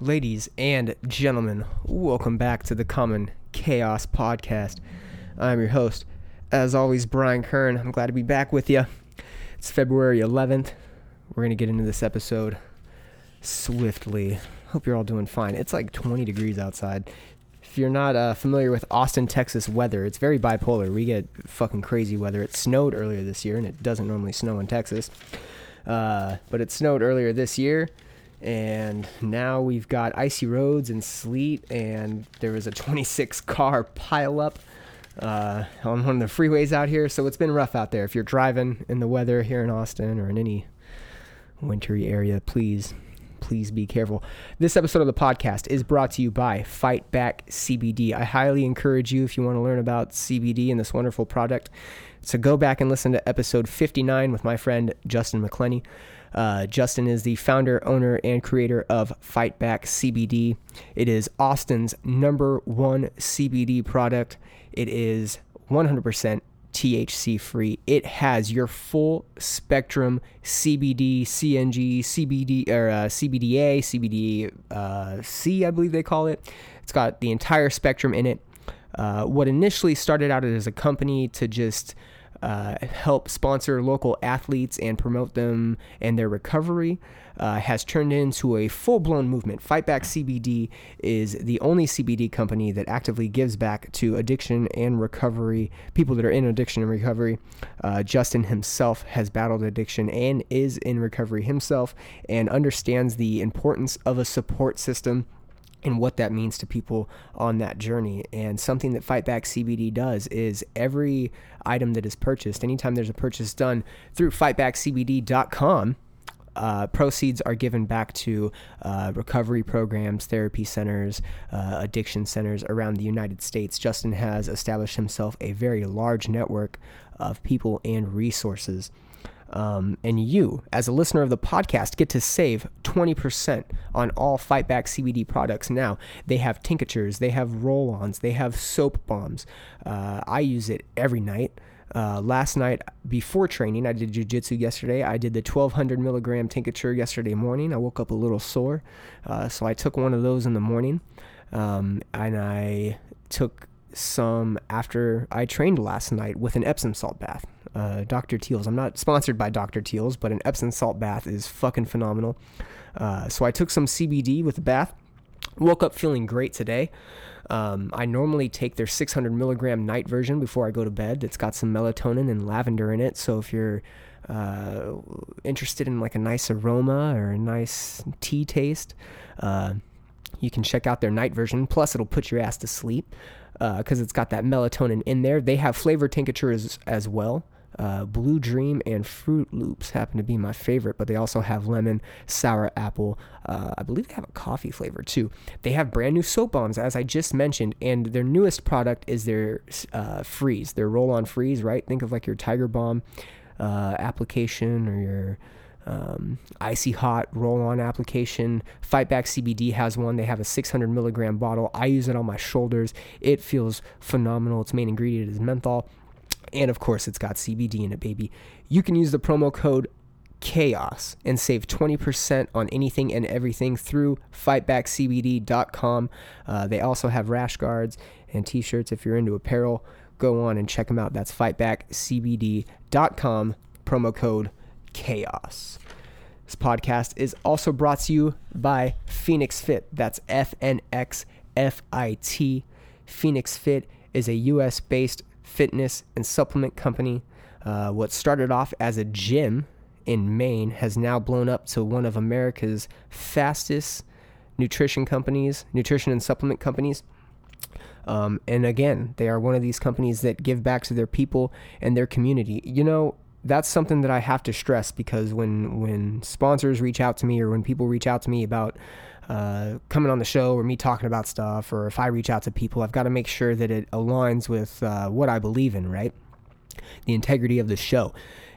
Ladies and gentlemen, welcome back to the Common Chaos Podcast. I'm your host, as always, Brian Kern. I'm glad to be back with you. It's February 11th. We're going to get into this episode swiftly. Hope you're all doing fine. It's like 20 degrees outside. If you're not uh, familiar with Austin, Texas weather, it's very bipolar. We get fucking crazy weather. It snowed earlier this year, and it doesn't normally snow in Texas. Uh, but it snowed earlier this year and now we've got icy roads and sleet and there was a 26 car pileup uh, on one of the freeways out here. So it's been rough out there. If you're driving in the weather here in austin or in any wintry area please please be careful. This episode of the podcast is brought to you by fight back cbd i highly encourage you if you want to learn about cbd and this wonderful product to go back and listen to episode 59 with my friend justin mcclenny uh, Justin is the founder, owner, and creator of Fight Back CBD. It is Austin's number one CBD product. It is 100% THC free. It has your full spectrum CBD, CNG, CBD or uh, CBDA, CBD uh, C, I believe they call it. It's got the entire spectrum in it. Uh, what initially started out as a company to just uh, help sponsor local athletes and promote them and their recovery uh, has turned into a full blown movement. Fightback CBD is the only CBD company that actively gives back to addiction and recovery, people that are in addiction and recovery. Uh, Justin himself has battled addiction and is in recovery himself and understands the importance of a support system and what that means to people on that journey. And something that Fightback CBD does is every item that is purchased, anytime there's a purchase done through fightbackcbd.com, uh, proceeds are given back to uh, recovery programs, therapy centers, uh, addiction centers around the United States. Justin has established himself a very large network of people and resources um, and you, as a listener of the podcast, get to save 20% on all Fightback CBD products now. They have tinctures, they have roll ons, they have soap bombs. Uh, I use it every night. Uh, last night before training, I did jujitsu yesterday. I did the 1200 milligram tincture yesterday morning. I woke up a little sore, uh, so I took one of those in the morning, um, and I took some after I trained last night with an Epsom salt bath uh, Dr. Teal's. I'm not sponsored by Dr. Teal's, but an Epsom salt bath is fucking phenomenal. Uh, so I took some CBD with the bath. Woke up feeling great today. Um, I normally take their 600 milligram night version before I go to bed. It's got some melatonin and lavender in it. So if you're uh, interested in like a nice aroma or a nice tea taste, uh, you can check out their night version. Plus, it'll put your ass to sleep because uh, it's got that melatonin in there. They have flavor tinctures as well. Uh, Blue Dream and Fruit Loops happen to be my favorite, but they also have lemon, sour apple. Uh, I believe they have a coffee flavor too. They have brand new soap bombs, as I just mentioned, and their newest product is their uh, freeze, their roll on freeze, right? Think of like your Tiger Balm uh, application or your. Um, icy hot roll on application. Fightback CBD has one. They have a 600 milligram bottle. I use it on my shoulders. It feels phenomenal. Its main ingredient is menthol. And of course, it's got CBD in it, baby. You can use the promo code chaos and save 20% on anything and everything through fightbackcbd.com. Uh, they also have rash guards and t shirts if you're into apparel. Go on and check them out. That's fightbackcbd.com, promo code chaos. This podcast is also brought to you by Phoenix Fit. That's F N X F I T. Phoenix Fit is a US based fitness and supplement company. Uh, what started off as a gym in Maine has now blown up to one of America's fastest nutrition companies, nutrition and supplement companies. Um, and again, they are one of these companies that give back to their people and their community. You know, that's something that I have to stress because when when sponsors reach out to me or when people reach out to me about uh, coming on the show or me talking about stuff, or if I reach out to people, I've got to make sure that it aligns with uh, what I believe in, right? The integrity of the show.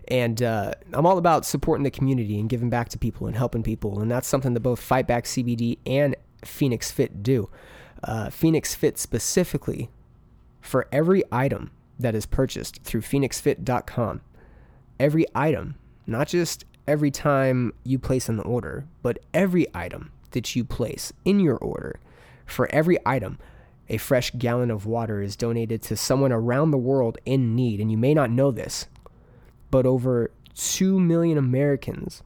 And uh, I'm all about supporting the community and giving back to people and helping people. And that's something that both Fightback CBD and Phoenix Fit do. Uh, Phoenix Fit specifically, for every item that is purchased through phoenixfit.com, every item, not just every time you place an order, but every item that you place in your order, for every item, a fresh gallon of water is donated to someone around the world in need. And you may not know this, but over 2 million Americans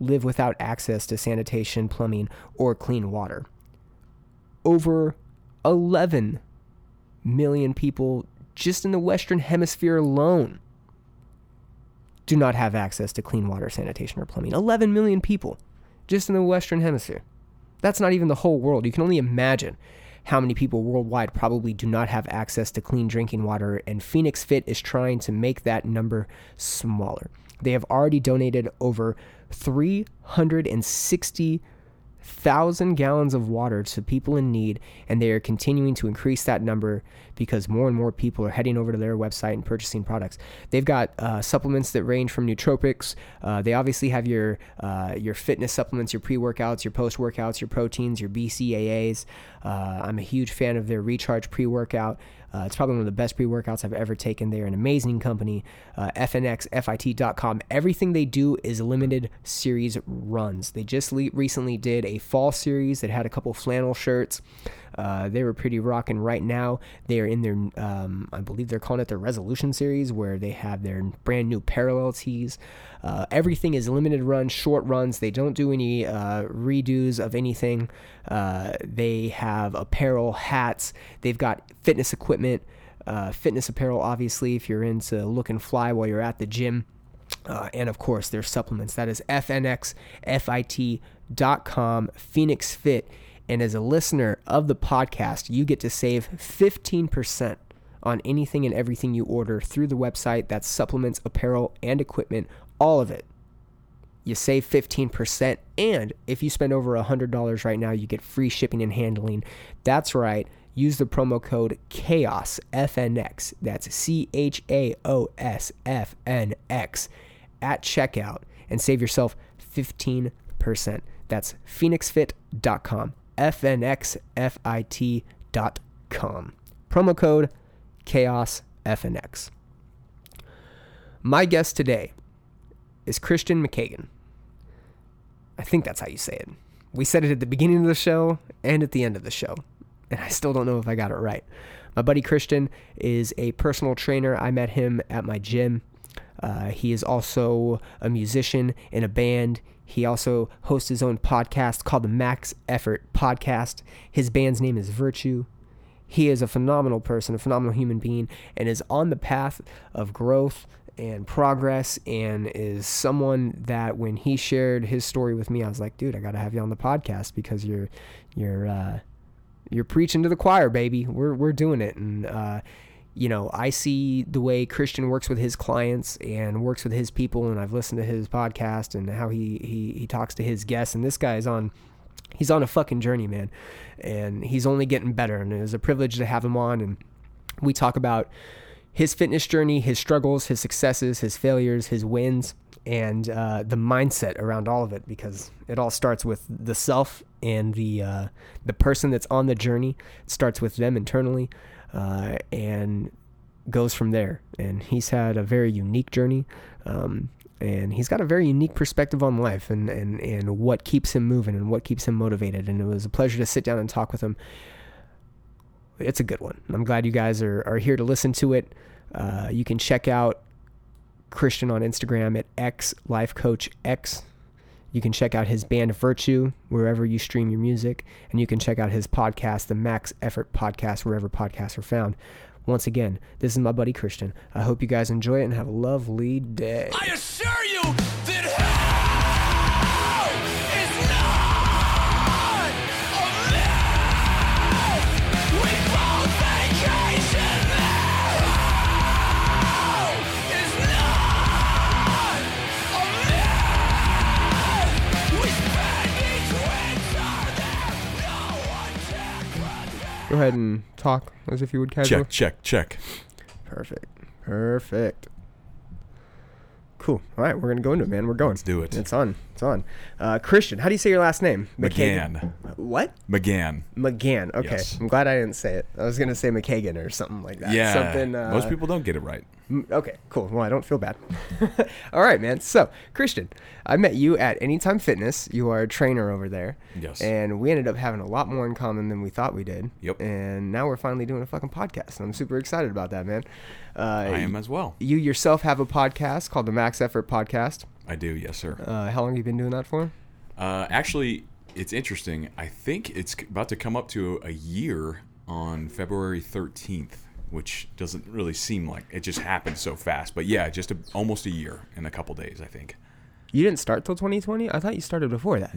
live without access to sanitation, plumbing, or clean water. Over 11 million people just in the Western Hemisphere alone do not have access to clean water, sanitation, or plumbing. 11 million people just in the Western Hemisphere. That's not even the whole world. You can only imagine how many people worldwide probably do not have access to clean drinking water, and Phoenix Fit is trying to make that number smaller. They have already donated over 360 thousand gallons of water to people in need, and they are continuing to increase that number because more and more people are heading over to their website and purchasing products. They've got uh, supplements that range from nootropics. Uh, they obviously have your uh, your fitness supplements, your pre workouts, your post workouts, your proteins, your BCAAs. Uh, I'm a huge fan of their recharge pre workout. Uh, it's probably one of the best pre workouts I've ever taken. They're an amazing company. Uh, FNXFIT.com. Everything they do is limited series runs. They just le- recently did a fall series that had a couple flannel shirts. Uh, they were pretty rocking right now. They are in their, um, I believe they're calling it their resolution series, where they have their brand new parallel tees. Uh, everything is limited run, short runs. They don't do any uh, redos of anything. Uh, they have apparel, hats. They've got fitness equipment, uh, fitness apparel, obviously, if you're into look and fly while you're at the gym. Uh, and of course, their supplements. That is fnxfit.com, Phoenix Fit. And as a listener of the podcast, you get to save 15% on anything and everything you order through the website. That's supplements, apparel, and equipment, all of it. You save 15%. And if you spend over $100 right now, you get free shipping and handling. That's right. Use the promo code CHAOS, FNX. That's C H A O S F N X at checkout and save yourself 15%. That's phoenixfit.com. FNXFIT.com. Promo code Chaos FNX. My guest today is Christian McKagan. I think that's how you say it. We said it at the beginning of the show and at the end of the show, and I still don't know if I got it right. My buddy Christian is a personal trainer. I met him at my gym. Uh, he is also a musician in a band. He also hosts his own podcast called the Max Effort Podcast. His band's name is Virtue. He is a phenomenal person, a phenomenal human being, and is on the path of growth and progress and is someone that when he shared his story with me I was like dude I got to have you on the podcast because you're you're uh, you're preaching to the choir baby we're we're doing it and uh, you know, I see the way Christian works with his clients and works with his people, and I've listened to his podcast and how he he, he talks to his guests. And this guy is on, he's on a fucking journey, man, and he's only getting better. And it was a privilege to have him on, and we talk about his fitness journey, his struggles, his successes, his failures, his wins, and uh, the mindset around all of it, because it all starts with the self and the uh, the person that's on the journey. It starts with them internally uh, and goes from there. And he's had a very unique journey. Um, and he's got a very unique perspective on life and, and, and what keeps him moving and what keeps him motivated. And it was a pleasure to sit down and talk with him. It's a good one. I'm glad you guys are, are here to listen to it. Uh, you can check out Christian on Instagram at X Life Coach X. You can check out his band Virtue wherever you stream your music, and you can check out his podcast, the Max Effort Podcast, wherever podcasts are found. Once again, this is my buddy Christian. I hope you guys enjoy it and have a lovely day. I assure you Go ahead and talk as if you would casually. Check, check, check. Perfect. Perfect. Cool. All right, we're gonna go into it, man. We're going. Let's do it. It's on. It's on. Uh, Christian, how do you say your last name? McGann. what? McGann. McGann. Okay, Yes. I'm glad I didn't say it. I was gonna say McKagan or something like that. Yeah. something. Uh, Most people don't get it right. Okay, cool. Well, I don't feel bad. All right, man. So, Christian, I met you at Anytime Fitness. You are a trainer over there. Yes. And we ended up having a lot more in common than we thought we did. Yep. And now we're finally doing a fucking podcast. And I'm super excited about that, man. Uh, I am as well. You yourself have a podcast called the Max Effort Podcast. I do, yes, sir. Uh, how long have you been doing that for? Uh, actually, it's interesting. I think it's about to come up to a year on February 13th, which doesn't really seem like it just happened so fast. But yeah, just a, almost a year in a couple days, I think. You didn't start till 2020? I thought you started before that.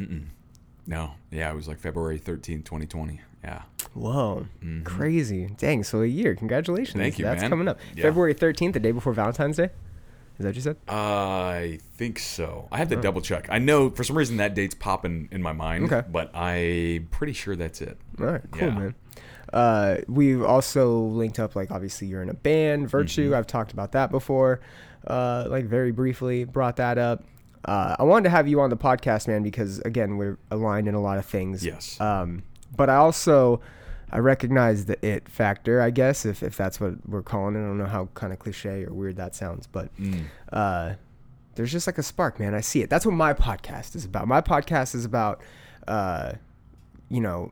No, yeah, it was like February 13th, 2020. Yeah. Whoa, crazy! Dang, so a year. Congratulations. Mm-hmm. Thank you, That's man. coming up. Yeah. February 13th, the day before Valentine's Day. Is that what you said? I think so. I have to double check. I know for some reason that date's popping in my mind, Okay. but I'm pretty sure that's it. All right, cool, Yeah. man. Uh, we've also linked up, like, obviously, you're in a band, Virtue. Mm-hmm. I've talked about that before, uh, like, very briefly, brought that up. Uh, I wanted to have you on the podcast, man, because, again, we're aligned in a lot of things. Yes. Um, but I also, I recognize the it factor, I guess, if, if that's what we're calling it. I don't know how kind of cliche or weird that sounds, but uh, there's just like a spark, man. I see it. That's what my podcast is about. My podcast is about, uh, you know,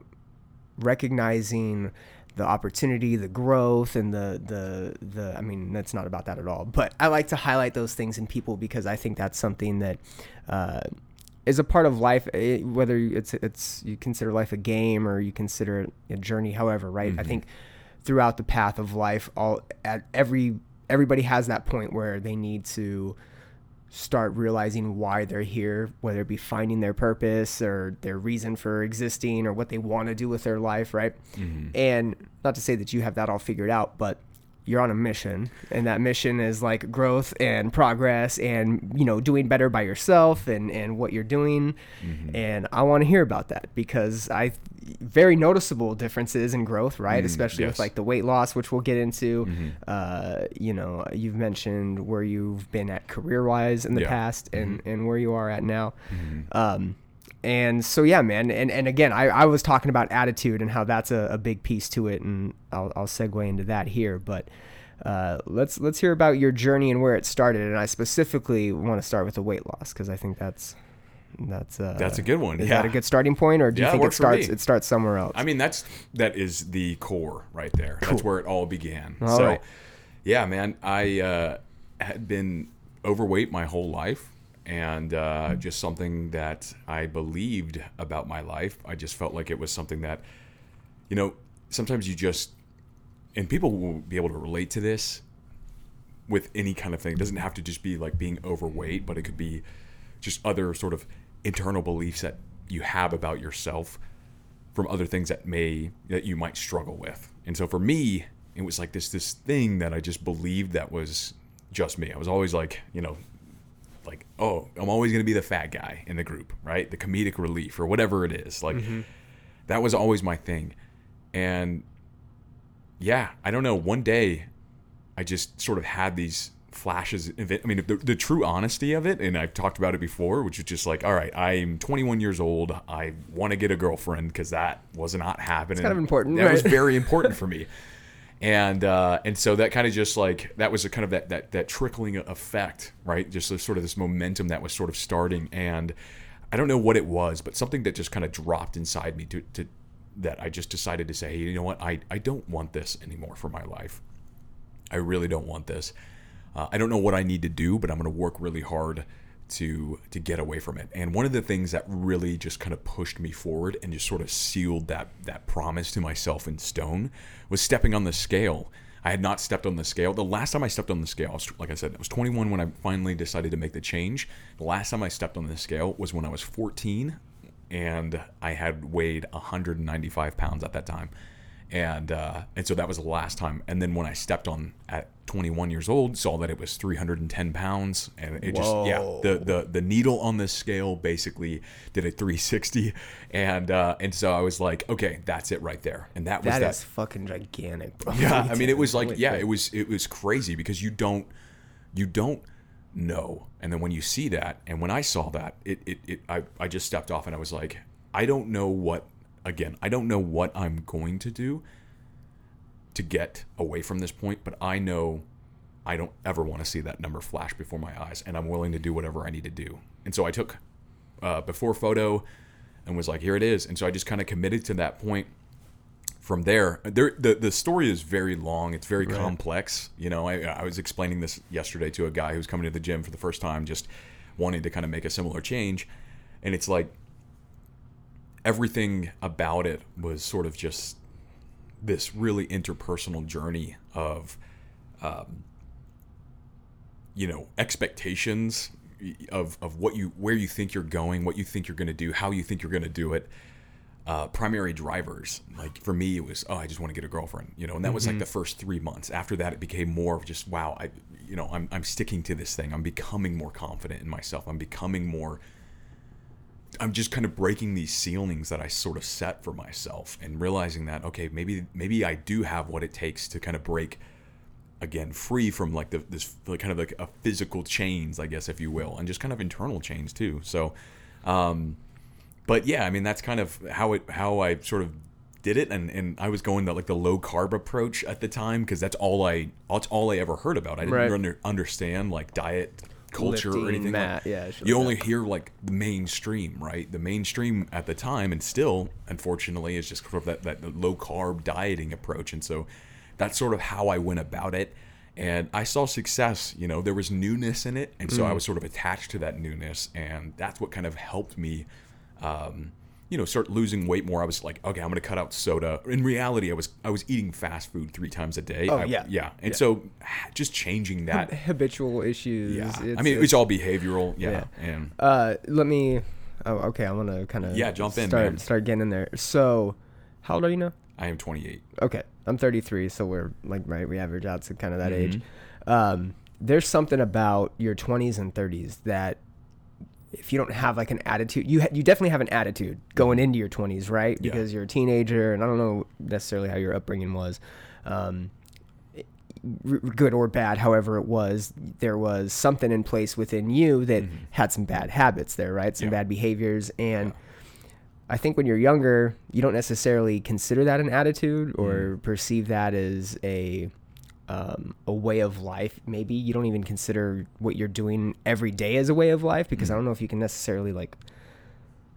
recognizing the opportunity, the growth, and the the the. I mean, that's not about that at all. But I like to highlight those things in people because I think that's something that. Uh, is a part of life, eh, whether it's it's you consider life a game or you consider it a journey. However, right? I think throughout the path of life, all at every everybody has that point where they need to start realizing why they're here, whether it be finding their purpose or their reason for existing or what they want to do with their life, right? Mm-hmm. And not to say that you have that all figured out, but you're on a mission and that mission is like growth and progress and you know doing better by yourself and and what you're doing. Mm-hmm. And i want to hear about that because i very noticeable differences in growth right? Mm, Especially with like the weight loss which we'll get into. Mm-hmm. Uh you know you've mentioned where you've been at career wise in the Yeah. past and mm-hmm. and where you are at now. Um and so yeah man and and again i, I was talking about attitude and how that's a, a big piece to it and i'll, I'll segue into that here but uh, let's let's hear about your journey and where it started and i specifically want to start with the weight loss because i think that's that's uh, That's a good one, is yeah. that a good starting point or do you Yeah, it think it for starts it starts somewhere else I mean, that's that is the core right there. That's where it all began. All so, right. yeah, man, I uh, had been overweight my whole life, and uh, just something that I believed about my life. I just felt like it was something that, you know, sometimes you just, and people will be able to relate to this with any kind of thing. It doesn't have to just be like being overweight, but it could be just other sort of internal beliefs that you have about yourself from other things that may that you might struggle with. And so for me, it was like this this thing that I just believed that was just me. I was always like, you know, like, oh, I'm always going to be the fat guy in the group, right? The comedic relief or whatever it is. Like mm-hmm. that was always my thing. And yeah, I don't know, one day I just sort of had these flashes of it. I mean, the, the true honesty of it, and I've talked about it before, which is just like, all right, I'm 21 years old. I want to get a girlfriend because that was not happening. kind of important, That was very important for me. And uh, and so that kind of just like that was a kind of that that that trickling effect, right? Just sort of this momentum that was sort of starting, and I don't know what it was, but something that just kind of dropped inside me to, to that I just decided to say, hey, you know what, I I don't want this anymore for my life. I really don't want this. Uh, I don't know what I need to do, but I'm going to work really hard to to get away from it. And one of the things that really just kind of pushed me forward and just sort of sealed that that promise to myself in stone was stepping on the scale. I had not stepped on the scale. The last time I stepped on the scale, like I said, I was 21 when I finally decided to make the change. The last time I stepped on the scale was when I was 14, and I had weighed 195 pounds at that time and uh, and so that was the last time. And then when I stepped on at 21 years old, saw that it was 310 pounds, and it just yeah, the the the needle on the scale basically did a 360, and uh, and so I was like, okay, that's it right there, and that was That that. is fucking gigantic bro. Yeah, I mean, it was like yeah, it was it was crazy because you don't you don't know, and then when you see that, and when I saw that, it it, it I I just stepped off and I was like, I don't know what again, I don't know what I'm going to do to get away from this point, but I know I don't ever want to see that number flash before my eyes, and I'm willing to do whatever I need to do. And so I took uh, before photo and was like, here it is. And so I just kind of committed to that point. From there, there the the story is very long. It's very complex. You know, I, I was explaining this yesterday to a guy who's coming to the gym for the first time, just wanting to kind of make a similar change, and it's like everything about it was sort of just this really interpersonal journey of um, you know expectations of of what you where you think you're going what you think you're going to do how you think you're going to do it. Uh, primary drivers like for me it was oh i just want to get a girlfriend you know and that was like the first three months. After that it became more of just wow i you know i'm, I'm sticking to this thing. I'm becoming more confident in myself. I'm becoming more I'm just kind of breaking these ceilings that I sort of set for myself and realizing that okay, maybe maybe I do have what it takes to kind of break again free from like the this like kind of like a physical chains, I guess if you will, and just kind of internal chains too. So um but yeah, I mean that's kind of how it how I sort of did it and, and I was going the like the low carb approach at the time because that's all I that's all I ever heard about. I didn't Right. under, understand like diet culture or anything mat, like yeah, you only hear like the mainstream, right? The mainstream at the time, and still, unfortunately, is just sort of that, that low carb dieting approach. And so that's sort of how I went about it. And I saw success, you know, there was newness in it. And so I was sort of attached to that newness. And that's what kind of helped me, um, you know, start losing weight more. I was like, okay, I'm going to cut out soda. In reality, I was I was eating fast food three times a day. Oh, I- yeah. yeah. And Yeah. so just changing that. habitual issues. Yeah. It's, I mean, it's all behavioral. Yeah. yeah. And Uh, let me. Oh, okay. I'm gonna kind of Yeah, jump in, Start man. start getting in there. So, how old are you now? I am 28. Okay, I'm 33, so we're like right. We average out to kind of that age. Mm-hmm. Um, there's something about your 20s and 30s that if you don't have like an attitude, you ha- you definitely have an attitude going into your 20s, right? Yeah. Because you're a teenager, and I don't know necessarily how your upbringing was. Um, r- good or bad, however it was, there was something in place within you that had some bad habits there, right? Some Mm-hmm. Yeah. bad behaviors. And I think when you're younger, you don't necessarily consider that an attitude or Mm-hmm. perceive that as a um, a way of life. Maybe you don't even consider what you're doing every day as a way of life because Mm-hmm. I don't know if you can necessarily like.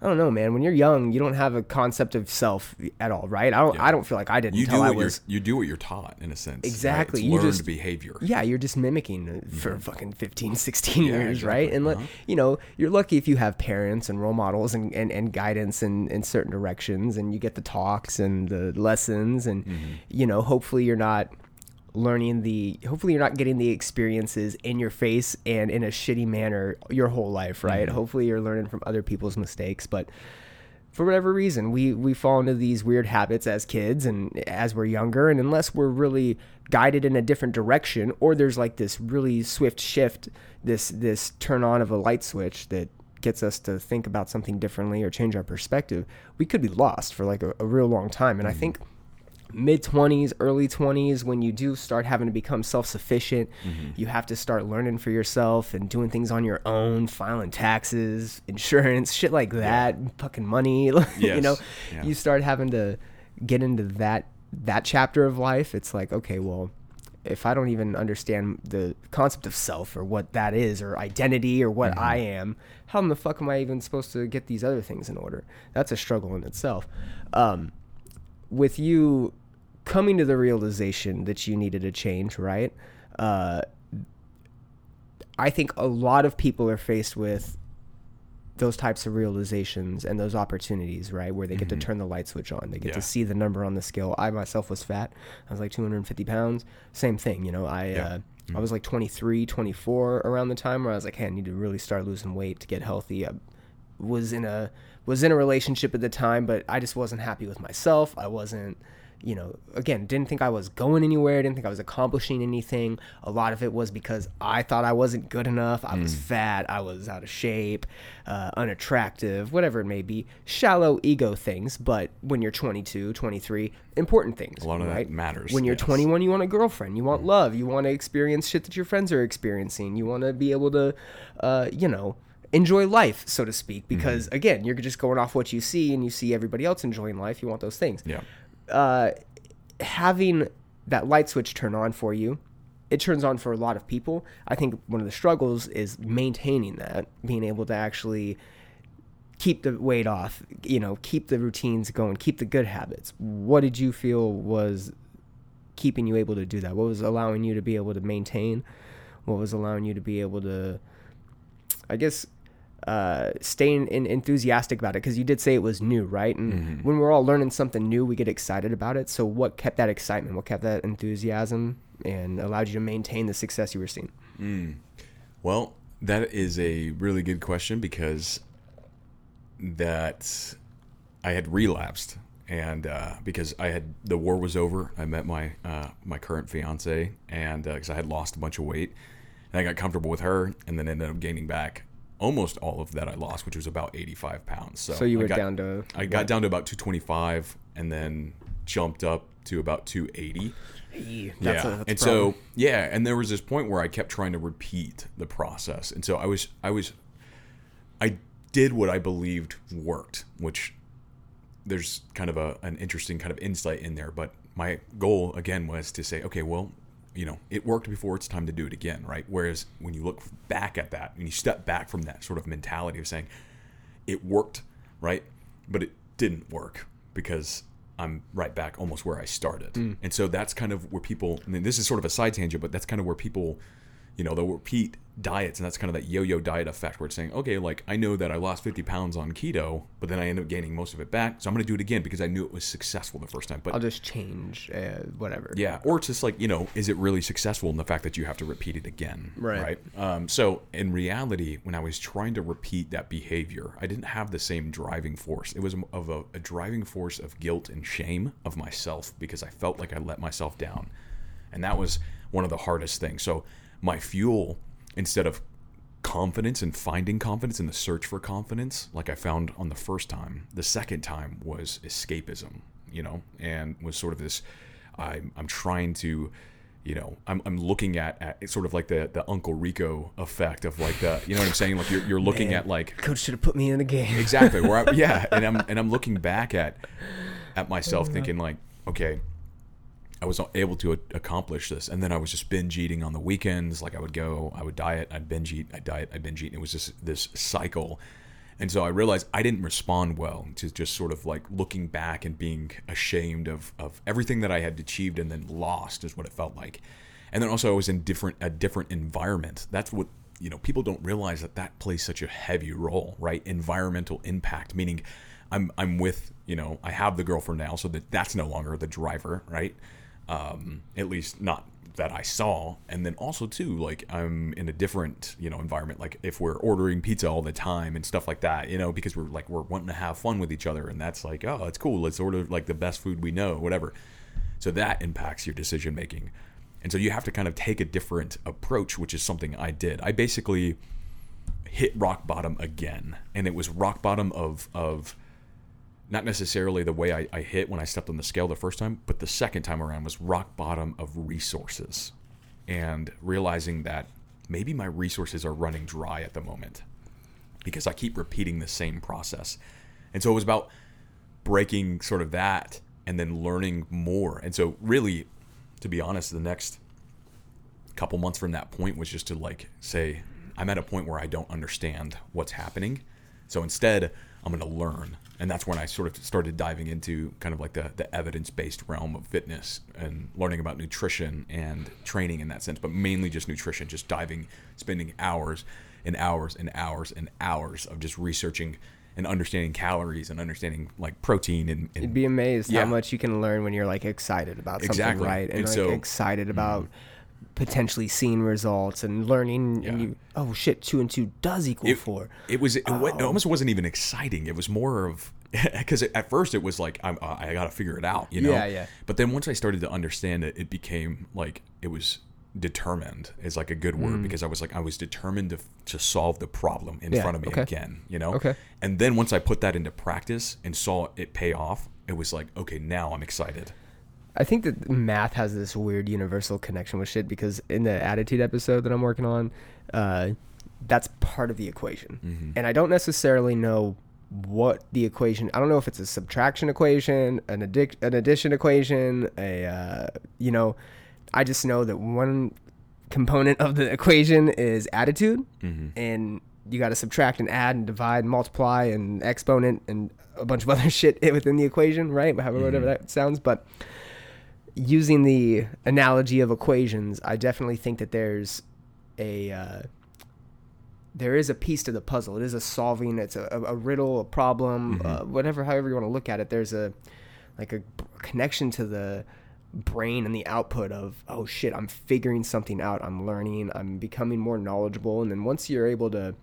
I don't know, man. When you're young, you don't have a concept of self at all, right? I don't. Yeah. I don't feel like I did You do until I was. you do what you're taught in a sense. right? Exactly. It's You learned just- behavior. Yeah, you're just mimicking it for fucking 15, 16 Yeah, years, right? And, like, Uh-huh. you know, you're lucky if you have parents and role models and, and, and guidance in, in certain directions and you get the talks and the lessons. And, Mm-hmm. you know, hopefully you're not learning the, hopefully you're not getting the experiences in your face and in a shitty manner your whole life, right? Mm-hmm. Hopefully you're learning from other people's mistakes. But, for whatever reason, we we fall into these weird habits as kids and as we're younger, and unless we're really guided in a different direction, or there's like this really swift shift, this this turn on of a light switch that gets us to think about something differently or change our perspective, we could be lost for like a, a real long time. And I think mid 20s, early 20s, when you do start having to become self sufficient, you have to start learning for yourself and doing things on your own, filing taxes, insurance, shit like that, fucking money. you know, Yeah. you start having to get into that that chapter of life. It's like, okay, well, if I don't even understand the concept of self or what that is or identity or what I am, how in the fuck am I even supposed to get these other things in order? That's a struggle in itself. Um, with you coming to the realization that you needed a change, right? Uh, I think a lot of people are faced with those types of realizations and those opportunities, right? Where they get to turn the light switch on. They get Yeah. to see the number on the scale. I myself was fat. I was like 250 pounds. Same thing, you know, I, Yeah. uh, I was like 23, 24 around the time where I was like, hey, I need to really start losing weight to get healthy. I was in a, was in a relationship at the time, but I just wasn't happy with myself. I wasn't, you know, again, didn't think I was going anywhere. Didn't think I was accomplishing anything. A lot of it was because I thought I wasn't good enough. I was fat. I was out of shape, uh, unattractive, whatever it may be. Shallow ego things. But when you're 22, 23, important things. A lot of that right? matters, When you're yes. 21, you want a girlfriend. You want love. You want to experience shit that your friends are experiencing. You want to be able to, uh, you know, enjoy life, so to speak. Because Mm-hmm. again, you're just going off what you see, and you see everybody else enjoying life. You want those things. Yeah. Uh, having that light switch turn on for you, it turns on for a lot of people. I think one of the struggles is maintaining that, being able to actually keep the weight off, you know, keep the routines going, keep the good habits. What did you feel was keeping you able to do that? What was allowing you to be able to maintain? What was allowing you to be able to, I guess, uh, staying in, enthusiastic about it? Because you did say it was new, right? And when we're all learning something new, we get excited about it. So, what kept that excitement? What kept that enthusiasm and allowed you to maintain the success you were seeing? Well, that is a really good question because that I had relapsed, and uh, because I had the war was over, I met my uh, my current fiance, and because I had lost a bunch of weight, and I got comfortable with her, and then ended up gaining back almost all of that I lost, which was about eighty five pounds. So, So you I were got- down to I got down to about two twenty five, and then jumped up to about two eighty Hey, yeah. a, that's and problem. so yeah, and there was this point where I kept trying to repeat the process, and so I was I was I did what I believed worked, which there's kind of a an interesting kind of insight in there. But my goal again was to say, okay, well, you know, it worked before. It's time to do it again, right? Whereas when you look back at that and you step back from that sort of mentality of saying it worked, right, but it didn't work because I'm right back almost where I started. Mm. And so that's kind of where people. I mean, this is sort of a side tangent, but that's kind of where people you know, they'll repeat diets, and that's kind of that yo-yo diet effect where it's saying, okay, like I know that I lost 50 pounds on keto, but then I end up gaining most of it back, so I'm going to do it again because I knew it was successful the first time. But I'll just change uh, whatever. yeah, or it's just like you know, is it really successful in the fact that you have to repeat it again? Right. Right. Um, so in reality, when I was trying to repeat that behavior, I didn't have the same driving force. It was of a, a driving force of guilt and shame of myself because I felt like I let myself down, and that was one of the hardest things. So my fuel, instead of confidence and finding confidence in the search for confidence, like I found on the first time, the second time was escapism, you know, and was sort of this. I'm, I'm trying to, you know, I'm, I'm looking at, at it's sort of like the, the Uncle Rico effect of like the, you know what I'm saying? Like you're, you're looking Man. at like Coach should have put me in the game. exactly where I, yeah, and I'm and I'm looking back at at myself thinking like, okay, I was able to accomplish this, and then I was just binge eating on the weekends. Like I would go, I would diet, I'd binge eat, I'd diet, I'd binge eat. And it was just this cycle, and so I realized I didn't respond well to just sort of like looking back and being ashamed of of everything that I had achieved and then lost is what it felt like. And then also I was in different a different environment. That's what you know. People don't realize that that plays such a heavy role, right? Environmental impact, meaning I'm I'm with you know I have the girlfriend now, so that that's no longer the driver, right? Um, at least not that I saw. And then also too, like I'm in a different you know environment. Like if we're ordering pizza all the time and stuff like that, you know, because we're like we're wanting to have fun with each other, and that's like oh it's cool. Let's order like the best food we know, whatever. So that impacts your decision making. And so you have to kind of take a different approach, which is something I did. I basically hit rock bottom again. And it was rock bottom of of not necessarily the way I, I hit when I stepped on the scale the first time, but the second time around was rock bottom of resources. And realizing that maybe my resources are running dry at the moment because I keep repeating the same process. And so it was about breaking sort of that and then learning more. And so really, to be honest, the next couple months from that point was just to like say, I'm at a point where I don't understand what's happening. So instead, I'm going to learn. And that's when I sort of started diving into kind of like the, the evidence based realm of fitness and learning about nutrition and training in that sense, but mainly just nutrition, just diving, spending hours and hours and hours and hours of just researching and understanding calories and understanding like protein and, and You'd be amazed Yeah. how much you can learn when you're like excited about something, Exactly. right? And, And like so- excited about mm-hmm. Potentially seeing results and learning. And you, oh shit, two and two does equal it, four. It was. It, it Oh. almost wasn't even exciting. It was more of because at first it was like I'm, I got to figure it out, you know. Yeah, yeah. But then once I started to understand it, it became like it was determined is like a good word because I was like I was determined to to solve the problem in Mm. Yeah, front of me okay. again, you know. Okay. And then once I put that into practice and saw it pay off, it was like okay, now I'm excited. I think that math has this weird universal connection with shit because in the attitude episode that I'm working on, uh, that's part of the equation. Mm-hmm. And I don't necessarily know what the equation. I don't know if it's a subtraction equation, an addic- an addition equation, a uh, you know. I just know that one component of the equation is attitude, Mm-hmm. and you got to subtract and add and divide and multiply and exponent and a bunch of other shit within the equation, right? However, whatever that sounds, but using the analogy of equations, I definitely think that there's a uh, there is a piece to the puzzle. It is a solving. It's a, a riddle, a problem, uh, whatever. However you want to look at it, there's a like a connection to the brain and the output of oh shit, I'm figuring something out. I'm learning. I'm becoming more knowledgeable. And then once you're able to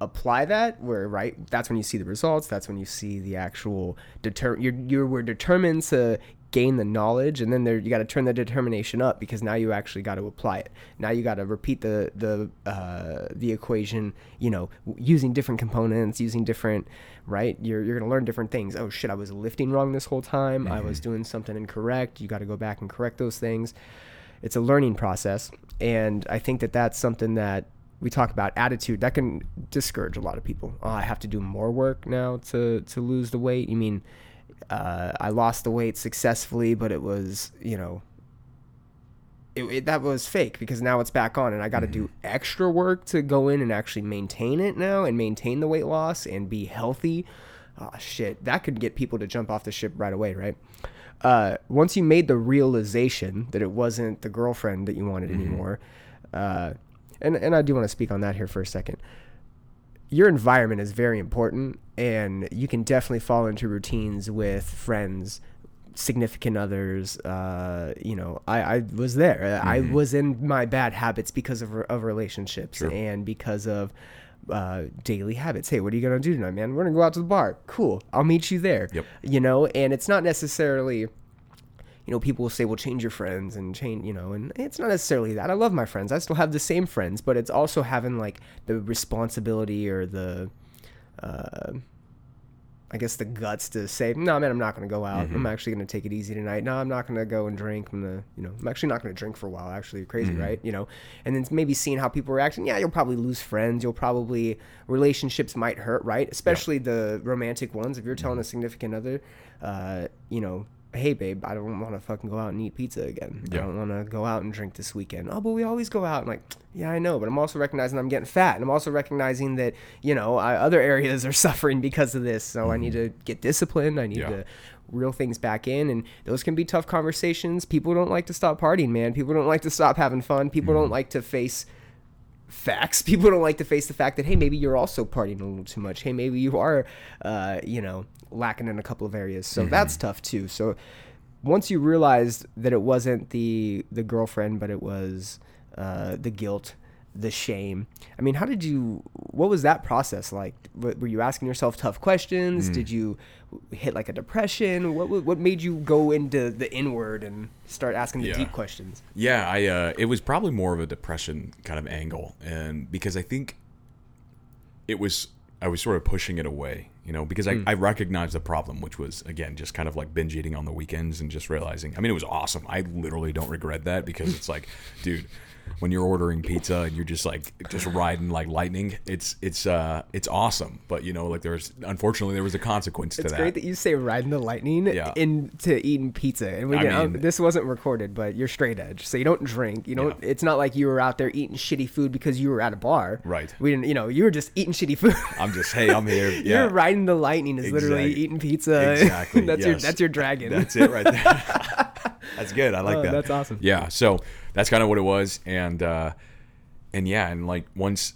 apply that where right that's when you see the results that's when you see the actual deter you're you were determined to gain the knowledge and then there you got to turn the determination up because now you actually got to apply it. Now you got to repeat the the uh, the equation you know using different components using different right? You're, you're gonna learn different things. Oh shit i was lifting wrong this whole time. I was doing something incorrect. You got to go back and correct those things. It's a learning process and i think that that's something that we talk about. Attitude that can discourage a lot of people. Oh i have to do more work now to to lose the weight. You mean uh, i lost the weight successfully but it was you know it, it, that was fake because now it's back on and i got to do extra work to go in and actually maintain it now and maintain the weight loss and be healthy. Oh shit. That could get people to jump off the ship right away right? Uh, once you made the realization that it wasn't the girlfriend that you wanted anymore uh, and, and i do want to speak on that here for a second your environment is very important and you can definitely fall into routines with friends significant others uh, you know I, I was there. I was in my bad habits because of, of relationships Sure. and because of uh, daily habits. Hey what are you gonna do tonight man? We're gonna go out to the bar. Cool. I'll meet you there. Yep. you know and it's not necessarily you know, people will say, well, change your friends and change, you know, and it's not necessarily that. I love my friends. I still have the same friends, but it's also having like the responsibility or the, uh, I guess the guts to say, no, man, I'm not going to go out. I'm actually going to take it easy tonight. No, I'm not going to go and drink. I'm to, you know, I'm actually not going to drink for a while. Actually, crazy, right? You know, and then maybe seeing how people react. And yeah, you'll probably lose friends. You'll probably relationships might hurt, right? Especially the romantic ones. If you're telling a significant other, uh, you know, hey babe, I don't want to fucking go out and eat pizza again. I don't want to go out and drink this weekend. Oh, but we always go out. I'm like, yeah, I know, but I'm also recognizing I'm getting fat, and I'm also recognizing that you know I, other areas are suffering because of this. So I need to get disciplined. I need Yeah. to reel things back in, and those can be tough conversations. People don't like to stop partying, man. People don't like to stop having fun. People don't like to face facts. People don't like to face the fact that hey, maybe you're also partying a little too much. Hey, maybe you are, uh, you know, lacking in a couple of areas. So that's tough too. So once you realized that it wasn't the the girlfriend, but it was uh, the guilt, the shame. I mean, how did you? What was that process like? Were you asking yourself tough questions? Did you hit like a depression? What what what made you go into the inward and start asking the Yeah. deep questions? Yeah, I uh, it was probably more of a depression kind of angle, and because I think it was I was sort of pushing it away, you know, because I, hmm. I recognized the problem, which was again just kind of like binge eating on the weekends and just realizing. I mean, it was awesome. I literally don't regret that because it's like, dude, when you're ordering pizza and you're just like just riding like lightning, it's it's uh it's awesome. But you know, like there's unfortunately there was a consequence to It's that. great that you say riding the lightning Yeah. into eating pizza. And we I didn't- mean- this wasn't recorded, but you're straight edge, so you don't drink. You don't. Yeah. It's not like you were out there eating shitty food because you were at a bar. Right. We didn't. You know, you were just eating shitty food. I'm just hey, I'm here. Yeah. You're riding the lightning is literally eating pizza. Exactly. that's your that's your dragon. That's it right there. that's good. I like Oh, that. that's awesome. Yeah. So that's kind of what it was, and uh, and yeah, and like once.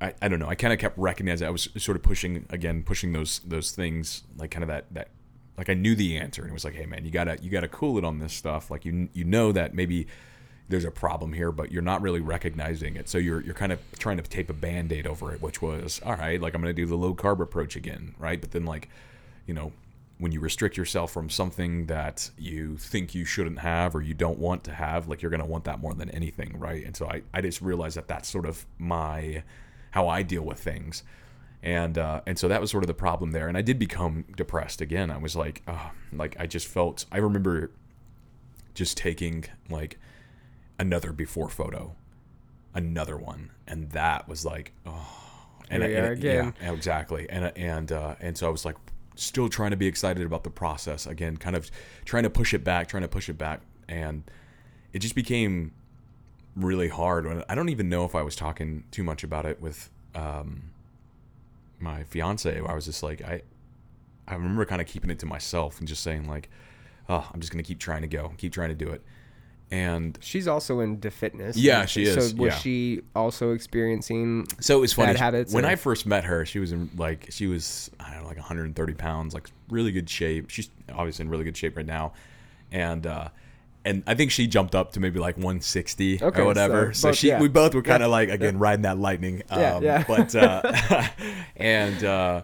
I, I don't know. I kind of kept recognizing I was sort of pushing again, pushing those those things like kind of that that like I knew the answer and it was like, hey man, you gotta you gotta cool it on this stuff. Like you you know that maybe there's a problem here, but you're not really recognizing it. So you're you're kind of trying to tape a band-aid over it, which was all right. Like I'm gonna do the low carb approach again, right? But then like, you know, when you restrict yourself from something that you think you shouldn't have or you don't want to have, like you're gonna want that more than anything, right? And so I I just realized that that's sort of my how I deal with things. And uh, and so that was sort of the problem there, and I did become depressed again. I was like, oh, like I just felt. I remember just taking like another before photo another one, and that was like, oh, and, we and- yeah, exactly, and and uh, and so I was like, still trying to be excited about the process again, kind of trying to push it back, trying to push it back, and it just became really hard. When I don't even know if I was talking too much about it with um, my fiance. I was just like, I I remember kind of keeping it to myself and just saying like, oh, I'm just gonna keep trying to go, keep trying to do it, and She's also into fitness. Yeah, she So is, was yeah. she also experiencing? So it was funny. bad habits when or- I first met her, she was in like she was I don't know like 130 pounds, like really good shape. She's obviously in really good shape right now, and uh, and I think she jumped up to maybe like 160 Okay, or whatever. so So, both- she yeah. we both were kind Yeah. of like again riding that lightning. Um, Yeah, yeah. But uh, and uh,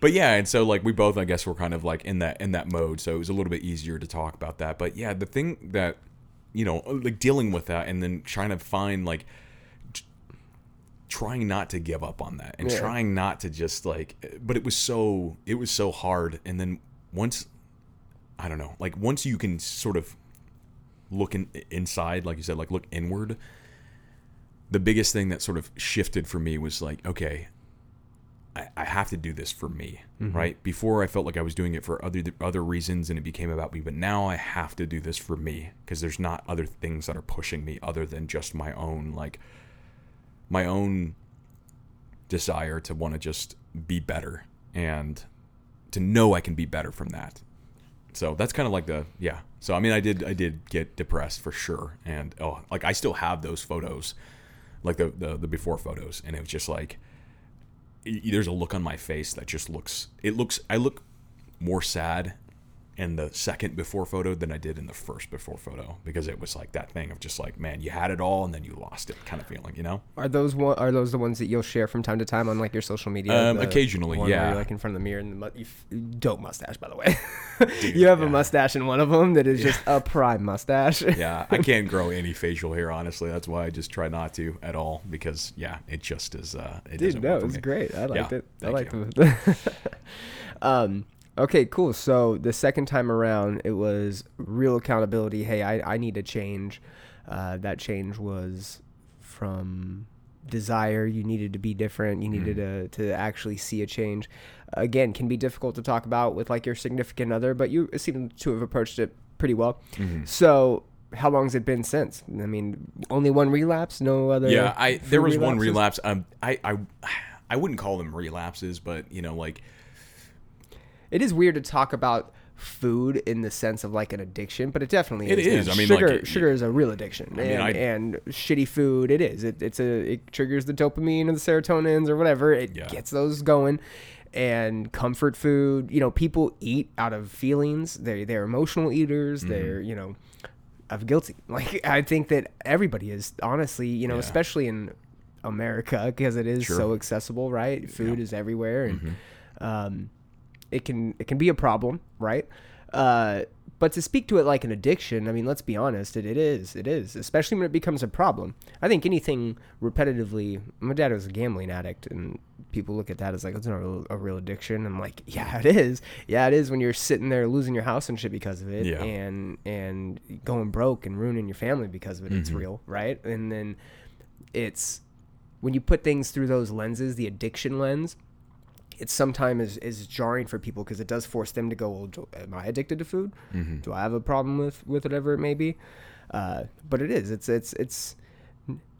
but yeah, and so like we both I guess were kind of like in that in that mode. So it was a little bit easier to talk about that. But yeah, the thing that you know like dealing with that and then trying to find like trying not to give up on that and Yeah. trying not to just like but it was so it was so hard and then once i don't know like once you can sort of look in, inside like you said like look inward the biggest thing that sort of shifted for me was like okay I, I have to do this for me mm-hmm. right before i felt like i was doing it for other other reasons and it became about me but now i have to do this for me because there's not other things that are pushing me other than just my own like my own desire to want to just be better and to know I can be better from that. So that's kind of like the yeah. So I mean I did I did get depressed for sure and oh like I still have those photos like the the, the before photos and it was just like there's a look on my face that just looks it looks I look more sad in the second before photo than I did in the first before photo because it was like that thing of just like man you had it all and then you lost it kind of feeling you know Are those one? Are those the ones that you'll share from time to time on like your social media? Um, occasionally, yeah. you're like in front of the mirror and the mu- you f- dope mustache, by the way. you have a mustache in one of them that is just a prime mustache. yeah, I can't grow any facial hair, honestly. That's why I just try not to at all because yeah, it just is. Uh, it Dude, doesn't no, it was great. I liked Yeah, it. I liked you. it. um, okay, cool. So the second time around, it was real accountability. Hey, I, I need to change. Uh, that change was from desire. You needed to be different. You needed Mm-hmm. to, to actually see a change. Again, can be difficult to talk about with like your significant other, but you seem to have approached it pretty well. Mm-hmm. So. How long has it been since? I mean, only one relapse, no other. Yeah, I there was one relapse. Um, I I I wouldn't call them relapses, but you know, like it is weird to talk about food in the sense of like an addiction, but it definitely It is. is. I mean, sugar, like, sugar is a real addiction, I mean, and, I- and shitty food, it is. It, it's a it triggers the dopamine or the serotonins or whatever. It Yeah. gets those going. And comfort food, you know, people eat out of feelings. They they're emotional eaters. Mm-hmm. They're you know, of guilty. Like I think that everybody is honestly, you know, Yeah. especially in America because it is Sure. so accessible, right? Food Yeah. Mm-hmm. is everywhere, and um, it can it can be a problem, right? Uh, but to speak to it like an addiction, I mean, let's be honest, it, it is, it is, especially when it becomes a problem. I think anything repetitively. My dad was a gambling addict, and people look at that as like it's not a real, a real addiction. I'm like, yeah, it is. Yeah, it is when you're sitting there losing your house and shit because of it, Yeah. and and going broke and ruining your family because of it. It's real, right? And then it's when you put things through those lenses, the addiction lens, it sometimes is, is jarring for people because it does force them to go, well, do, am I addicted to food? Do I have a problem with, with whatever it may be? Uh, but it is. It's it's it's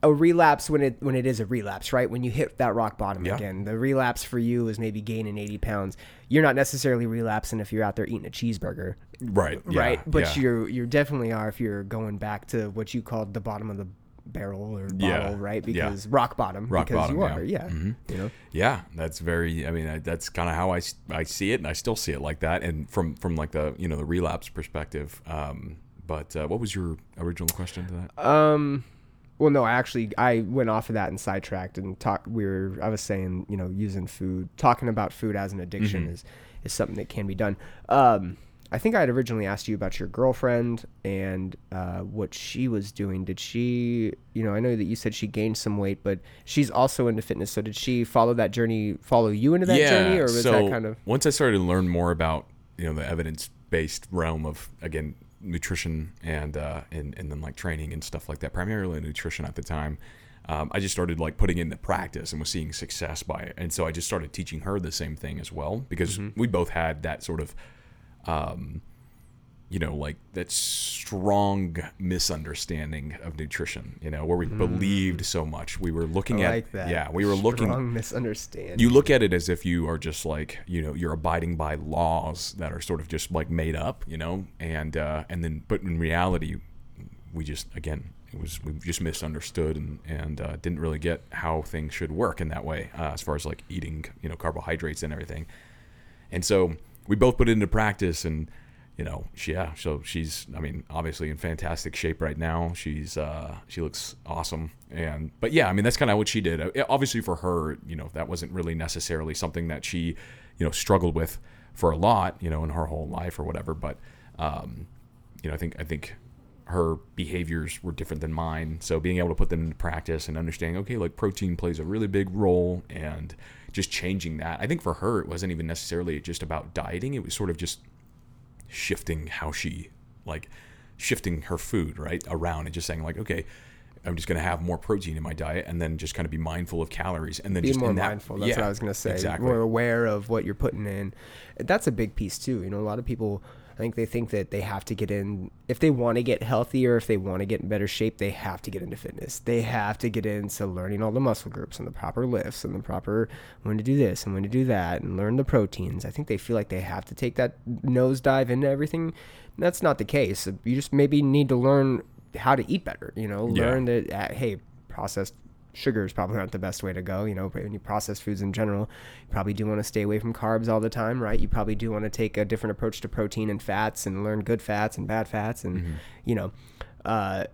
a relapse when it when it is a relapse, right? When you hit that rock bottom Yeah. again. The relapse for you is maybe gaining eighty pounds. You're not necessarily relapsing if you're out there eating a cheeseburger, right, yeah, right? But yeah. you you definitely are if you're going back to what you called the bottom of the barrel or bottle, Yeah, right? yeah. Because rock bottom, Rock because bottom, you yeah. are, yeah. You know, Yeah, that's very. I mean, I, that's kind of how I, I see it, and I still see it like that. And from from like the you know the relapse perspective. Um, but uh, what was your original question to that? Um, well, no, I actually I went off of that and sidetracked and talked. We were I was saying you know using food, talking about food as an addiction Mm-hmm. is is something that can be done. Um, I think I had originally asked you about your girlfriend and uh, what she was doing. Did she, you know, I know that you said she gained some weight, but she's also into fitness. So did she follow that journey, follow you into that journey, or was so that kind of once I started to learn more about you know the evidence based realm of again nutrition and uh and and then like training and stuff like that, primarily nutrition at the time. um, I just started like putting it into practice and was seeing success by it. And so I just started teaching her the same thing as well because we both had that sort of, um, you know, like that strong misunderstanding of nutrition, you know, where we believed so much. We were looking I at, like that. yeah, we were looking, Strong misunderstanding. you look at it as if you are just like you know you're abiding by laws that are sort of just like made up you know and uh and then but in reality we just again it was we just misunderstood and and uh, didn't really get how things should work in that way uh, as far as like eating you know carbohydrates and everything and so we both put it into practice and you know she, yeah so she's i mean obviously in fantastic shape right now. She's uh she looks awesome. And but yeah i mean that's kind of what she did. Uh, obviously for her you know that wasn't really necessarily something that she you know struggled with for a lot you know in her whole life or whatever. But um you know i think i think her behaviors were different than mine. So being able to put them into practice and understanding, okay, like protein plays a really big role and just changing that. I think for her, it wasn't even necessarily just about dieting. It was sort of just shifting how she, like, shifting her food, right, around and just saying, like, okay, I'm just going to have more protein in my diet and then just kind of be mindful of calories and then be just more that, mindful. That's yeah, what I was gonna say. Exactly. More aware of what you're putting in. That's a big piece too. You know, a lot of people. I think they think that they have to get in if they want to get healthier, if they want to get in better shape, they have to get into fitness. They have to get into learning all the muscle groups and the proper lifts and the proper when to do this and when to do that and learn the proteins. I think they feel like they have to take that nosedive into everything. That's not the case. You just maybe need to learn how to eat better. You know, Yeah. learn that uh, hey, processed sugars probably aren't the best way to go. You know, when you process foods in general, you probably do want to stay away from carbs all the time, right? You probably do want to take a different approach to protein and fats and learn good fats and bad fats, and Mm-hmm. you know, uh,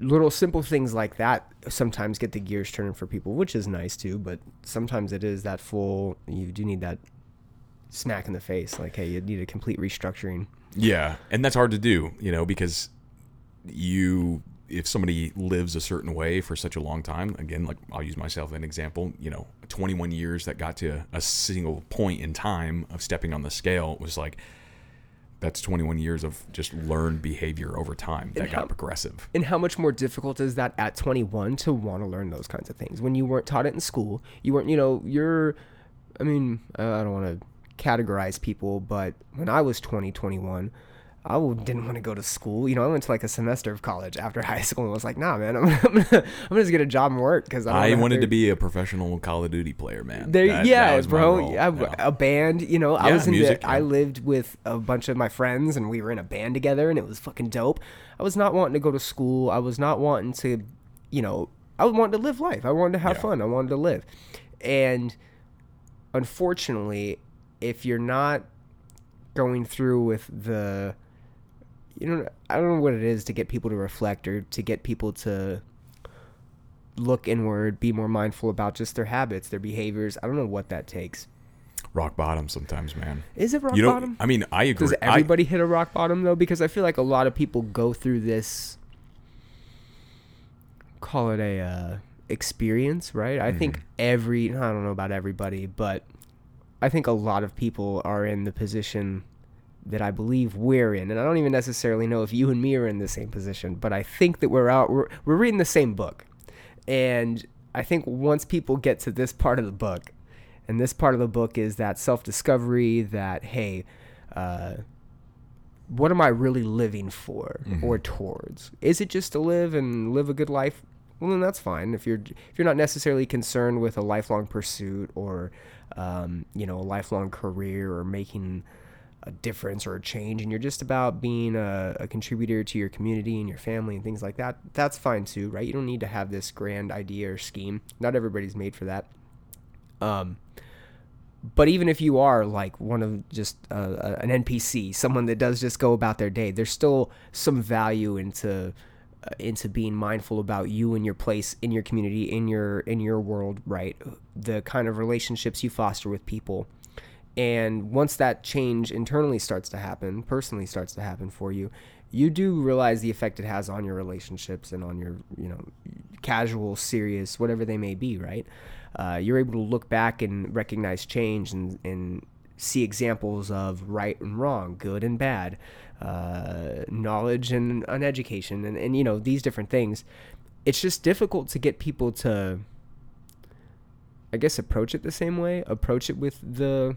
little simple things like that sometimes get the gears turning for people, which is nice too. But sometimes it is that full. You do need that smack in the face, like hey, you need a complete restructuring. Yeah, and that's hard to do, you know, because you if somebody lives a certain way for such a long time, again, like I'll use myself as an example, you know, 21 years that got to a single point in time of stepping on the scale was like that's 21 years of just learned behavior over time that how- got progressive. And how much more difficult is that at 21 to want to learn those kinds of things when you weren't taught it in school? You weren't, you know, you're, I mean, I don't want to categorize people, but when I was 20, 21, I didn't want to go to school. You know, I went to like a semester of college after high school and was like, nah, man, I'm, I'm, gonna, I'm gonna just get a job and work because I, I wanted to be a professional Call of Duty player, man. there, That- yeah, that bro. role, yeah, yeah. A band, you know. I was in music, the. I lived with a bunch of my friends, and we were in a band together, and it was fucking dope. I was not wanting to go to school. I was not wanting to, you know. I wanted to live life. I wanted to have Yeah. fun. I wanted to live, and unfortunately, if you're not going through with the you know I don't know what it is to get people to reflect or to get people to look inward, be more mindful about just their habits, their behaviors. I don't know what that takes. rock bottom sometimes, man. Is it rock you know, bottom? I mean, I agree. Does I- everybody hit a rock bottom though? Because I feel like a lot of people go through this call it a uh, experience, right? I think Mm-hmm. every I don't know about everybody, but I think a lot of people are in the position that I believe we're in, and I don't even necessarily know if you and me are in the same position, but I think that we're out. We're, we're reading the same book, and I think once people get to this part of the book, and this part of the book is that self-discovery, that hey, uh, what am I really living for or towards? Is it just to live and live a good life? Well, then that's fine. If you're if you're not necessarily concerned with a lifelong pursuit or um, you know a lifelong career or making a difference or a change, and you're just about being a, a contributor to your community and your family and things like that, that's fine too, right? You don't need to have this grand idea or scheme. Not everybody's made for that. Um, but even if you are like one of just uh, an NPC, someone that does just go about their day, there's still some value into uh, into being mindful about you and your place in your community, in your in your world, right? The kind of relationships you foster with people. And once that change internally starts to happen, personally starts to happen for you, you do realize the effect it has on your relationships and on your, you know, casual, serious, whatever they may be, right? Uh, you're able to look back and recognize change and, and see examples of right and wrong, good and bad, uh, knowledge and uneducation, and, and, you know, these different things. it's just difficult to get people to I guess approach it the same way, approach it with the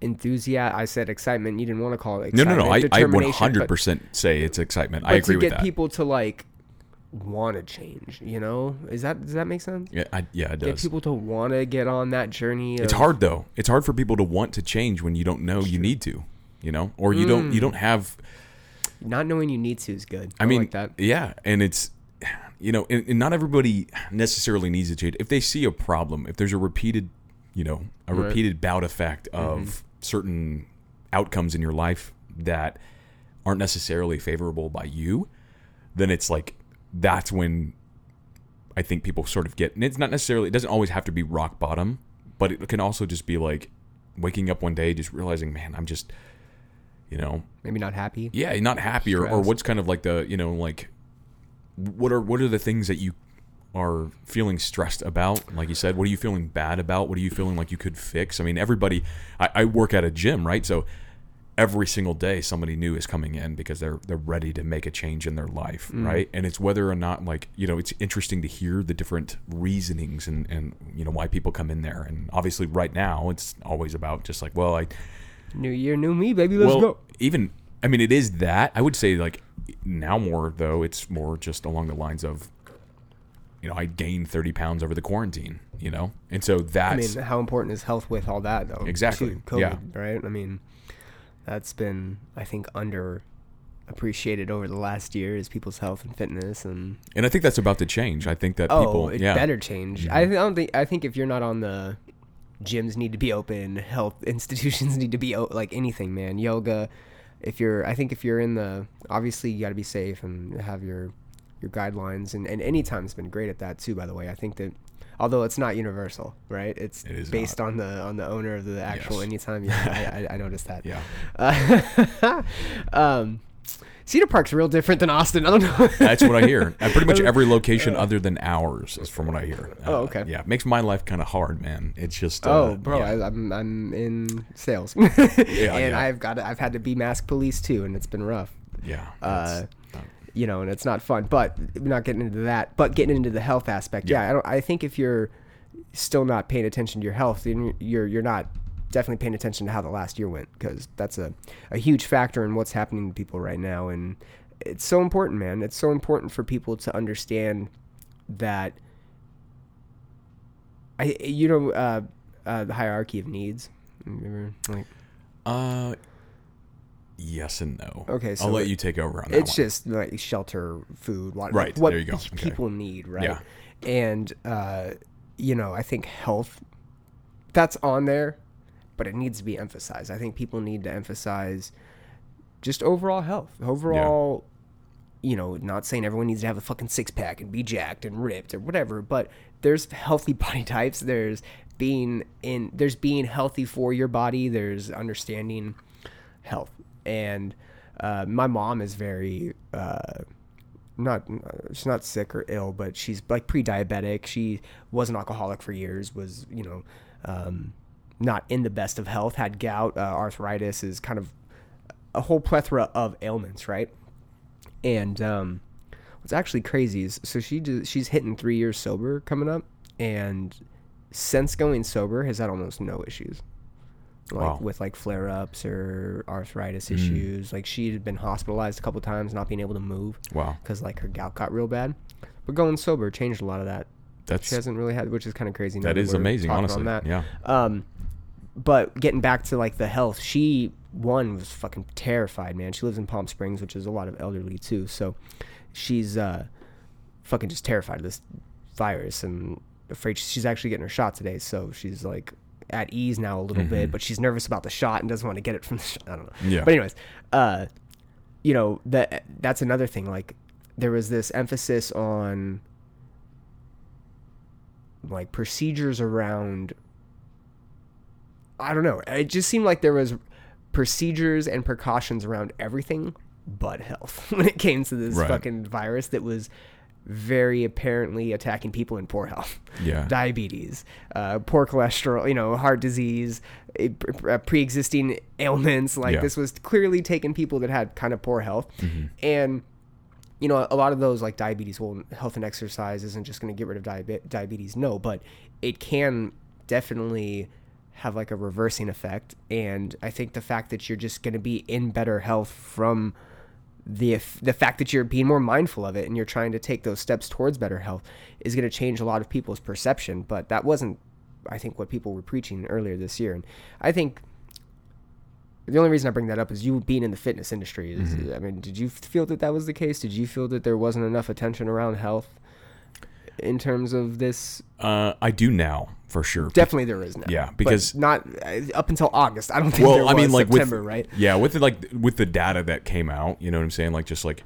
enthusiasm. I said excitement. You didn't want to call it No, excitement. no, no. I, I determination, 100% say it's excitement. I agree but agree to get people to like want to change. You know, is that does that make sense? yeah, I, yeah, it does. Get people to want to get on that journey. It's hard though. It's hard for people to want to change when you don't know you need to, you know, or you don't Mm. you don't have. Not knowing you need to is good. I mean, like that. yeah, and it's you know, and, and not everybody necessarily needs to change. If they see a problem, if there's a repeated, you know, a Right. repeated bout effect of certain outcomes in your life that aren't necessarily favorable by you, then it's like that's when I think people sort of get, and it's not necessarily, it doesn't always have to be rock bottom, but it can also just be like waking up one day, just realizing, man, I'm just, you know, Maybe not happy. yeah, not happy, or, or what's kind of like the, you know, like what are what are the things that you are feeling stressed about? Like you said, what are you feeling bad about? What are you feeling like you could fix? I mean, everybody. I, I work at a gym, right? So every single day somebody new is coming in because they're they're ready to make a change in their life mm. right and it's whether or not like you know it's interesting to hear the different reasonings and and you know why people come in there and obviously right now it's always about just like well i New year, new me, baby. Let's well go. even i mean it is that i would say like now more though it's more just along the lines of you know i gained 30 pounds over the quarantine you know and so I that's mean, how important is health with all that though? Exactly, COVID, yeah. Right. I mean, that's been I think under appreciated over the last year is people's health and fitness and and i think that's about to change i think that oh, people it yeah Mm-hmm. better change. I don't think I think if you're not on the gyms need to be open, health institutions need to be o- like anything, man. Yoga. If you're, I think if you're in the, obviously you got to be safe and have your your guidelines, and and Anytime's been great at that too. By the way, I think that. Although it's not universal, right? It's It based not. on the on the owner of the actual Yes. anytime. Yeah, I, I, noticed that. yeah Uh, um, Cedar Park's real different than Austin. I don't know. That's what I hear. At pretty much every location other than ours is from what I hear. Oh, Uh, okay. Yeah, it makes my life kind of hard, man. It's just. Uh, Oh, bro, yeah. I, I'm I'm in sales, Yeah, and yeah. I've got to, I've had to be mask police too, and it's been rough. yeah. Uh, you know, and it's not fun. But not getting into that, but getting into the health aspect. Yeah, Yeah. I don't. I think if you're still not paying attention to your health, then you're you're not definitely paying attention to how the last year went because that's a a huge factor in what's happening to people right now, and it's so important, man. It's so important for people to understand that. I you know uh, uh, the hierarchy of needs. Remember, like uh, yes and no. Okay, so I'll let it- you take over on that it's one. just like shelter, food, water, Right, like what there you go. Okay. people need, right? Yeah. And uh, you know, I think health that's on there, but it needs to be emphasized. I think people need to emphasize just overall health, overall. You know, not saying everyone needs to have a fucking six pack and be jacked and ripped or whatever, but there's healthy body types. There's being in. There's being healthy for your body. There's understanding health and uh, my mom is very uh, not she's not sick or ill but she's like pre-diabetic. She was an alcoholic for years was you know um, not in the best of health had gout uh, arthritis is kind of a whole plethora of ailments right? And um, what's actually crazy is so she she's hitting three years sober coming up and since going sober has had almost no issues like Wow. with like flare ups or arthritis issues. Like she had been hospitalized a couple times, not being able to move Wow. because like her gout got real bad. But going sober changed a lot of that. That's She hasn't really had, which is kind of crazy. that is amazing, honestly. On that. Yeah. Um, but getting back to like the health, she one was fucking terrified, man. She lives in Palm Springs, which is a lot of elderly too. So she's uh, fucking just terrified of this virus and afraid she's actually getting her shot today. So she's like at ease now a little bit, but she's nervous about the shot and doesn't want to get it from the shot. I don't know. Yeah. But anyways, uh, you know that that's another thing. Like there was this emphasis on like procedures around I don't know. It just seemed like there was procedures and precautions around everything but health when it came to this Right. fucking virus that was very apparently attacking people in poor health. Yeah. Diabetes, uh, poor cholesterol, you know, heart disease, pre- pre-existing ailments. Like Yeah. this was clearly taking people that had kind of poor health, Mm-hmm. and you know, a lot of those like diabetes, well, health and exercise isn't just going to get rid of diabe- diabetes, no, but it can definitely have like a reversing effect. And I think the fact that you're just going to be in better health from the the fact that you're being more mindful of it and you're trying to take those steps towards better health is going to change a lot of people's perception. But that wasn't, I think, what people were preaching earlier this year. And I think the only reason I bring that up is you being in the fitness industry. Is, Mm-hmm. I mean, did you feel that that was the case? Did you feel that there wasn't enough attention around health in terms of this? Uh, I do now for sure. Definitely, there is now. Yeah, But because- not uh, up until August. I don't think. there well, I mean, was like September, with right? yeah, with the, like with the data that came out, you know what I'm saying? Like just like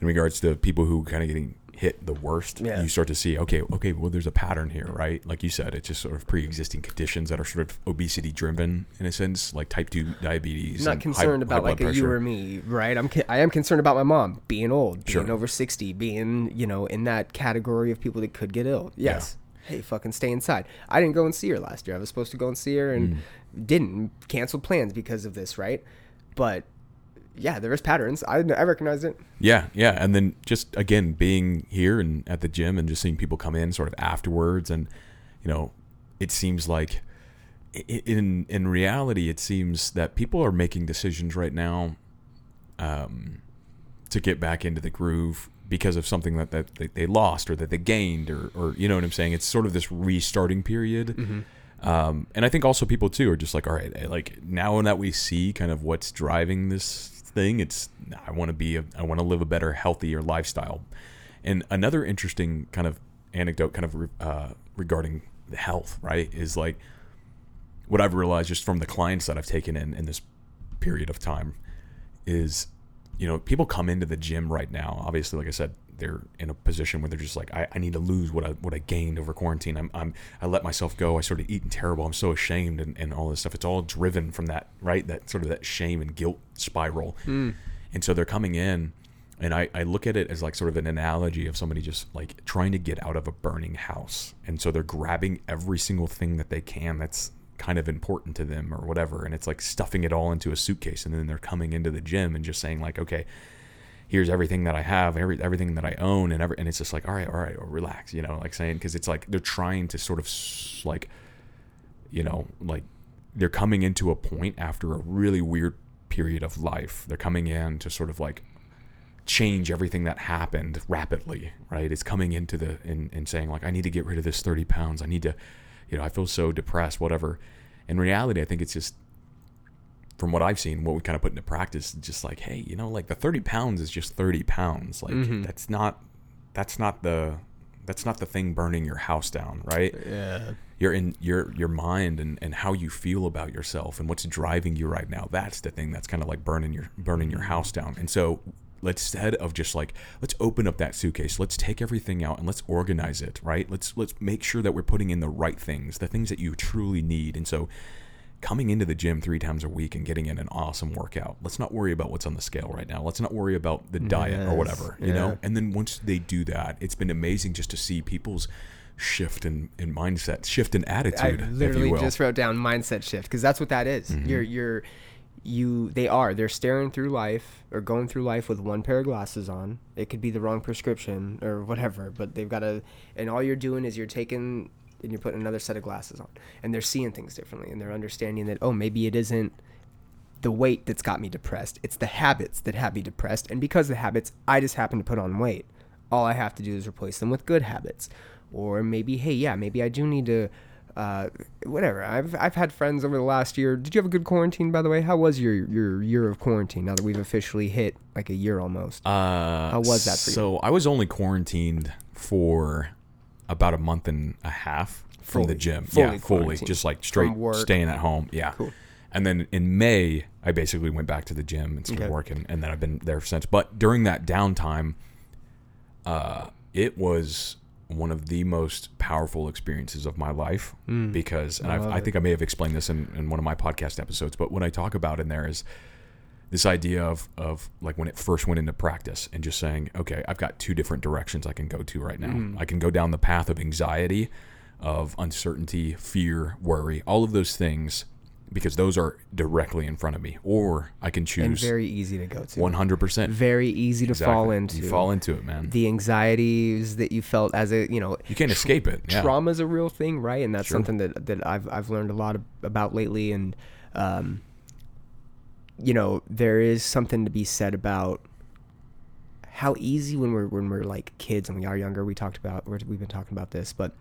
in regards to people who kind of getting hit the worst, Yeah. you start to see okay, okay, well, there's a pattern here, right? Like you said, it's just sort of pre-existing conditions that are sort of obesity driven in a sense, like type two diabetes. not and high- concerned high about like a you or me, right? I'm I am concerned about my mom being old, being Sure. over sixty, being you know in that category of people that could get ill. Yes. Hey, fucking stay inside. I didn't go and see her last year. I was supposed to go and see her and Mm. didn't. Canceled plans because of this, right? But yeah, there is patterns. I I recognized it. Yeah, yeah, and then just again being here and at the gym and just seeing people come in sort of afterwards, and you know, it seems like in in reality, it seems that people are making decisions right now, um, to get back into the groove because of something that, that they, they lost or that they gained or or you know what I'm saying. It's sort of this restarting period. Um, and I think also people too are just like, all right, like now that we see kind of what's driving this thing, it's I want to be, a, I want to live a better, healthier lifestyle. And another interesting kind of anecdote, kind of uh, regarding the health, right, is like what I've realized just from the clients that I've taken in in this period of time is, you know, people come into the gym right now. Obviously, like I said, they're in a position where they're just like, I, I need to lose what I what I gained over quarantine. I'm, I'm I let myself go. I started eating terrible. I'm so ashamed and, and all this stuff. It's all driven from that right that sort of that shame and guilt spiral. Hmm. And so they're coming in, and I, I look at it as like sort of an analogy of somebody just like trying to get out of a burning house. And so they're grabbing every single thing that they can that's kind of important to them or whatever. And it's like stuffing it all into a suitcase. And then they're coming into the gym and just saying, like, okay, here's everything that I have, every, everything that I own. And, every, and it's just like, all right, all right, relax, you know, like saying, because it's like they're trying to sort of like, you know, like they're coming into a point after a really weird period of life. They're coming in to sort of like change everything that happened rapidly, right? It's coming into the and, and saying like, I need to get rid of this 30 pounds. I need to, you know, I feel so depressed, whatever. In reality, I think it's just from what I've seen, what we kind of put into practice, just like, hey, you know, like the 30 pounds is just 30 pounds. Like mm-hmm. that's not, that's not the, that's not the thing burning your house down, right? Yeah. your in your your mind and, and how you feel about yourself and what's driving you right now that's the thing that's kind of like burning your burning your house mm-hmm. down and so let's instead of just like let's open up that suitcase let's take everything out and let's organize it right let's let's make sure that we're putting in the right things the things that you truly need and so coming into the gym three times a week and getting in an awesome workout let's not worry about what's on the scale right now let's not worry about the diet or whatever you yeah. know and then once they do that it's been amazing just to see people's shift in, in mindset shift in I attitude if literally you will Mm-hmm. just wrote down mindset shift because that's what that is. You're you're you they are they're staring through life or going through life with one pair of glasses on. It could be the wrong prescription or whatever, but they've got to and all you're doing is you're taking and you're putting another set of glasses on and they're seeing things differently and they're understanding that oh maybe it isn't the weight that's got me depressed. It's the habits that have me depressed. And because of the habits, I just happen to put on weight. All I have to do is replace them with good habits. Or maybe, hey, yeah, maybe I do need to, uh, whatever. I've, I've had friends over the last year. Did you have a good quarantine, by the way? How was your, your year of quarantine now that we've officially hit like a year almost? uh, How was that for you? so i was only quarantined for about a month and a half from the gym. Fully yeah fully just like straight staying at home. Yeah. Cool. and then in may i basically went back to the gym and started Okay. working and then i've been there since. But during that downtime uh, it was one of the most powerful experiences of my life because and I I've, I think I may have explained this in, in one of my podcast episodes, but what I talk about in there is this idea of of like when it first went into practice and just saying, okay, I've got two different directions I can go to right now. Mm-hmm. I can go down the path of anxiety, of uncertainty, fear, worry, all of those things because those are directly in front of me, or I can choose and very easy to go to. one hundred percent. very easy to fall into. You fall into it, man. the anxieties that you felt as a you know You can't escape it. Yeah. trauma is a real thing, right? And that's Sure. something that that I've I've learned a lot about lately. And um, you know, there is something to be said about how easy when we're when we're like kids and we are younger. We talked about we've been talking about this, but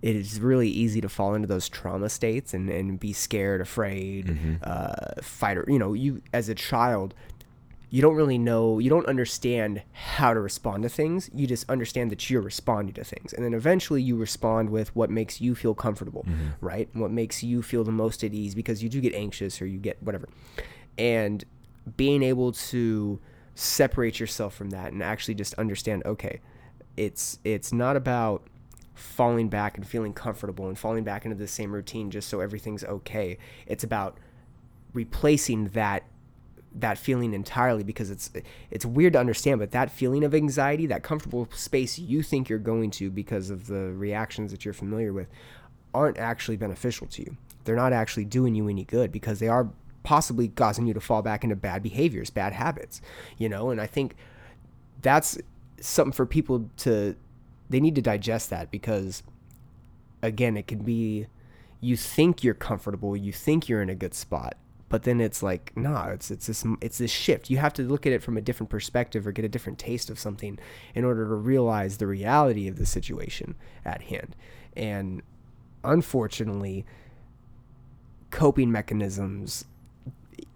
it is really easy to fall into those trauma states and, and be scared, afraid, Mm-hmm. uh, fighter. You know, you as a child, you don't really know, you don't understand how to respond to things. You just understand that you're responding to things. And then eventually you respond with what makes you feel comfortable, right? And what makes you feel the most at ease because you do get anxious or you get whatever. And being able to separate yourself from that and actually just understand, okay, it's it's not about falling back and feeling comfortable and falling back into the same routine just so everything's okay. It's about replacing that that feeling entirely because it's it's weird to understand but that feeling of anxiety that comfortable space you think you're going to because of the reactions that you're familiar with aren't actually beneficial to you they're not actually doing you any good because they are possibly causing you to fall back into bad behaviors bad habits you know? And i think that's something for people to they need to digest that because again it can be you think you're comfortable you think you're in a good spot but then it's like nah it's it's this it's this shift. You have to look at it from a different perspective or get a different taste of something in order to realize the reality of the situation at hand. And unfortunately coping mechanisms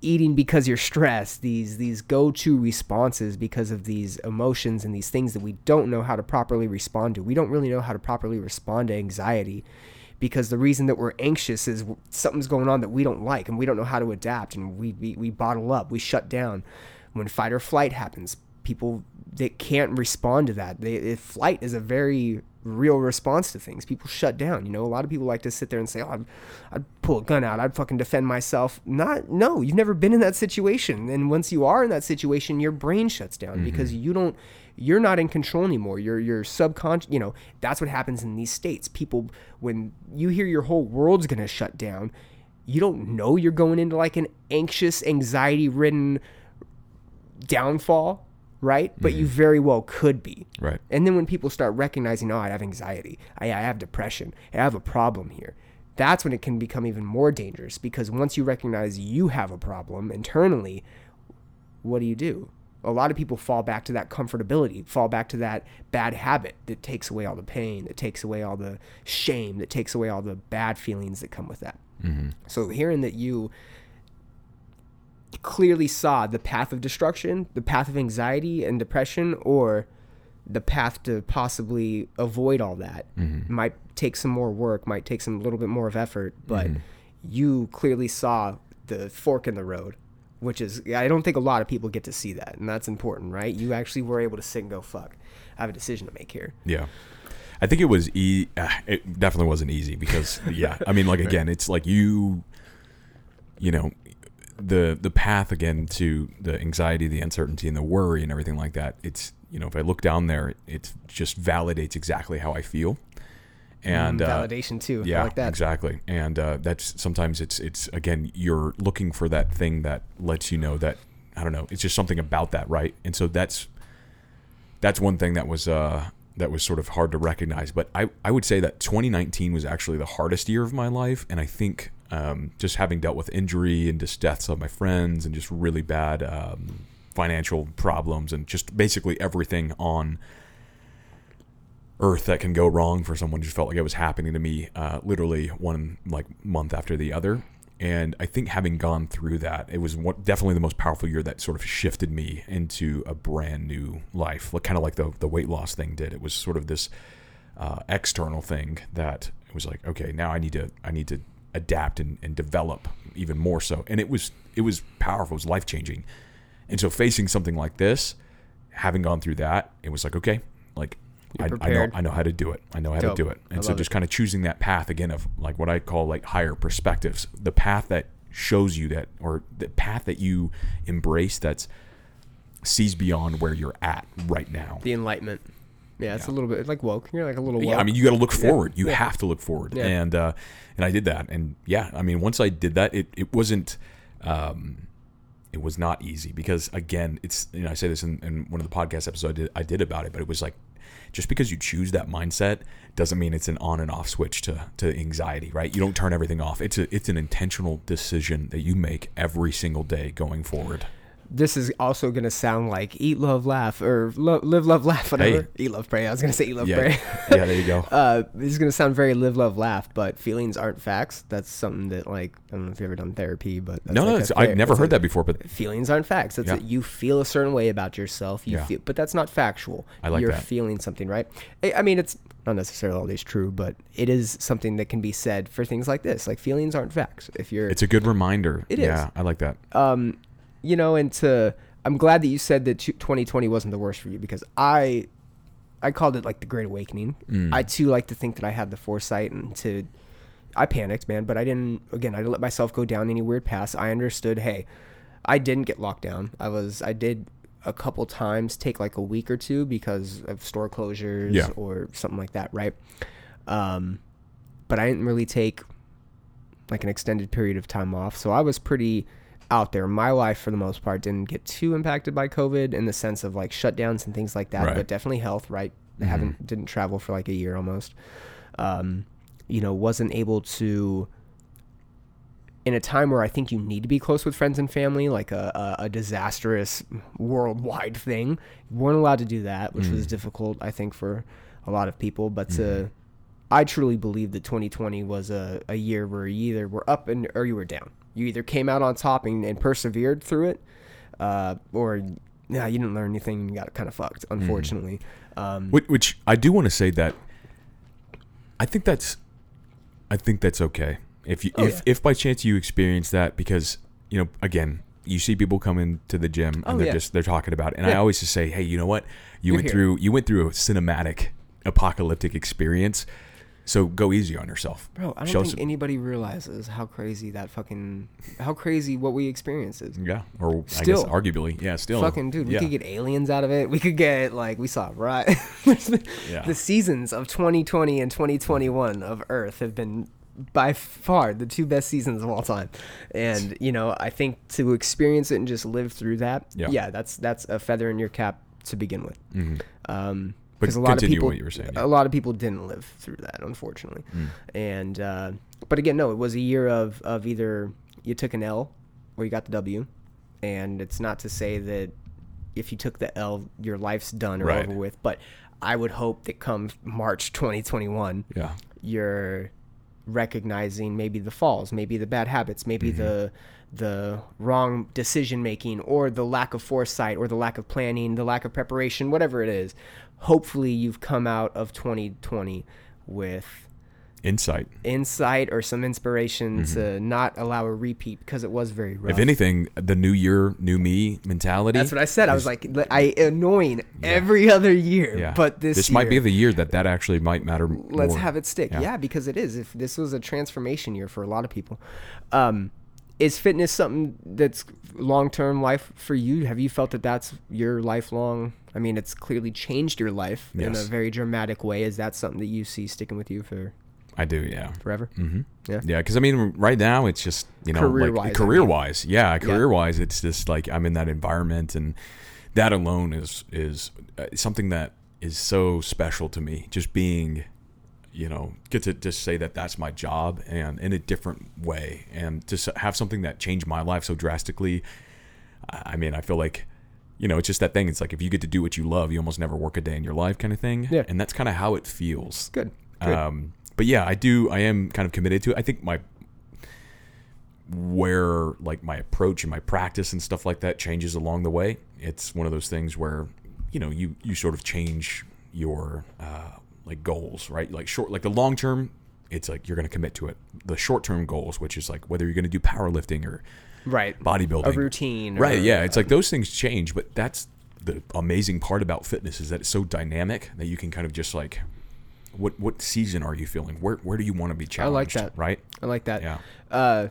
eating because you're stressed these these go-to responses because of these emotions and these things that we don't know how to properly respond to. We don't really know how to properly respond to anxiety because the reason that we're anxious is something's going on that we don't like and we don't know how to adapt and we we, we bottle up we shut down. When fight or flight happens people that can't respond to that. They, flight is a very real response to things. People shut down you know? A lot of people like to sit there and say oh I'd, I'd pull a gun out. I'd fucking defend myself. Not no you've never been in that situation. And once you are in that situation your brain shuts down mm-hmm. because you don't you're not in control anymore. You're you're subconscious you know that's what happens in these states. People when you hear your whole world's to shut down you don't know you're going into like an anxious anxiety ridden downfall right? But you mm-hmm. very well could be. Right. and then when people start recognizing, oh, I have anxiety, I, I have depression, I have a problem here, that's when it can become even more dangerous because once you recognize you have a problem internally, what do you do? A lot of people fall back to that comfortability, fall back to that bad habit that takes away all the pain, that takes away all the shame, that takes away all the bad feelings that come with that. Mm-hmm. So hearing that you clearly saw the path of destruction, the path of anxiety and depression, or the path to possibly avoid all that might take some more work, might take some little bit more of effort, but you clearly saw the fork in the road, which is I don't think a lot of people get to see that, and that's important, right? You actually were able to sit and go, "Fuck, I have a decision to make here." Yeah. I think it was e- uh, it definitely wasn't easy because yeah, I mean like again, it's like you you know, the the path again to the anxiety, the uncertainty and the worry and everything like that. It's you know, if I look down there, it, it just validates exactly how I feel. And uh, Validation too, yeah, like that. exactly. And uh, that's sometimes it's it's again you're looking for that thing that lets you know that I don't know. It's just something about that, right? And so that's that's one thing that was uh, that was sort of hard to recognize. But I I would say that 2019 was actually the hardest year of my life, and I think um, just having dealt with injury and just deaths of my friends and just really bad um, financial problems and just basically everything on earth that can go wrong for someone just felt like it was happening to me uh, literally one like month after the other. And i think having gone through that it was one, definitely the most powerful year that sort of shifted me into a brand new life like kind of like the, the weight loss thing did. It was sort of this uh, external thing that it was like okay now i need to i need to adapt and, and develop even more so and it was it was powerful it was life changing and so facing something like this having gone through that it was like okay like I, I know. I know how to do it. I know how Dope. to do it. I And so just it. kind of choosing that path again of like what I call like higher perspectives, the path that shows you that or the path that you embrace that's sees beyond where you're at right now. The enlightenment. Yeah, it's Yeah. a little bit like woke. You're like a little woke. Yeah, I mean, you got to look forward. You Yeah. have to look forward, Yeah. and uh, and I did that, and yeah, I mean, once I did that, it it wasn't, um, it was not easy because again, it's you know I say this in, in one of the podcast episodes I did, I did about it, but it was like just because you choose that mindset doesn't mean it's an on and off switch to to anxiety, right? You don't turn everything off. It's a it's an intentional decision that you make every single day going forward. This is also gonna sound like eat, love, laugh, or lo- live, love, laugh, whatever. Eat, love, pray. I was gonna say eat, love, Yeah, pray. yeah, there you go. uh, this is gonna sound very live, love, laugh, but feelings aren't facts. That's something that like I don't know if you've ever done therapy, but that's no, like no, it's, ther- I've never heard like- that before, but Feelings aren't facts. That's Yeah. You feel a certain way about yourself. You Yeah. feel, but that's not factual. I like You're that. feeling something, right? I, I mean, it's not necessarily always true, but it is something that can be said for things like this. Like feelings aren't facts. If you're it's a good reminder. It is. yeah, I like that. um, you know, and to I'm glad that you said that 2020 wasn't the worst for you because I I called it like the Great Awakening. Mm. I too like to think that I had the foresight and to I panicked, man, but I didn't. Again, I didn't let myself go down any weird paths. I understood. Hey, I didn't get locked down. I was. I did a couple times take like a week or two because of store closures Yeah. or something like that, right? Um, but I didn't really take like an extended period of time off. So I was pretty out there. My life, for the most part, didn't get too impacted by COVID in the sense of like shutdowns and things like that, Right. but definitely health. Right, I haven't didn't travel for like a year almost. Um, you know, wasn't able to. In a time where I think you need to be close with friends and family, like a, a, a disastrous worldwide thing, weren't allowed to do that, which was mm. difficult, I think, for a lot of people. But to, mm-hmm. I truly believe that 2020 was a, a year where you either were up and or you were down. You either came out on top and, and persevered through it, uh, or yeah, you didn't learn anything and you got kind of fucked. Unfortunately, um, Which, which I do want to say that I think that's I think that's okay. If you Oh, if yeah. if by chance you experience that because you know again you see people come into the gym and Oh, they're yeah. just they're talking about it and I always just say hey you know what you You're went here. through you went through a cinematic apocalyptic experience so go easy on yourself bro, I don't Show think some- anybody realizes how crazy that fucking how crazy what we experience is. yeah or Still. I guess arguably yeah still Fucking dude, we yeah. could get aliens out of it. We could get like we saw right. Yeah. The seasons of 2020 and 2021 of Earth have been by far the two best seasons of all time. And you know, I think to experience it and just live through that, Yeah. yeah, that's that's a feather in your cap to begin with. Mhm. Um, because a lot of people, what you were saying, yeah. a lot of people didn't live through that, unfortunately. Mm. And uh, but again, no, it was a year of of either you took an L or you got the W, and it's not to say that if you took the L, your life's done or Right. over with. But I would hope that come March 2021, yeah you're recognizing maybe the falls, maybe the bad habits, maybe Mm-hmm. the the wrong decision making or the lack of foresight or the lack of planning, the lack of preparation, whatever it is. Hopefully you've come out of 2020 with insight insight or some inspiration to not allow a repeat because it was very rough. Mm-hmm. if anything the new year new me mentality That's what I said. I was like, I annoying every other year, Yeah. but this This might be the year that that actually might matter. let's more. have it stick. Yeah. Yeah. because it is. If this was a transformation year for a lot of people, um, is fitness something that's long term life for you? Have you felt that that's your lifelong? I mean, it's clearly changed your life in a very dramatic way. Is that something that you see sticking with you for I do. Yeah. forever? hmm Yeah. Yeah, because I mean, right now it's just you know, Career-wise, I like career mean. wise, yeah, career wise, it's just like I'm in that environment, and that alone is is uh, something that is so special to me. Just being, you know, get to just say that that's my job, and in a different way, and to have something that changed my life so drastically. I I mean, I feel like. You know, it's just that thing. It's like if you get to do what you love, you almost never work a day in your life, kind of thing. Yeah. And that's kind of how it feels. Good. Good. Um, but yeah, I do. I am kind of committed to it. I think my where like my approach and my practice and stuff like that changes along the way. It's one of those things where you know you you sort of change your uh, like goals, right? Like short, like the long term. It's like you're going to commit to it. The short term goals, which is like whether you're going to do powerlifting or right. bodybuilding, A routine. Right. or- Yeah. It's like those things change, but that's the amazing part about fitness is that it's so dynamic that you can kind of just like, what what season are you feeling? Where where do you want to be challenged I like that. Right. I like that. Yeah. Uh,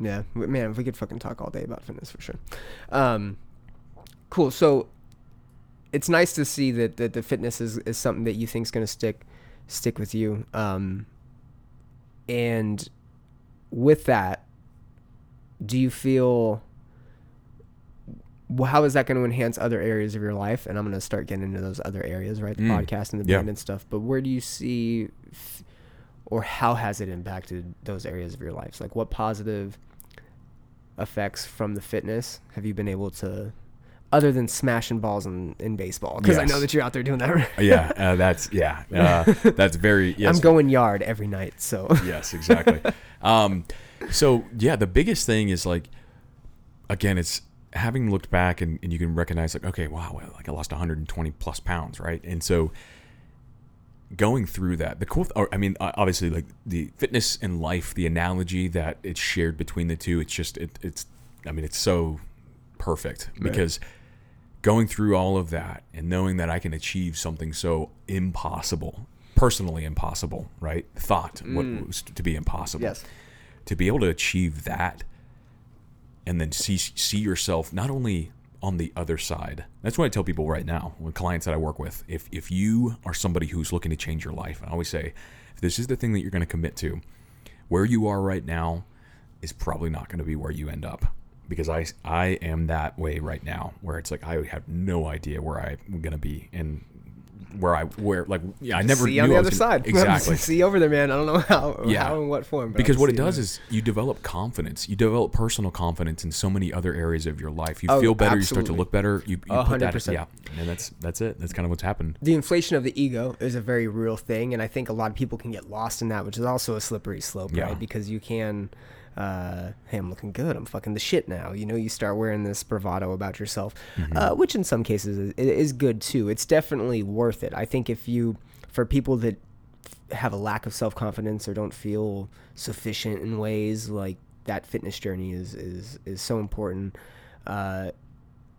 Yeah, man, if we could fucking talk all day about fitness for sure. Um, cool. So it's nice to see that, that the fitness is, is something that you think is going to stick stick with you. Um, and with that, do you feel well, how is that going to enhance other areas of your life? And I'm going to start getting into those other areas, right? The Mm. podcast and the Yeah. band and stuff. But where do you see, f- or how has it impacted those areas of your life? Like, what positive effects from the fitness have you been able to, other than smashing balls in, in baseball? Because I know that you're out there doing that. Right? yeah, uh, that's yeah, uh, that's very. Yes, I'm going yard every night, so yes, exactly. um, so yeah, the biggest thing is like, again, it's having looked back and, and you can recognize like, okay, wow, well, like I lost 120 plus pounds, right? And so going through that, the cool, th- or I mean, obviously, like the fitness and life, the analogy that it's shared between the two, it's just, it, it's, I mean, it's so perfect because going through all of that and knowing that I can achieve something so impossible, personally impossible, right? Thought what mm. was to be impossible. yes, To be able to achieve that and then see see yourself not only on the other side. That's what I tell people right now, with clients that I work with. If if you are somebody who's looking to change your life, I always say, if this is the thing that you're going to commit to, where you are right now is probably not going to be where you end up. Because I, I am that way right now, where it's like I have no idea where I'm going to be and where I where like yeah I never see on the other gonna- side. exactly see over there, man. I don't know how, Yeah. how and what form. because what it does is you develop confidence. You develop personal confidence in so many other areas of your life. You Oh, feel better. You start to look better. You, you A put that, yeah, and that's that's it. That's kind of what's happened. the inflation of the ego is a very real thing, and I think a lot of people can get lost in that, which is also a slippery slope, Yeah. right? Because you can, uh, hey, I'm looking good, I'm fucking the shit now. You know, you start wearing this bravado about yourself, Mm-hmm. uh, which in some cases is, is good too. It's definitely worth it. I think if you, for people that have a lack of self confidence or don't feel sufficient in ways, like that fitness journey is is is so important. Uh,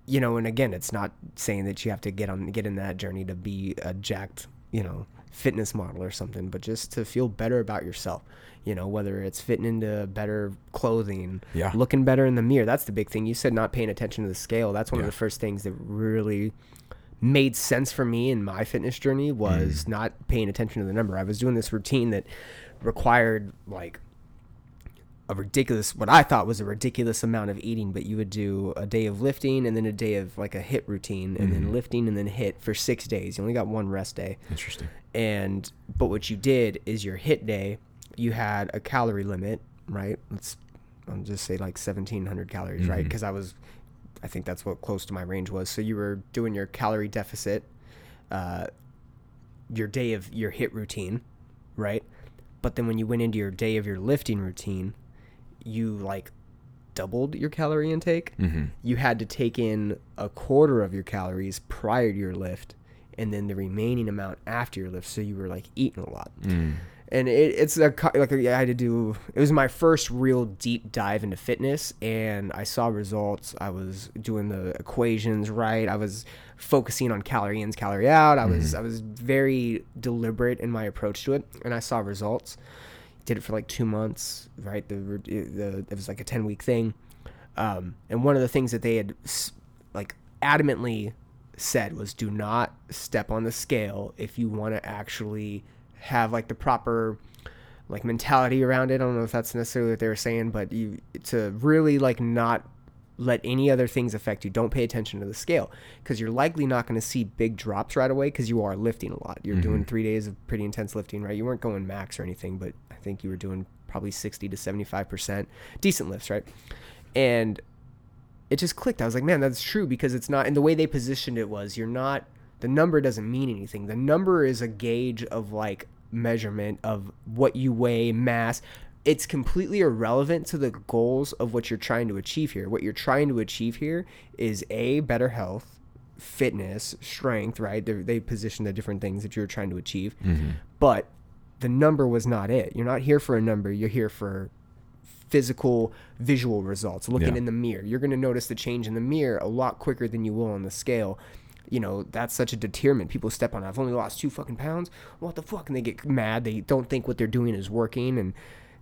you know, and again, it's not saying that you have to get on get in that journey to be a jacked, you know, fitness model or something, but just to feel better about yourself. You know, whether it's fitting into better clothing, Yeah. looking better in the mirror. That's the big thing. You said not paying attention to the scale. That's one Yeah. of the first things that really made sense for me in my fitness journey was Mm. not paying attention to the number. I was doing this routine that required like a ridiculous what I thought was a ridiculous amount of eating, but you would do a day of lifting and then a day of like a HIIT routine and Mm-hmm. then lifting and then HIIT for 6 days. You only got one rest day. Interesting. And but what you did is your HIIT day, you had a calorie limit, right? Let's I'll just say like 1700 calories, right? Mhm. Because I was I think that's what close to my range was. So you were doing your calorie deficit, uh, your day of your HIIT routine, right? But then when you went into your day of your lifting routine, you like doubled your calorie intake. Mm-hmm. You had to take in a quarter of your calories prior to your lift, and then the remaining amount after your lift. So you were like eating a lot Mm. And it, it's a like I had to do. It was my first real deep dive into fitness, and I saw results. I was doing the equations right. I was focusing on calorie ins, calorie out. I was I was very deliberate in my approach to it, and I saw results. Did it for like two months, right? The, the it was like a ten week thing, um, and one of the things that they had like adamantly said was do not step on the scale if you want to actually have like the proper like mentality around it. I don't know if that's necessarily what they were saying, but you to really like not let any other things affect you. Don't pay attention to the scale because you're likely not going to see big drops right away because you are lifting a lot. You're doing mm-hmm. three days of pretty intense lifting, right? You weren't going max or anything, but I think you were doing probably 60 to 75% decent lifts, right? And it just clicked. I was like, man, that's true because it's not. And the way they positioned it was, you're not. The number doesn't mean anything. The number is a gauge of like measurement of what you weigh, mass. It's completely irrelevant to the goals of what you're trying to achieve here. What you're trying to achieve here is a better health, fitness, strength. Right? They're, they position the different things that you're trying to achieve, mm-hmm. but the number was not it. You're not here for a number. You're here for physical visual results looking Yeah. in the mirror you're going to notice the change in the mirror a lot quicker than you will on the scale you know that's such a deterrent people step on it. i've only lost two fucking pounds what the fuck and they get mad they don't think what they're doing is working and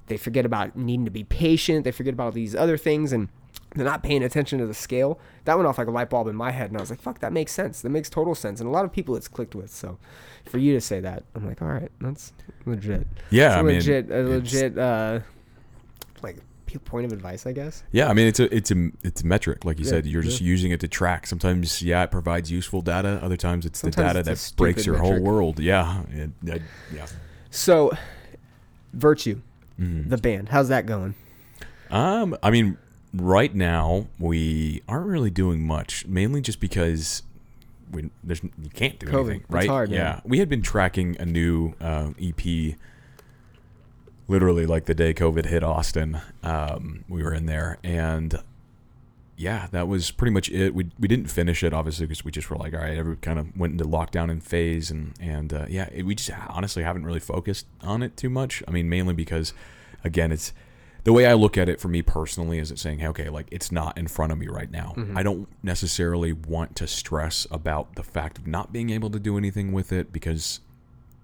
they forget about needing to be patient. They forget about all these other things, and they're not paying attention to the scale. That went off like a light bulb in my head, and I was like, "Fuck, that makes sense. That makes total sense." And a lot of people it's clicked with. So, for you to say that, I'm like, "All right, that's legit." Yeah, I mean, legit, a legit, uh, like p- point of advice, I guess. Yeah, I mean it's a it's a it's a metric, like you Yeah, said. You're just using it to track. Sometimes, yeah, it provides useful data. Other times, it's Sometimes the data it's that breaks your whole world. Yeah, it, it- yeah. So, Virtue, Mhm. the band, how's that going? Um, I mean, right now we aren't really doing much, mainly just because we there's you can't do COVID. anything, It's right? hard, man. yeah, we had been tracking a new uh, EP. Literally, like the day COVID hit Austin, um, we were in there, and yeah, that was pretty much it. We we didn't finish it obviously because we just were like, all right, every kind of went into lockdown in phase, and and uh, yeah, it, we just honestly haven't really focused on it too much. I mean, mainly because again, it's the way I look at it for me personally is it saying, hey, okay, like it's not in front of me right now. Mm-hmm. I don't necessarily want to stress about the fact of not being able to do anything with it because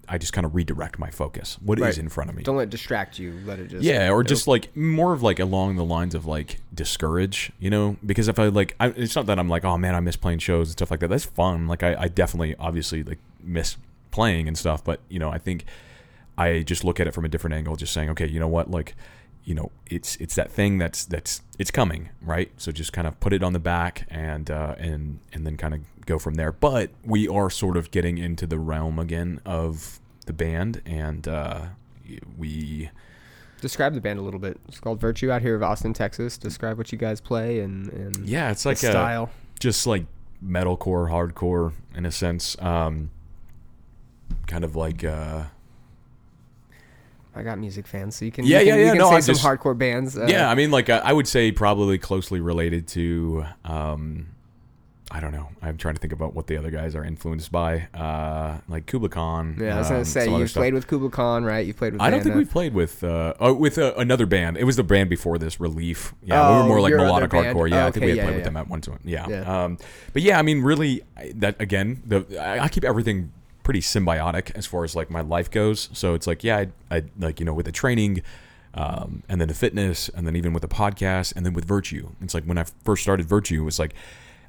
I just kind of redirect my focus. What is Right. in front of me? Don't let it distract you. Let it just yeah, or just like more of like along the lines of like discourage, you know? Because if I like, I, it's not that I'm like, oh man, I miss playing shows and stuff like that. That's fun. Like I, I definitely, obviously, like miss playing and stuff. But you know, I think I just look at it from a different angle, just saying, okay, you know what, like, you know, it's it's that thing that's that's it's coming, right? So just kind of put it on the back and uh, and and then kind of go from there. But we are sort of getting into the realm again of the band, and uh, we. describe the band a little bit. It's called Virtue out here of Austin, Texas. Describe what you guys play and and Yeah, it's like a, style. just like metalcore, hardcore in a sense. Um, kind of like uh, I got music fans, so you can Yeah, you yeah, can, yeah, can no, say I'm some just- hardcore bands. Uh, yeah. I mean, like I would say probably closely related to. Um, I don't know. I'm trying to think about what the other guys are influenced by. Uh, like Kublai Khan. Yeah, I was gonna um, say you've played with Kublai Khan, right? You played with. I don't think we've played with uh, oh, with uh, another band. It was the band before this, Relief. Yeah, we Oh, were more like melodic hardcore. Yeah, Oh, I think we had yeah, played yeah, with them at one point. Yeah. Yeah. Um, but yeah, I mean, really, that again, the I, I keep everything pretty symbiotic as far as like my life goes. So it's like, yeah, I, I like you know with the training. Um, and then the fitness, and then even with the podcast, and then with Virtue. It's like when I first started Virtue, it was like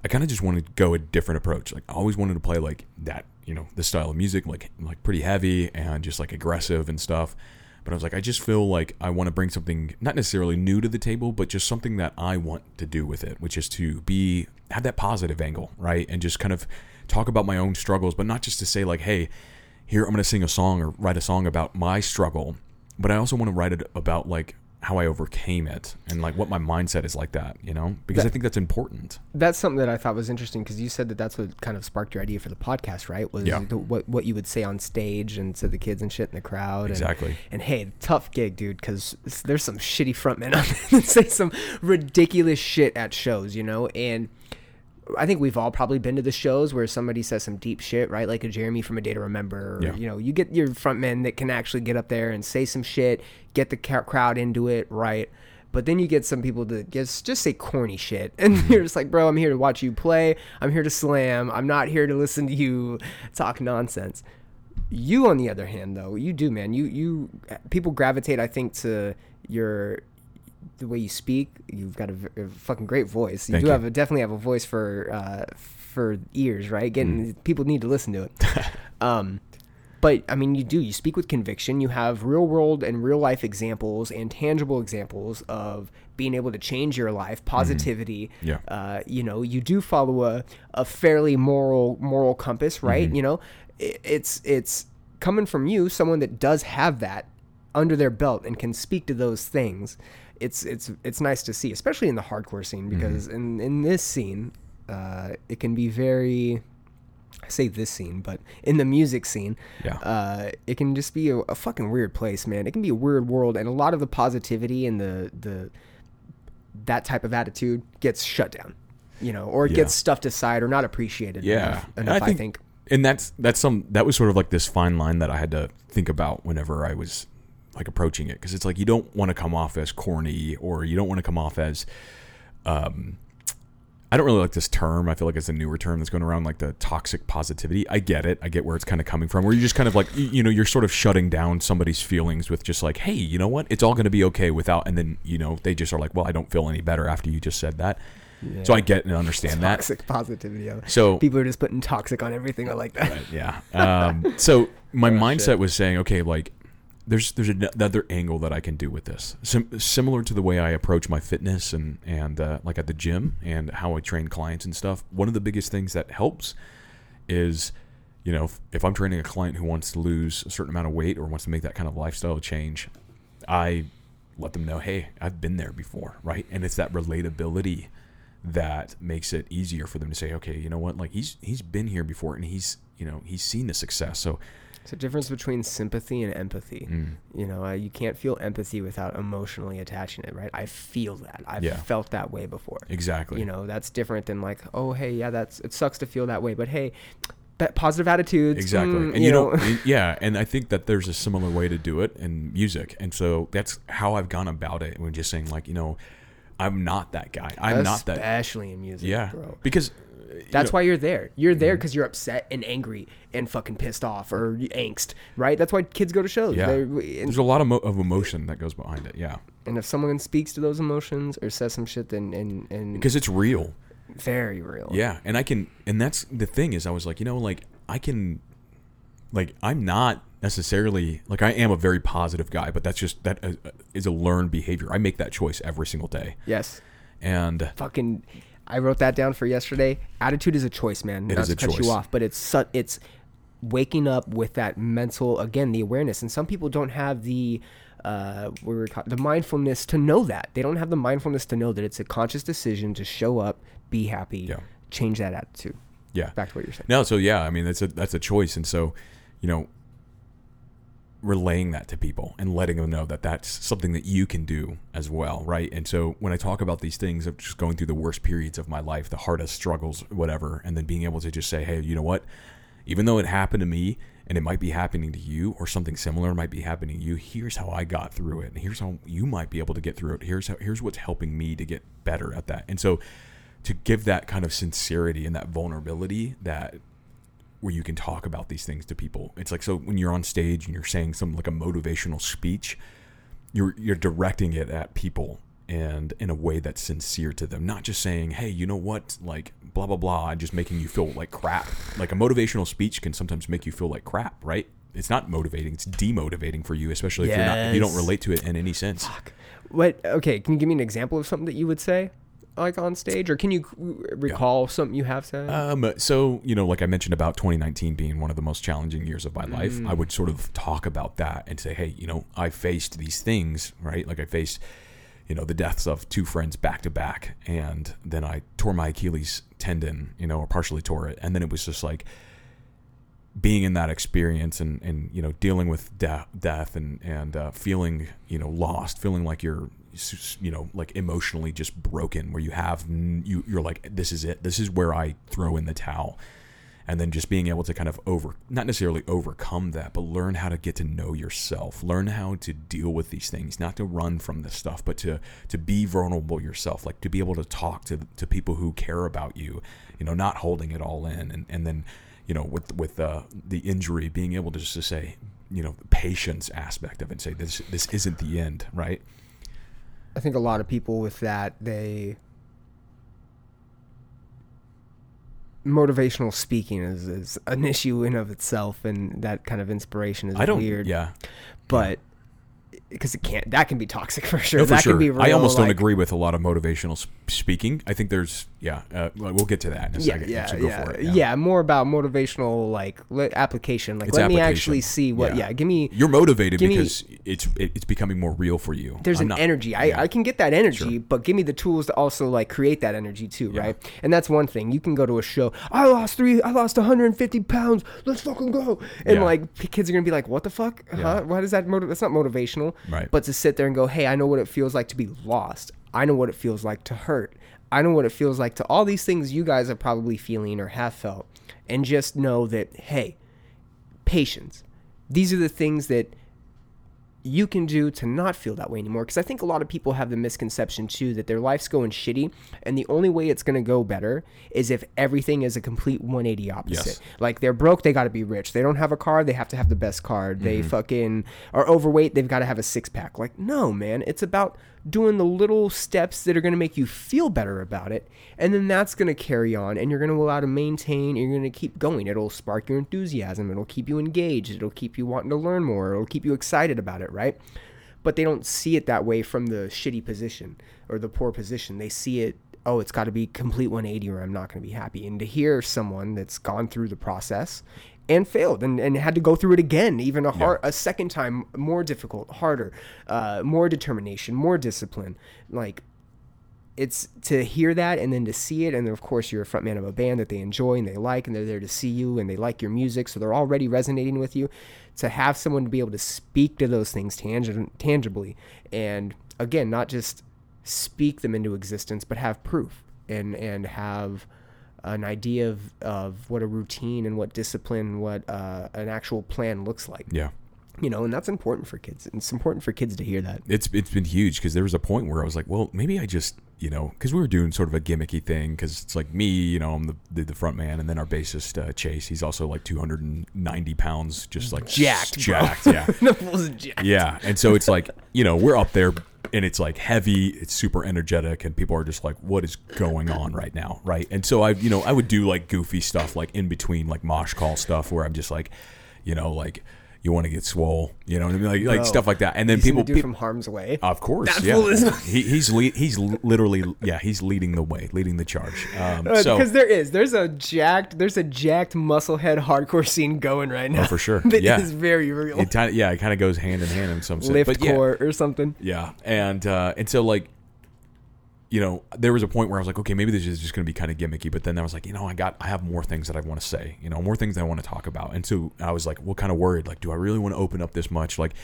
I kind of just wanted to go a different approach. Like I always wanted to play like that, you know, this style of music, like like pretty heavy and just like aggressive and stuff. But I was like, I just feel like I want to bring something not necessarily new to the table, but just something that I want to do with it, which is to be have that positive angle, right? And just kind of talk about my own struggles, but not just to say like, hey, here I'm going to sing a song or write a song about my struggle, but I also want to write it about like how I overcame it and like what my mindset is like that, you know? Because I think that's important. That's something that I thought was interesting because you said that that's what kind of sparked your idea for the podcast, right? Was Yeah. the, what what you would say on stage and to the kids and shit in the crowd. and- Exactly. And, hey, tough gig, dude, because there's some shitty frontmen out there that say some ridiculous shit at shows, you know, and. I think we've all probably been to the shows where somebody says some deep shit, right? Like a Jeremy from A Day to Remember. Or, Yeah. You know, you get your frontmen that can actually get up there and say some shit, get the ca- crowd into it, right? But then you get some people that just just say corny shit, and Mm-hmm. you're just like, bro, I'm here to watch you play. I'm here to slam. I'm not here to listen to you talk nonsense. You, on the other hand, though, you do, man. You you people gravitate, I think, to your the way you speak. You've got a fucking great voice. You Thank do you. have a, definitely have a voice for uh, for ears, right? Getting Mm. people need to listen to it. um, but I mean, you do. You speak with conviction. You have real world and real life examples and tangible examples of being able to change your life, positivity. Mm-hmm. Yeah. Uh, you know, you do follow a, a fairly moral moral compass, right? Mm-hmm. You know, I- it's it's coming from you, someone that does have that under their belt and can speak to those things. It's it's it's nice to see, especially in the hardcore scene, Mm-hmm. because in in this scene, uh, it can be very. I say this scene, but in the music scene, Yeah. uh, it can just be a, a fucking weird place, man. It can be a weird world, and a lot of the positivity and the the that type of attitude gets shut down, you know, or it Yeah. gets stuffed aside or not appreciated Yeah, enough. Enough I, think. and that's that's some that was sort of like this fine line that I had to think about whenever I was like approaching it because it's like you don't want to come off as corny or you don't want to come off as um I don't really like this term. I feel like it's a newer term that's going around, like the toxic positivity. I get it. I get where it's kind of coming from. Where you're just kind of like, you, know, you're sort of shutting down somebody's feelings with just like, hey, you know what? It's all going to be okay without. And then you know they just are like, well, I don't feel any better after you just said that. So I get and understand that. toxic positivity. So People are just putting toxic on everything. I like that. yeah. Um, so my Oh, mindset shit. was saying, okay, like there's there's another angle that I can do with this, Sim- similar to the way I approach my fitness and and uh, like at the gym and how I train clients and stuff. One of the biggest things that helps is, you know, if, if I'm training a client who wants to lose a certain amount of weight or wants to make that kind of lifestyle change, I let them know, hey, I've been there before, right? And it's that relatability that makes it easier for them to say, okay, you know what, like he's he's been here before and he's you know he's seen the success. So It's a difference between sympathy and empathy. mm, You know, uh, you can't feel empathy without emotionally attaching it, right? I feel that. I've Yeah. felt that way before. exactly, You know, that's different than like, oh, hey, yeah, that's it sucks to feel that way, but hey, positive attitudes. exactly, mm, and you, know, yeah, and I think that there's a similar way to do it in music, and so that's how I've gone about it. When just saying like, you know, I'm not that guy. I'm not that. especially in music, Yeah, bro. because That's why you're there. You're there Mm-hmm. because you're upset and angry and fucking pissed off or angst, right? That's why kids go to shows. Yeah. There's a lot of, mo- of emotion that goes behind it. Yeah, and if someone speaks to those emotions or says some shit, then and and because it's real. very real. Yeah, and I can, and that's the thing is, I was like, you know, like I can, like I'm not necessarily like I am a very positive guy, but that's just that uh, a learned behavior. I make that choice every single day, Yes. and fucking I wrote that down for yesterday. Attitude is a choice, man. It Not to cut choice. you off, but it's su- it's waking up with that mental again, the awareness. And some people don't have the uh we call the mindfulness to know that. They don't have the mindfulness to know that it's a conscious decision to show up, be happy, Yeah. change that attitude. yeah, Back to what you're saying. no, so yeah, I mean that's a that's a choice, and so you know, relaying that to people and letting them know that that's something that you can do as well, right? And so when I talk about these things of just going through the worst periods of my life, the hardest struggles, whatever, and then being able to just say, hey, you know what? Even though it happened to me and it might be happening to you or something similar might be happening to you, here's how I got through it. And here's how you might be able to get through it. Here's how here's what's helping me to get better at that. And so to give that kind of sincerity and that vulnerability that where you can talk about these things to people. It's like so when you're on stage and you're saying some like a motivational speech, you're you're directing it at people and in a way that's sincere to them, not just saying, "Hey, you know what? Like blah blah blah," just making you feel like crap. Like a motivational speech can sometimes make you feel like crap, right? It's not motivating; it's demotivating for you, especially if you're not if you don't relate to it in any sense. Fuck. What okay, can you give me an example of something that you would say like on stage or can you recall something you have said? Um, so you know, like I mentioned about 2019 being one of the most challenging years of my life, I would sort of talk about that and say, hey, you know, I faced these things, right? Like I faced, you know, the deaths of two friends back to back, and then I tore my Achilles tendon, you know, or partially tore it, and then it was just like being in that experience and and you know dealing with de- death and and uh, feeling you know lost, feeling like you're you know like emotionally just broken, where you have you you're like this is it, this is where I throw in the towel, and then just being able to kind of over not necessarily overcome that, but learn how to get to know yourself, learn how to deal with these things, not to run from this stuff, but to to be vulnerable yourself, like to be able to talk to to people who care about you, you know, not holding it all in, and and then you know, with with uh, the injury, being able to just to say, you know, patience aspect of it, and say this this isn't the end, right? I think a lot of people with that they motivational speaking is, is an issue in of itself and that kind of inspiration is I don't, weird. yeah, but because it can't that can be toxic for sure no, for that sure. can be real, I almost don't agree with a lot of motivational speaking. I think there's, yeah, uh, well, get to that in a yeah, second. yeah, so go yeah, for it. yeah. More about motivational like application. Like, It's let me actually see what. Yeah. Yeah, give me. You're motivated Give me- because it's it's becoming more real for you. There's I'm an not- energy. I, yeah. I can get that energy, but give me the tools to also like create that energy too, Yeah. right? And that's one thing. You can go to a show. I lost three. I lost 150 pounds. Let's fucking go. And Yeah. like kids are gonna be like, what the fuck? Yeah. Huh? Why does that? Motiv- that's not motivational. Right. But to sit there and go, hey, I know what it feels like to be lost. I know what it feels like to hurt. I know what it feels like to all these things you guys are probably feeling or have felt, and just know that hey, patience. These are the things that you can do to not feel that way anymore. Because i think a lot of people have the misconception too that their life's going shitty and the only way it's going to go better is if everything is a complete 180 opposite. Yes. like they're broke they got to be rich. They don't have a car they have to have the best car. They mm-hmm. fucking are overweight they've got to have a six-pack. Like no man. It's about doing the little steps that are going to make you feel better about it and then that's going to carry on and you're going to allow to maintain you're going to keep going. It'll spark your enthusiasm it'll keep you engaged it'll keep you wanting to learn more it'll keep you excited about it right? But they don't see it that way from the shitty position or the poor position. They see it oh it's got to be complete 180 or i'm not going to be happy. And to hear someone that's gone through the process and failed and, and had to go through it again even a hard a second time more difficult harder uh, more determination more discipline. Like it's to hear that and then to see it and then of course you're a frontman of a band that they enjoy and they like and they're there to see you and they like your music so they're already resonating with you. To have someone to be able to speak to those things tangi- tangibly and again not just speak them into existence but have proof and and have an idea of, of what a routine and what discipline what uh, an actual plan looks like Yeah. you know and that's important for kids it's important for kids to hear that It's it's been huge because there was a point where I was like, well, maybe I just you know because we were doing sort of a gimmicky thing because it's like me, you know, I'm the the, the front man, and then our bassist uh, Chase, he's also like 290 pounds, just like Jacked, bro. yeah, jacked. yeah. And so it's like you know we're up there. And it's like heavy, it's super energetic, and people are just like, "What is going on right now?" Right? And so I, you know, I would do like goofy stuff, like in between, like mosh call stuff, where I'm just like, you know, like you want to get swole, you know, what I mean? like like stuff like that. And then seen people, the dude peop- from harm's way of course, That yeah. is- he, he's le- he's literally yeah he's leading the way, leading the charge. Um, Uh, so because there is there's a jacked there's a jacked musclehead hardcore scene going right now Oh, for sure. that Yeah. is very real it yeah it kind of goes hand in hand in some sense. lift but yeah, core or something yeah, and uh, and so like you know there was a point where I was like okay maybe this is just going to be kind of gimmicky, but then I was like you know I got I have more things that I want to say, you know more things I want to talk about, and so I was like well kind of worried like do I really want to open up this much like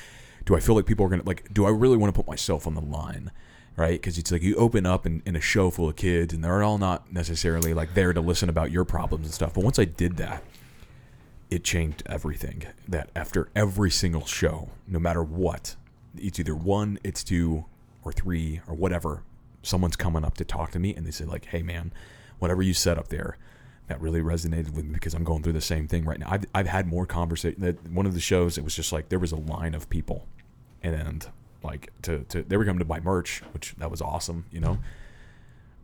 do I feel like people are gonna like do I really want to put myself on the line? right? Because it's like you open up in, in a show full of kids, and they're all not necessarily like there to listen about your problems and stuff. But once I did that, it changed everything. That after every single show, no matter what, it's either one, it's two, or three, or whatever, someone's coming up to talk to me, and they say like, "Hey, man, whatever you said up there." That really resonated with me because I'm going through the same thing right now. I've, I've had more conversation. That one of the shows, it was just like there was a line of people, and like to, to they were coming to buy merch, which that was awesome, you know.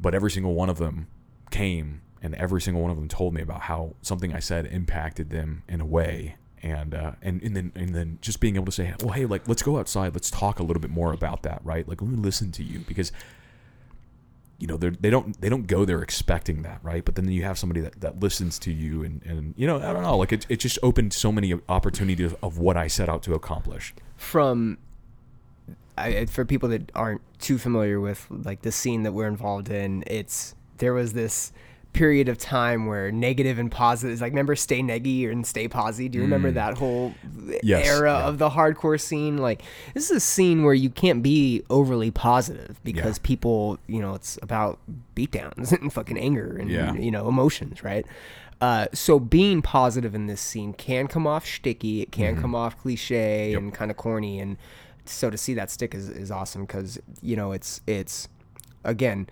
But every single one of them came, and every single one of them told me about how something I said impacted them in a way, and uh, and and then and then just being able to say, well, hey, like let's go outside, let's talk a little bit more about that, right? Like let me listen to you because you know they're, they don't they don't go there expecting that right? But then you have somebody that, that listens to you and, and you know i don't know like it, it just opened so many opportunities of what i set out to accomplish. From I, for people that aren't too familiar with like the scene that we're involved in it's there was this period of time where negative and positive is like remember stay neggy and stay posy do you remember that whole Mm. Yes, era yeah. of the hardcore scene like this is a scene where you can't be overly positive because Yeah. people you know it's about beatdowns and fucking anger and Yeah. you know emotions right uh, so being positive in this scene can come off sticky it can come off cliche Mm-hmm. Yep. and kind of corny and so to see that stick is, is awesome because you know it's it's again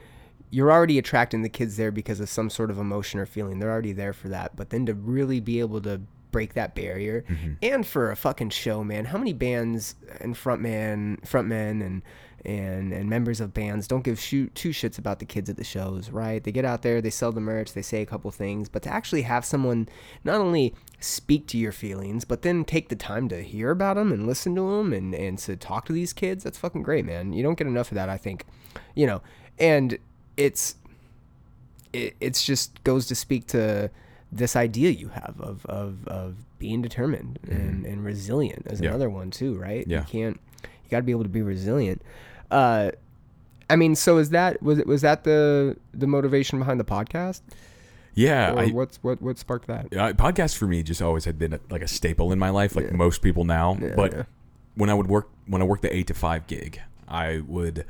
you're already attracting the kids there because of some sort of emotion or feeling. They're already there for that. But then to really be able to break that barrier mm-hmm. and for a fucking show man how many bands and frontman frontmen and and and members of bands don't give shoot two shits about the kids at the shows right? They get out there they sell the merch they say a couple things. But to actually have someone not only speak to your feelings but then take the time to hear about them and listen to them and and to talk to these kids that's fucking great man. You don't get enough of that i think. You know and it's it it's just goes to speak to this idea you have of of, of being determined and, and resilient as Mm-hmm. Yeah. another one too right Yeah. you can't you got to be able to be resilient uh i mean so is that was it was that the the motivation behind the podcast yeah or I, what's what what sparked that uh, podcasts for me just always had been a, like a staple in my life like most people now but yeah. when i would work when i worked the eight to five gig i would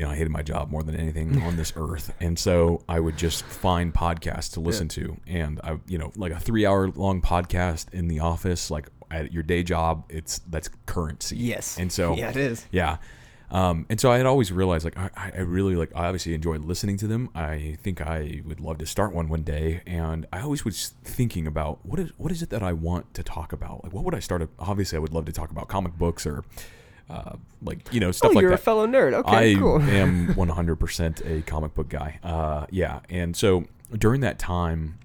you know i hated my job more than anything on this earth and so i would just find podcasts to listen to and i you know like a three hour long podcast in the office like at your day job, it's that's currency. Yes. And so Yeah, it is. yeah. Um, and so I had always realized, like, I, I really like, I obviously enjoy listening to them. I think I would love to start one one day. And I always was thinking about what is what is it that I want to talk about? Like, what would I start? A, obviously, I would love to talk about comic books or, uh, like, you know, stuff oh, like you're that. a fellow nerd. Okay, I cool. am 100% a comic book guy. Uh, yeah, and so during that time,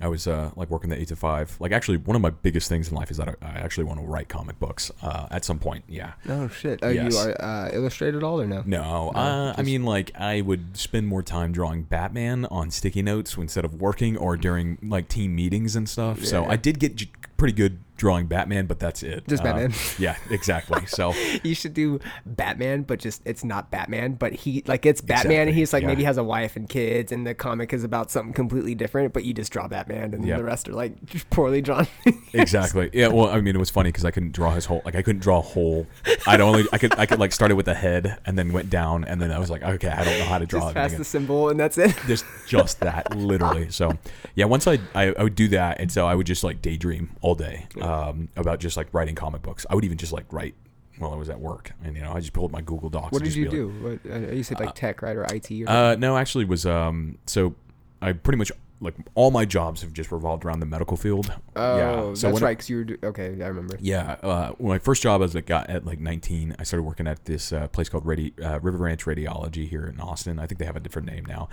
I was uh, like working the eight to five. Like actually, one of my biggest things in life is that I, I actually want to write comic books uh, at some point. Yeah. Oh shit! Are Yes. you are uh, illustrated all or no? No, uh, I mean like I would spend more time drawing Batman on sticky notes instead of working or during like team meetings and stuff. So I did get j- pretty good drawing Batman, but that's it. Just Uh, Batman. Yeah, exactly. So You should do Batman, but just it's not Batman, but he like it's Batman. Exactly, and He's like yeah. maybe has a wife and kids, and the comic is about something completely different. But you just draw Batman, and Yep. the rest are like poorly drawn. exactly. Yeah. Well, I mean, it was funny because I couldn't draw his whole. Like, I couldn't draw a whole. I'd only. I could. I could like started with the head and then went down and then I was like, okay, I don't know how to draw just pass the symbol, and that's it. Just just that, literally. So, yeah. Once I, I I would do that, and so I would just like daydream all day um, about just like writing comic books. I would even just like write while I was at work, and you know, I just pulled up my Google Docs. What did you do? What, uh, you said like tech, right, or IT? Or uh, no, actually, it was um. So, I pretty much like all my jobs have just revolved around the medical field. oh, yeah. that's So when, right. Because you were do- okay. I remember. Yeah, uh, my first job as a got at like 19, I started working at this uh, place called Radi- uh, River Ranch Radiology here in Austin. I think they have a different name now.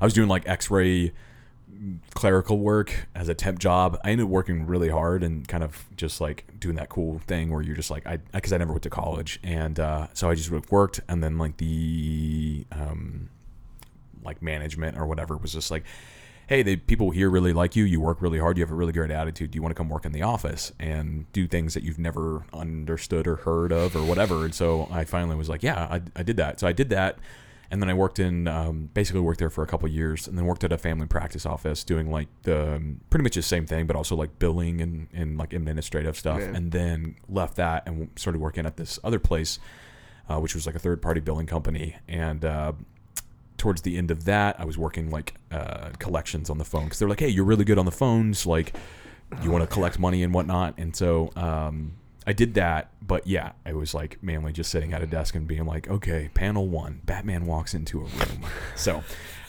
I was doing like X-ray clerical work as a temp job. I ended up working really hard and kind of just like doing that cool thing where you're just like I because I never went to college. And uh, so I just worked and then like the um, like management or whatever was just like hey the people here really like you. You work really hard. You have a really great attitude. Do you want to come work in the office and do things that you've never understood or heard of or whatever? And so i finally was like yeah i, I did that. So i did that and then i worked in um, basically worked there for a couple of years and then worked at a family practice office doing like the um, pretty much the same thing but also like billing and, and like administrative stuff Yeah. and then left that and started working at this other place uh, which was like a third party billing company and uh, towards the end of that, I was working like uh, collections on the phone because they're like, "Hey, you're really good on the phones. Like, you want to collect money and whatnot." And so um, I did that. But yeah, I was like mainly just sitting at a desk and being like, "Okay, panel one, Batman walks into a room." so.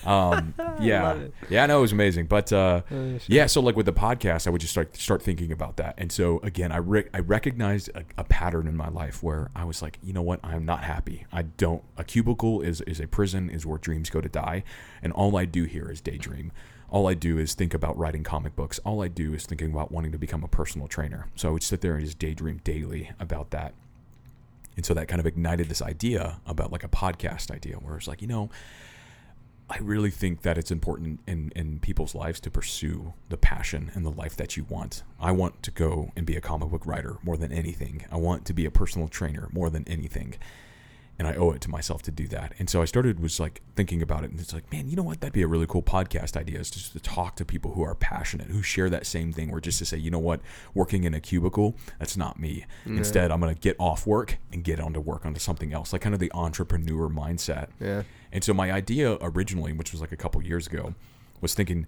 Um, yeah, yeah, no, it was amazing. But uh, Oh, shit. yeah, so like with the podcast, I would just start start thinking about that. And so again, I re- I recognized a, a pattern in my life where I was like, you know what, I'm not happy. I don't. A cubicle is is a prison, is where dreams go to die, and all I do here is daydream. All I do is think about writing comic books. All I do is thinking about wanting to become a personal trainer. So I would sit there and just daydream daily about that. And so that kind of ignited this idea about like a podcast idea where it's like, you know, I really think that it's important in, in people's lives to pursue the passion and the life that you want. I want to go and be a comic book writer more than anything. I want to be a personal trainer more than anything. And I owe it to myself to do that. And so I started was like thinking about it and it's like, man, you know what? That'd be a really cool podcast idea is just to talk to people who are passionate, who share that same thing, or just to say, you know what, working in a cubicle, that's not me. Instead, I'm gonna get off work and get onto work onto something else. Like kind of the entrepreneur mindset. Yeah. And so my idea originally, which was like a couple years ago, was thinking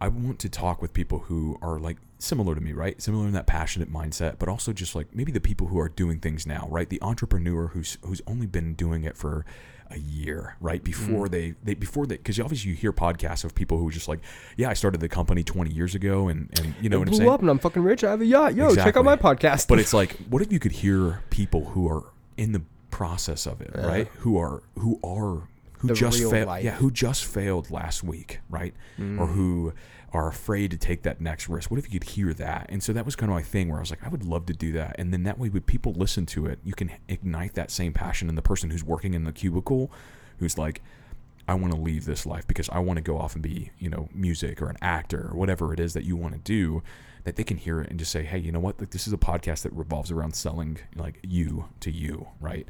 I want to talk with people who are like similar to me, right? Similar in that passionate mindset, but also just like maybe the people who are doing things now, right? The entrepreneur who's who's only been doing it for a year, right? Mm-hmm. Before they they before they because obviously you hear podcasts of people who are just like, yeah, I started the company 20 years ago, and and you know it what I'm blew saying. up, and I'm fucking rich. I have a yacht. Yo, check out my podcast. But it's like, what if you could hear people who are in the process of it, right? Who are who are who The just failed, yeah, who just failed last week, right? Mm-hmm. Or who are afraid to take that next risk. What if you could hear that? And so that was kind of my thing where I was like, I would love to do that. And then that way, when people listen to it, you can ignite that same passion in the person who's working in the cubicle, who's like, I want to leave this life because I want to go off and be, you know, music or an actor or whatever it is that you want to do, that they can hear it and just say, hey, you know what? Like, this is a podcast that revolves around selling like you to you, right?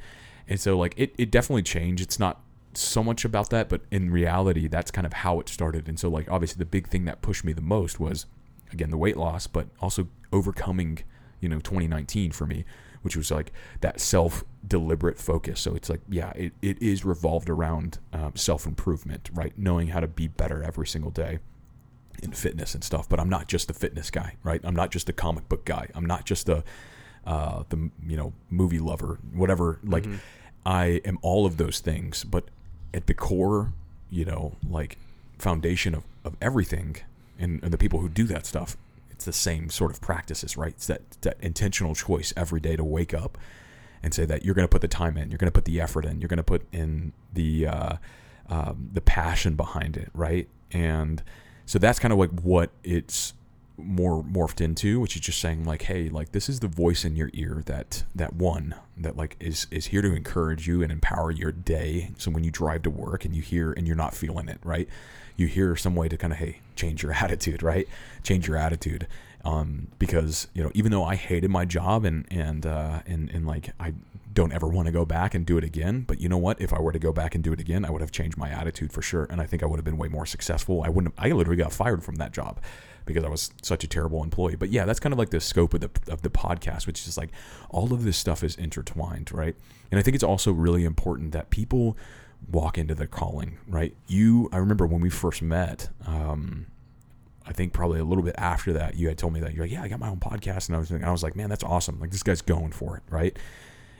And so like it, it definitely changed. It's not so much about that, but in reality, that's kind of how it started. And so like obviously the big thing that pushed me the most was again the weight loss, but also overcoming, you know, 2019 for me, which was like that self deliberate focus. So it's like, yeah, it, it is revolved around um, self improvement, right? Knowing how to be better every single day. in fitness and stuff, but I'm not just the fitness guy, right? I'm not just the comic book guy. I'm not just the uh, the you know movie lover, whatever. Like I am all of those things, but at the core, you know, like foundation of, of everything, and, and the people who do that stuff, it's the same sort of practices, right? It's that that intentional choice every day to wake up and say that you're going to put the time in, you're going to put the effort in, you're going to put in the uh, um, the passion behind it, right? And so that's kind of like what it's more morphed into, which is just saying like, hey, like this is the voice in your ear that that one that like is is here to encourage you and empower your day. So when you drive to work and you hear and you're not feeling it, right? You hear some way to kind of hey change your attitude, right? Change your attitude. Um, because you know, even though I hated my job and and uh, and and like I don't ever want to go back and do it again, but you know what? If I were to go back and do it again, I would have changed my attitude for sure, and I think I would have been way more successful. I wouldn't. Have, I literally got fired from that job because I was such a terrible employee. But yeah, that's kind of like the scope of the of the podcast, which is like all of this stuff is intertwined, right? And I think it's also really important that people walk into their calling, right? You, I remember when we first met. Um, I think probably a little bit after that, you had told me that you're like, yeah, I got my own podcast, and I was, and I was like, man, that's awesome. Like this guy's going for it, right?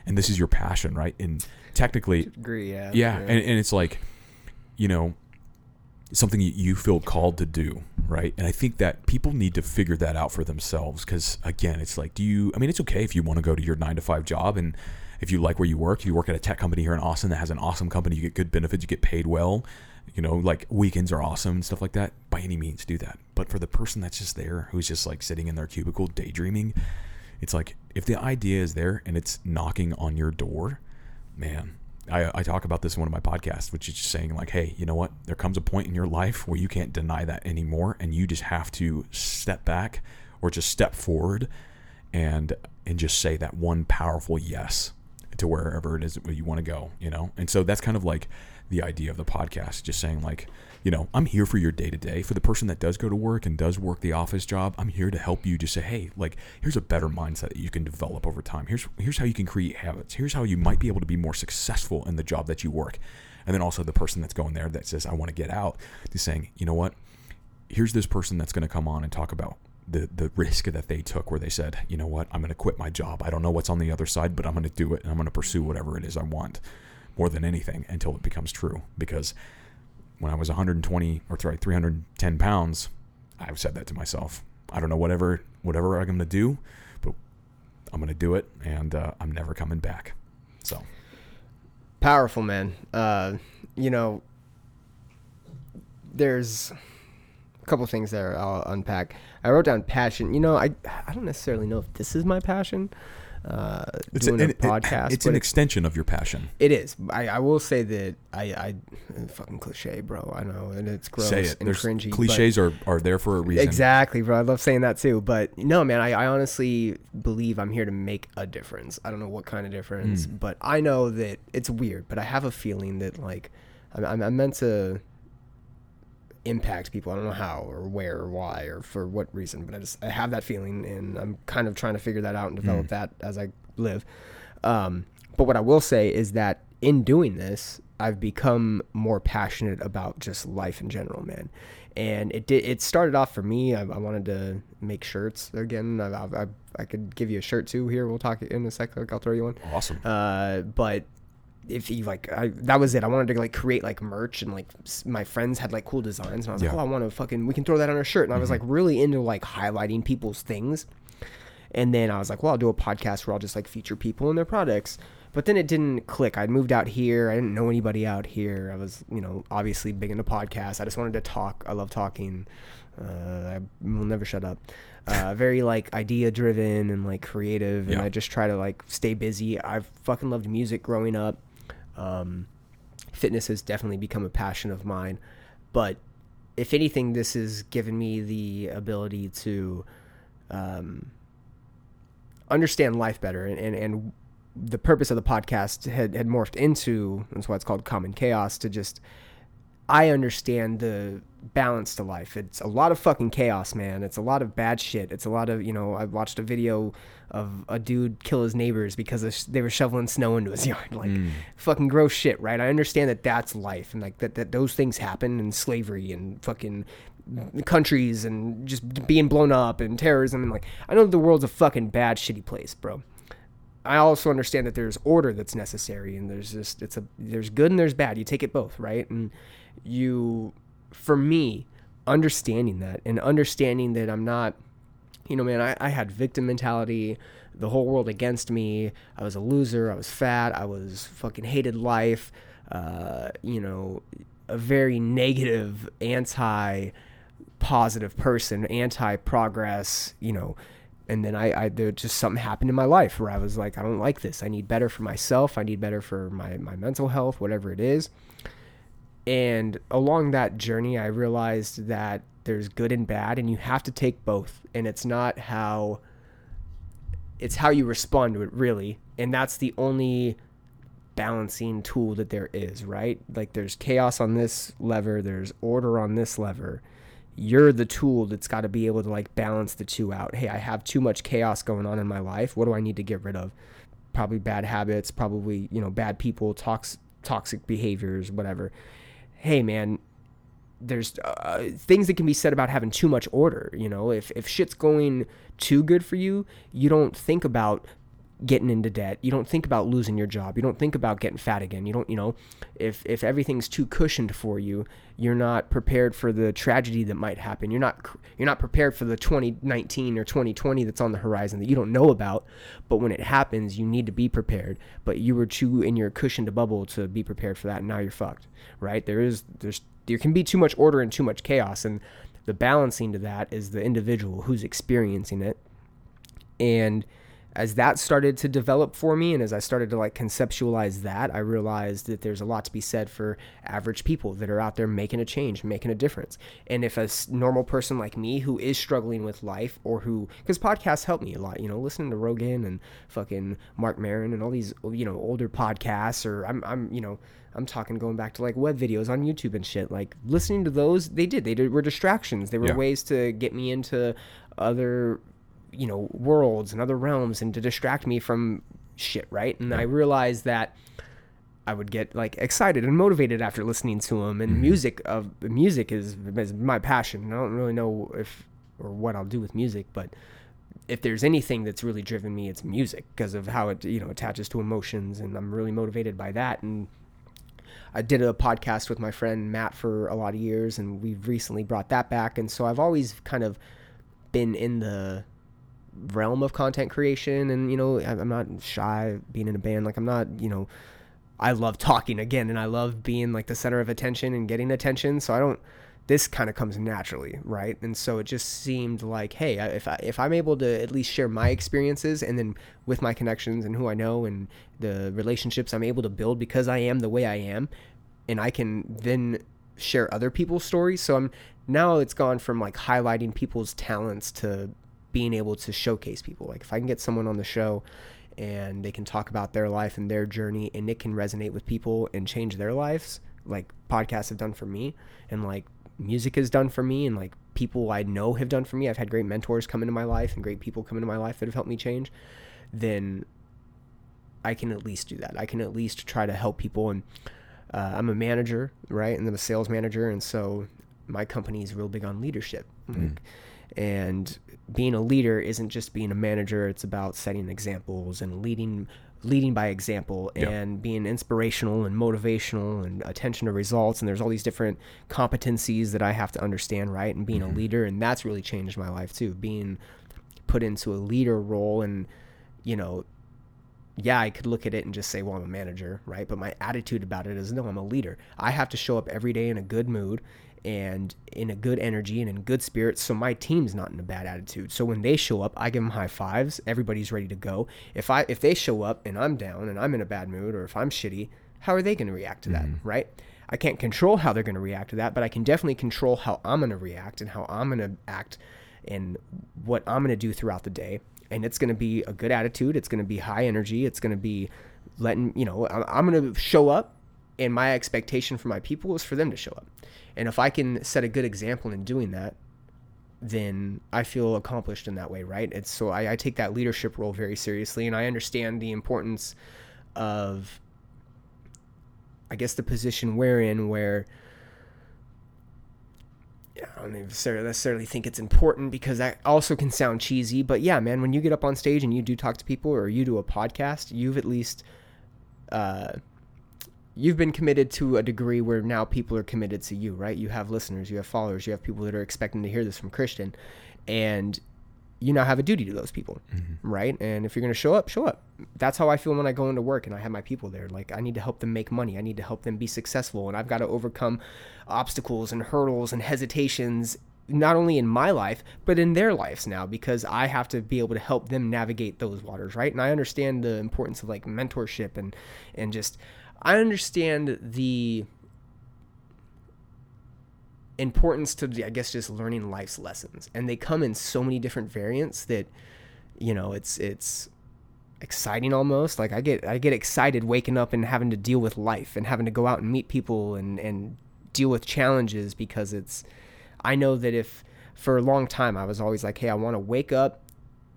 And this is your passion, right? And technically, Agree, yeah. yeah, and, and it's like, you know, something you- feel called to do, right? And I think that people need to figure that out for themselves because, again, it's like, do you, I mean, it's okay if you want to go to your nine to five job and if you like where you work, you work at a tech company here in Austin that has an awesome company, you get good benefits, you get paid well, you know, like weekends are awesome and stuff like that. By any means, do that. But for the person that's just there who's just like sitting in their cubicle daydreaming, it's like if the idea is there and it's knocking on your door, man, I, I talk about this in one of my podcasts, which is just saying like, hey, you know what? There comes a point in your life where you can't deny that anymore, and you just have to step back or just step forward and and just say that one powerful yes to wherever it is you want to go, you know. And so that's kind of like the idea of the podcast, just saying like, you know, I'm here for your day to day. For the person that does go to work and does work the office job, I'm here to help you. Just say, hey, like, here's a better mindset that you can develop over time. Here's here's how you can create habits. Here's how you might be able to be more successful in the job that you work. And then also the person that's going there that says, I want to get out, just saying, you know what? Here's this person that's going to come on and talk about the the risk that they took where they said, you know what, I'm going to quit my job. I don't know what's on the other side, but I'm going to do it and I'm going to pursue whatever it is I want more than anything until it becomes true. Because when I was 120 or sorry 310 pounds, I've said that to myself. I don't know whatever whatever I'm going to do, but I'm going to do it, and uh, I'm never coming back. So powerful man uh you know there's a couple things there i'll unpack i wrote down passion you know i i don't necessarily know if this is my passion uh doing a an- podcast it's an it- extension of your passion. it is I, I will say that i i fucking cliche bro i know and it's gross Say it. and There's cringy cliches are, are there for a reason. Exactly, bro. I love saying that too. But no, man, I, I honestly believe I'm here to make a difference. I don't know what kind of difference, Hmm. but I know that it's weird. But I have a feeling that like I'm, I'm meant to impact people. I don't know how or where or why or for what reason, but I just I have that feeling, and I'm kind of trying to figure that out and develop that as I live. Um, but what I will say is that in doing this, I've become more passionate about just life in general, man. And it did. It started off for me. I, I wanted to make shirts again. I, I, I, I could give you a shirt too. Here, we'll talk in a sec. Like, I'll throw you one. Awesome. Uh, but if you like, I, that was it. I wanted to like create like merch and like s- my friends had like cool designs, and I was Yeah. Mm-hmm. like, oh, I want to fucking. We can throw that on our shirt. And I was like really into like highlighting people's things. And then I was like, well, I'll do a podcast where I'll just like feature people and their products. But then it didn't click. I'd moved out here. I didn't know anybody out here. I was, you know, obviously big into podcasts. I just wanted to talk. I love talking. Uh, I will never shut up. Uh, very like idea driven and like creative. And Yeah. I just try to like stay busy. I've fucking loved music growing up. Um, fitness has definitely become a passion of mine. But if anything, this has given me the ability to um, understand life better and, and, and the purpose of the podcast had, had morphed into that's why it's called common chaos to just i understand the balance to life it's a lot of fucking chaos man it's a lot of bad shit it's a lot of you know i watched a video of a dude kill his neighbors because they were shoveling snow into his yard like mm. fucking gross shit right i understand that that's life and like that, that those things happen and slavery and fucking countries and just being blown up and terrorism and like I know the world's a fucking bad shitty place, bro. I also understand that there's order that's necessary and there's just it's a there's good and there's bad. You take it both, right? And you for me, understanding that and understanding that I'm not you know, man, I, I had victim mentality, the whole world against me. I was a loser. I was fat. I was fucking hated life. Uh, you know, a very negative, anti positive person, anti progress, you know. And then I, I, there just something happened in my life where I was like, I don't like this. I need better for myself. I need better for my, my mental health, whatever it is. And along that journey, I realized that there's good and bad, and you have to take both. And it's not how it's how you respond to it, really. And that's the only balancing tool that there is, right? Like there's chaos on this lever, there's order on this lever. You're the tool that's got to be able to like balance the two out. Hey, I have too much chaos going on in my life. What do I need to get rid of? Probably bad habits, probably, you know, bad people, tox- toxic behaviors, whatever. Hey, man, there's uh, things that can be said about having too much order. You know, if if shit's going too good for you, you don't think about getting into debt. You don't think about losing your job. You don't think about getting fat again. You don't, you know, if if everything's too cushioned for you, you're not prepared for the tragedy that might happen. You're not you're not prepared for the 2019 or 2020 that's on the horizon that you don't know about. But when it happens, you need to be prepared. But you were too in your cushioned bubble to be prepared for that, and now you're fucked. Right? There is there's there can be too much order and too much chaos, and the balancing to that is the individual who's experiencing it, and as that started to develop for me and as I started to like conceptualize that, I realized that there's a lot to be said for average people that are out there making a change, making a difference. And if a normal person like me who is struggling with life or who, because podcasts help me a lot, you know, listening to Rogan and fucking Marc Maron and all these, you know, older podcasts, or I'm, I'm, you know, I'm talking going back to like web videos on YouTube and shit. Like listening to those, they did. They did, were distractions. They were Yeah. ways to get me into other, you know, worlds and other realms and to distract me from shit, right? And I realized that I would get like excited and motivated after listening to them. And mm-hmm. music of music is, is my passion. I don't really know if or what I'll do with music, but if there's anything that's really driven me, it's music because of how it you know attaches to emotions, and I'm really motivated by that. And I did a podcast with my friend Matt for a lot of years, and we've recently brought that back. And so I've always kind of been in the realm of content creation, and you know I'm not shy being in a band. Like I'm not you know I love talking again, and I love being like the center of attention and getting attention. So I don't. This kind of comes naturally, right? And so it just seemed like, hey, if I, if I'm able to at least share my experiences, and then with my connections and who I know and the relationships I'm able to build because I am the way I am, and I can then share other people's stories. So I'm now it's gone from like highlighting people's talents to being able to showcase people. Like if I can get someone on the show and they can talk about their life and their journey and it can resonate with people and change their lives, like podcasts have done for me and like music has done for me and like people I know have done for me. I've had great mentors come into my life and great people come into my life that have helped me change. Then I can at least do that. I can at least try to help people. And uh, I'm a manager, right? And I'm a sales manager. And so my company is real big on leadership. Like, and being a leader isn't just being a manager. It's about setting examples and leading leading by example Yeah. and being inspirational and motivational and attention to results and there's all these different competencies that I have to understand right and being a mm-hmm. leader and that's really changed my life too being put into a leader role and you know yeah, I could look at it and just say, well, I'm a manager, right? But my attitude about it is, no, I'm a leader. I have to show up every day in a good mood and in a good energy and in good spirits. So my team's not in a bad attitude. So when they show up, I give them high fives. Everybody's ready to go. If I if they show up and I'm down and I'm in a bad mood or if I'm shitty, how are they going to react to that, mm-hmm. right? I can't control how they're going to react to that, but I can definitely control how I'm going to react and how I'm going to act and what I'm going to do throughout the day. And it's going to be a good attitude. It's going to be high energy. It's going to be letting, you know, I'm going to show up. And my expectation for my people is for them to show up. And if I can set a good example in doing that, then I feel accomplished in that way, right? It's so I, I take that leadership role very seriously, and I understand the importance of, I guess, the position we're in, where I don't necessarily necessarily think it's important because that also can sound cheesy. But yeah, man, when you get up on stage and you do talk to people or you do a podcast, you've at least uh, you've been committed to a degree where now people are committed to you, right? You have listeners, you have followers, you have people that are expecting to hear this from Christian, and you now have a duty to those people, mm-hmm. right? And if you're going to show up, show up. That's how I feel when I go into work and I have my people there. Like I need to help them make money. I need to help them be successful, and I've got to overcome obstacles and hurdles and hesitations not only in my life but in their lives now because I have to be able to help them navigate those waters, right? And I understand the importance of like mentorship and and just I understand the importance to I guess just learning life's lessons. And they come in so many different variants that you know, it's it's exciting almost. Like I get I get excited waking up and having to deal with life and having to go out and meet people and and deal with challenges because it's I know that if for a long time I was always like, hey, I want to wake up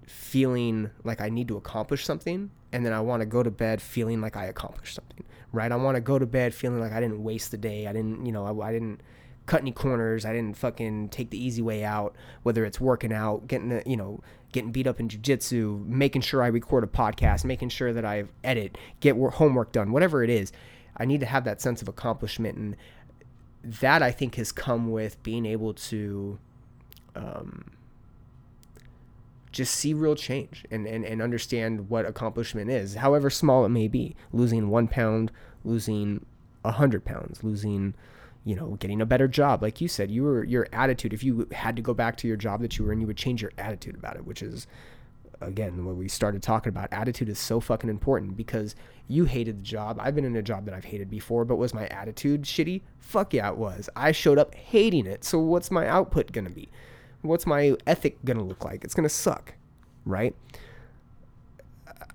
feeling like I need to accomplish something, and then I want to go to bed feeling like I accomplished something, right? I want to go to bed feeling like I didn't waste the day. I didn't, you know, I, I didn't cut any corners. I didn't fucking take the easy way out, whether it's working out, getting, a, you know, getting beat up in jujitsu, making sure I record a podcast, making sure that I edit, get wor- homework done, whatever it is. I need to have that sense of accomplishment and that I think has come with being able to um, just see real change and, and, and understand what accomplishment is, however small it may be. Losing one pound, losing a hundred pounds, losing, you know, getting a better job. Like you said, you were your attitude. If you had to go back to your job that you were in, you would change your attitude about it, which is again what we started talking about attitude is so fucking important because you hated the job i've been in a job that i've hated before but was my attitude shitty fuck yeah it was i showed up hating it so what's my output gonna be what's my ethic gonna look like? It's gonna suck right?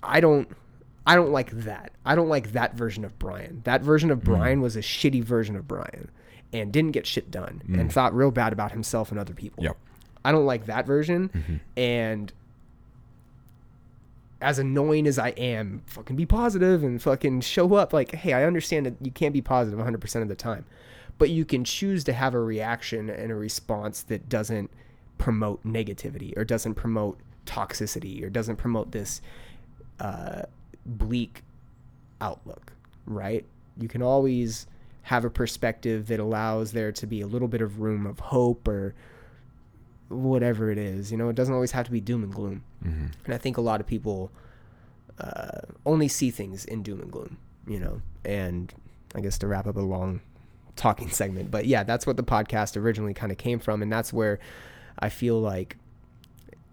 I don't i don't like that. I don't like that version of brian. That version of mm. brian was a shitty version of brian and didn't get shit done and mm. thought real bad about himself and other people. Yep. I don't like that version. Mm-hmm. And as annoying as I am, fucking be positive and fucking show up. Like, hey, I understand that you can't be positive 100% of the time, but you can choose to have a reaction and a response that doesn't promote negativity or doesn't promote toxicity or doesn't promote this uh, bleak outlook, right? You can always have a perspective that allows there to be a little bit of room of hope or whatever it is. You know, it doesn't always have to be doom and gloom. And I think a lot of people uh, only see things in doom and gloom, you know. And I guess to wrap up a long talking segment, but yeah, that's what the podcast originally kind of came from. And that's where I feel like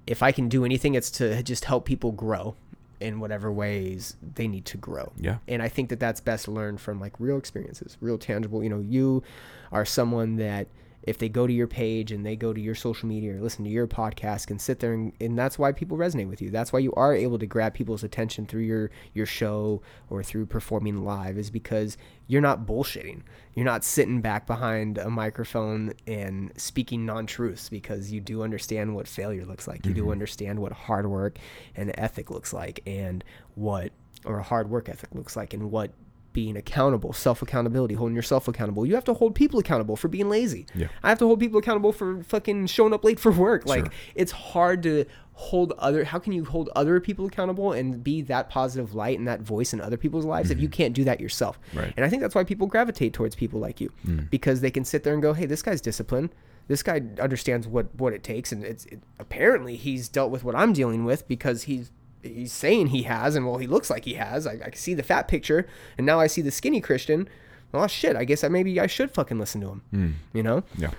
if I can do anything, it's to just help people grow in whatever ways they need to grow. Yeah. And I think that that's best learned from like real experiences, real tangible. You know, you are someone that if they go to your page and they go to your social media or listen to your podcast can sit there and, and that's why people resonate with you. That's why you are able to grab people's attention through your your show or through performing live is because you're not bullshitting. You're not sitting back behind a microphone and speaking non-truths because you do understand what failure looks like. You do mm-hmm. understand what hard work and ethic looks like and what or a hard work ethic looks like and what being accountable, self accountability, holding yourself accountable. You have to hold people accountable for being lazy. Yeah. I have to hold people accountable for fucking showing up late for work. Like Sure. it's hard to hold other how can you hold other people accountable and be that positive light and that voice in other people's lives if you mm-hmm. can't do that yourself. Right. And I think that's why people gravitate towards people like you mm. because they can sit there and go, "Hey, this guy's disciplined. This guy understands what what it takes and it's it, apparently he's dealt with what I'm dealing with because he's he's saying he has and well he looks like he has I, I can see the fat picture and now i see the skinny christian oh shit i guess i maybe i should fucking listen to him you know Yeah.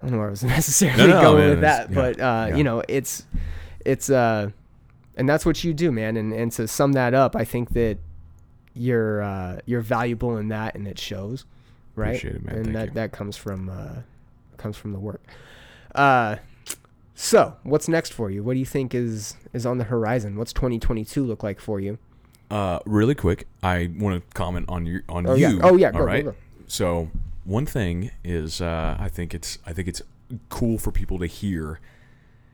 i don't know where i was necessarily No, no, going man, with that yeah, but uh yeah. you know it's it's uh and that's what you do man and and to sum that up i think that you're uh you're valuable in that and it shows right Appreciate it, man. and Thank that you. that comes from uh comes from the work uh so what's next for you what do you think is is on the horizon what's 2022 look like for you Uh, really quick, I want to comment on your on Oh, you. yeah. Oh, yeah, go, All go, right. go. So one thing is, uh, I think it's I think it's cool for people to hear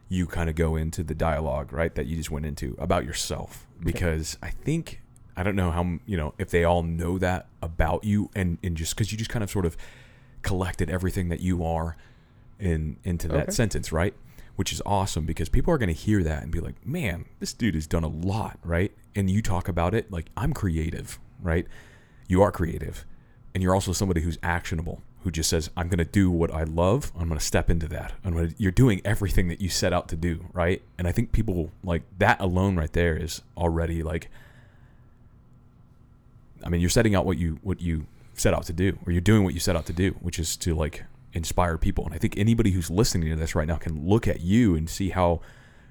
you kind of go into the dialogue, right, that you just went into about yourself, because I think I don't know how you know if they all know that about you, and and just because you just kind of sort of collected everything that you are in into that Okay. sentence, right? Which is awesome because people are going to hear that and be like, "Man, this dude has done a lot, right?" And you talk about it like, "I'm creative," right? You are creative, and you're also somebody who's actionable, who just says, "I'm going to do what I love. I'm going to step into that. I'm to." You're doing everything that you set out to do, right? And I think people like that alone, right there, is already like. I mean, you're setting out what you what you set out to do, or you're doing what you set out to do, which is to like inspire people. And I think anybody who's listening to this right now can look at you and see how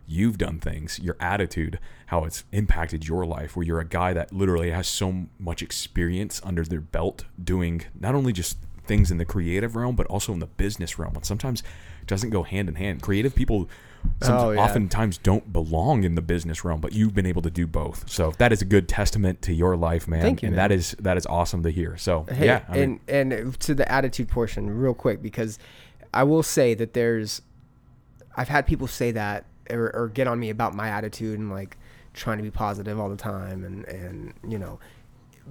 you've done things, your attitude, how it's impacted your life, where you're a guy that literally has so much experience under their belt doing not only just things in the creative realm, but also in the business realm. And sometimes doesn't go hand in hand. Creative people Oh, yeah. oftentimes don't belong in the business realm, but you've been able to do both. So that is a good testament to your life, man. Thank you, And man. that is that is awesome to hear. So Hey, yeah, I mean, and and to the attitude portion, real quick, because I will say that there's, I've had people say that or, or get on me about my attitude and like trying to be positive all the time, and and you know,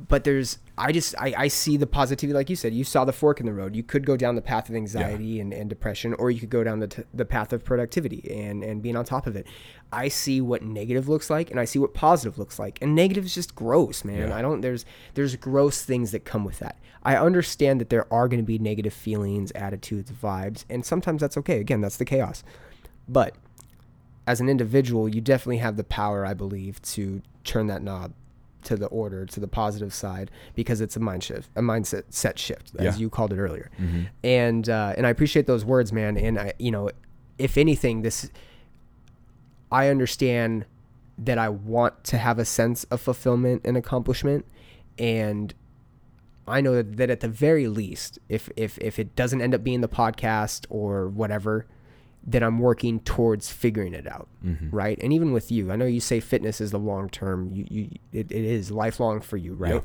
but there's I just I, I see the positivity, like you said, you saw the fork in the road. You could go down the path of anxiety and, and depression, or you could go down the t- the path of productivity and and being on top of it. I see what negative looks like, and I see what positive looks like, and negative is just gross, man. Yeah. I don't there's there's gross things that come with that. I understand that there are going to be negative feelings, attitudes, vibes, and sometimes that's okay. Again, that's the chaos. But as an individual, you definitely have the power, I believe, to turn that knob to the order, to the positive side, because it's a mind shift, a mindset set shift, as Yeah. you called it earlier. And uh, and I appreciate those words, man. And I, you know, if anything, this I understand that I want to have a sense of fulfillment and accomplishment, and I know that, that at the very least, if if if it doesn't end up being the podcast or whatever, then I'm working towards figuring it out, Mm-hmm. right? And even with you, I know you say fitness is the long term. You you it, it is lifelong for you, right?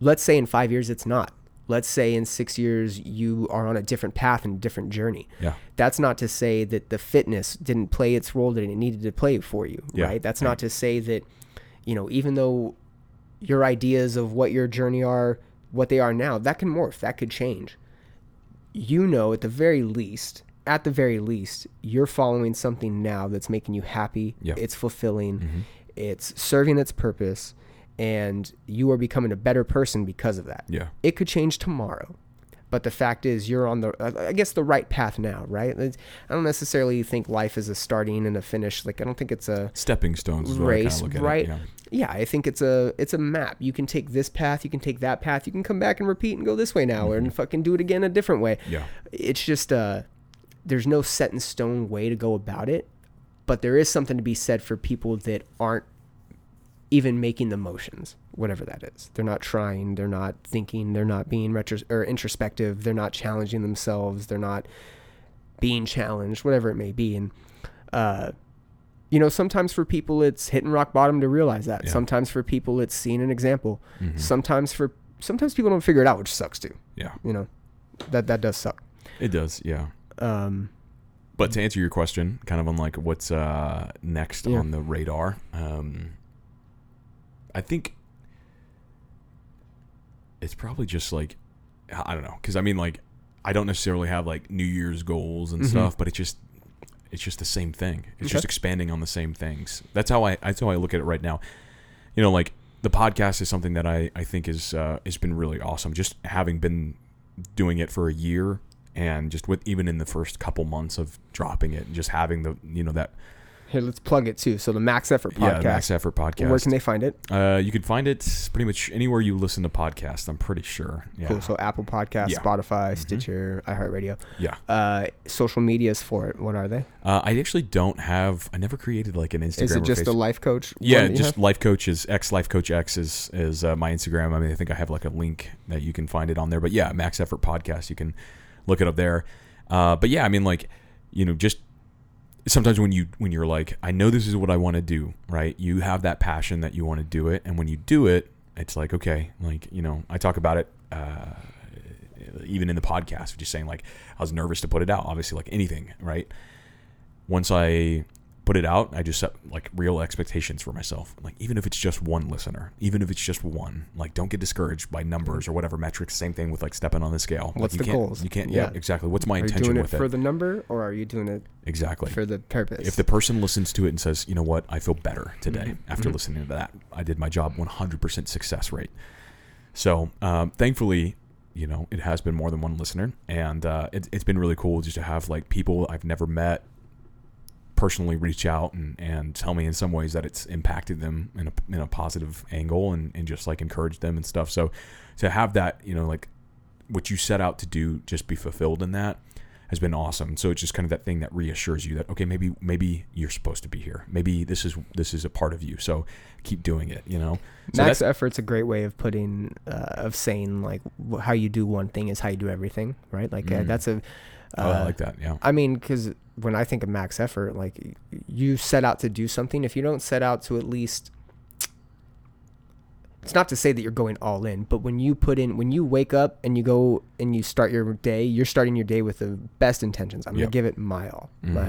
Let's say in five years it's not. Let's say in six years you are on a different path and a different journey. Yeah. That's not to say that the fitness didn't play its role that it needed to play for you, Yeah. right? That's not to say that, you know, even though your ideas of what your journey are, what they are now, that can morph, that could change. You know, at the very least, at the very least, you're following something now that's making you happy. Yeah. It's fulfilling. It's serving its purpose, and you are becoming a better person because of that. Yeah. It could change tomorrow. But the fact is, you're on the, I guess, the right path now, right? I don't necessarily think life is a starting and a finish. Like, I don't think it's a, stepping stones race, kind of right? it. Yeah. Yeah, I think it's a it's a map. You can take this path, you can take that path, you can come back and repeat and go this way now, or and fucking do it again a different way. Mm-hmm. Yeah. It's just uh, there's no set in stone way to go about it, but there is something to be said for people that aren't even making the motions, whatever that is. They're not trying, they're not thinking, they're not being retro or introspective, they're not challenging themselves, they're not being challenged, whatever it may be. And uh, you know, sometimes for people it's hitting rock bottom to realize that. Yeah. Sometimes for people it's seeing an example. Sometimes for sometimes people don't figure it out, which sucks too. Yeah. You know, that that does suck. It does. Yeah. Um, But to answer your question, kind of on like what's uh, next Yeah. on the radar, um, I think it's probably just like I don't know, because I mean, like I don't necessarily have like New Year's goals and Mhm. stuff, but it's just it's just the same thing. It's just expanding on the same things. That's how I that's how I look at it right now. You know, like the podcast is something that I I think is uh, has been really awesome. Just having been doing it for a year and just with even in the first couple months of dropping it and just having the you know that here, let's plug it too. So the Max Effort podcast. yeah max effort podcast Where can they find it? uh, you can find it pretty much anywhere you listen to podcasts i'm pretty sure yeah Cool. So Apple Podcast, Yeah. Spotify, Mhm. Stitcher, iHeartRadio. yeah Uh, social medias for it. What are they? uh, i actually don't have i never created like an instagram Is it just a life coach? yeah one that you just have? life coach is x life coach x is is uh, my instagram i mean i think i have like a link that you can find it on there but yeah max effort podcast you can look it up there. Uh, but yeah i mean like you know just sometimes when you when you're like i know this is what i want to do right? You have that passion that you want to do it. And when you do it it's like okay like you know i talk about it uh, even in the podcast just saying like i was nervous to put it out obviously like anything right? Once i put it out. I just set like real expectations for myself. Like even if it's just one listener, even if it's just one, like don't get discouraged by numbers or whatever metrics. Same thing with like stepping on the scale. Like, What's you the can't- goals? You can't. Yeah, Yeah. exactly. What's my Are you intention doing it with for it? the number or are you doing it exactly. for the purpose? if the person listens to it and says, you know what, I feel better today Mm-hmm. after listening to that, I did my job 100% success rate. So um, thankfully, you know, it has been more than one listener, and uh, it, it's been really cool just to have like people I've never met personally reach out and, and tell me in some ways that it's impacted them in a, in a positive angle and, and just like encourage them and stuff. So to have that, you know, like what you set out to do, just be fulfilled in that has been awesome. So it's just kind of that thing that reassures you that okay, maybe maybe you're supposed to be here. Maybe this is this is a part of you. So keep doing it. You know. So Max effort's a great way of putting, uh, of saying like how you do one thing is how you do everything, right? Like uh, Mm. that's a. oh, I uh, like that. Yeah. I mean, because when I think of max effort, like you set out to do something. If you don't set out to at least, it's not to say that you're going all in, but when you put in, when you wake up and you go and you start your day, you're starting your day with the best intentions. I'm Yep. gonna give it my all. My Mhm.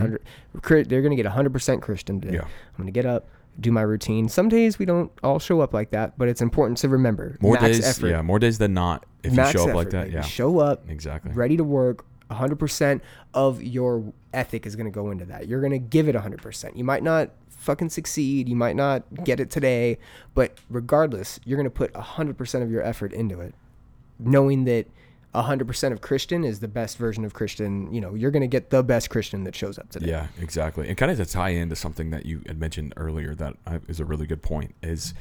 hundred, they're gonna get 100 percent Christian today. Yeah. I'm gonna get up, do my routine. Some days we don't all show up like that, but it's important to remember More days, effort. yeah. More days than not. If you show up effort, like that, yeah. Show up, Exactly. ready to work 100% of your ethic is going to go into that. You're going to give it 100% you might not fucking succeed. You might not get it today but regardless you're going to put 100% of your effort into it knowing that 100% of christian is the best version of christian. You know you're going to get the best christian that shows up today. Yeah, exactly. And kind of to tie into something that you had mentioned earlier that is a really good point is,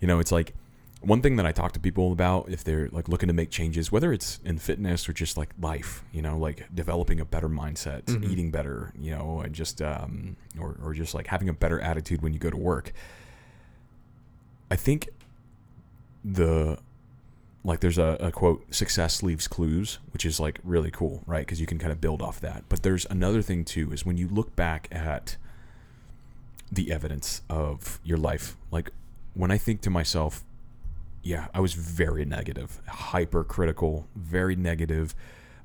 you know, it's like one thing that I talk to people about if they're like looking to make changes, whether it's in fitness or just like life, you know, like developing a better mindset, Mhm. eating better, you know, and just, um, or, or just like having a better attitude when you go to work. I think the, like there's a, a quote, success leaves clues, which is like really cool, right? Because you can kind of build off that. But there's another thing too, is when you look back at the evidence of your life, like when I think to myself, yeah, I was very negative, hypercritical, very negative,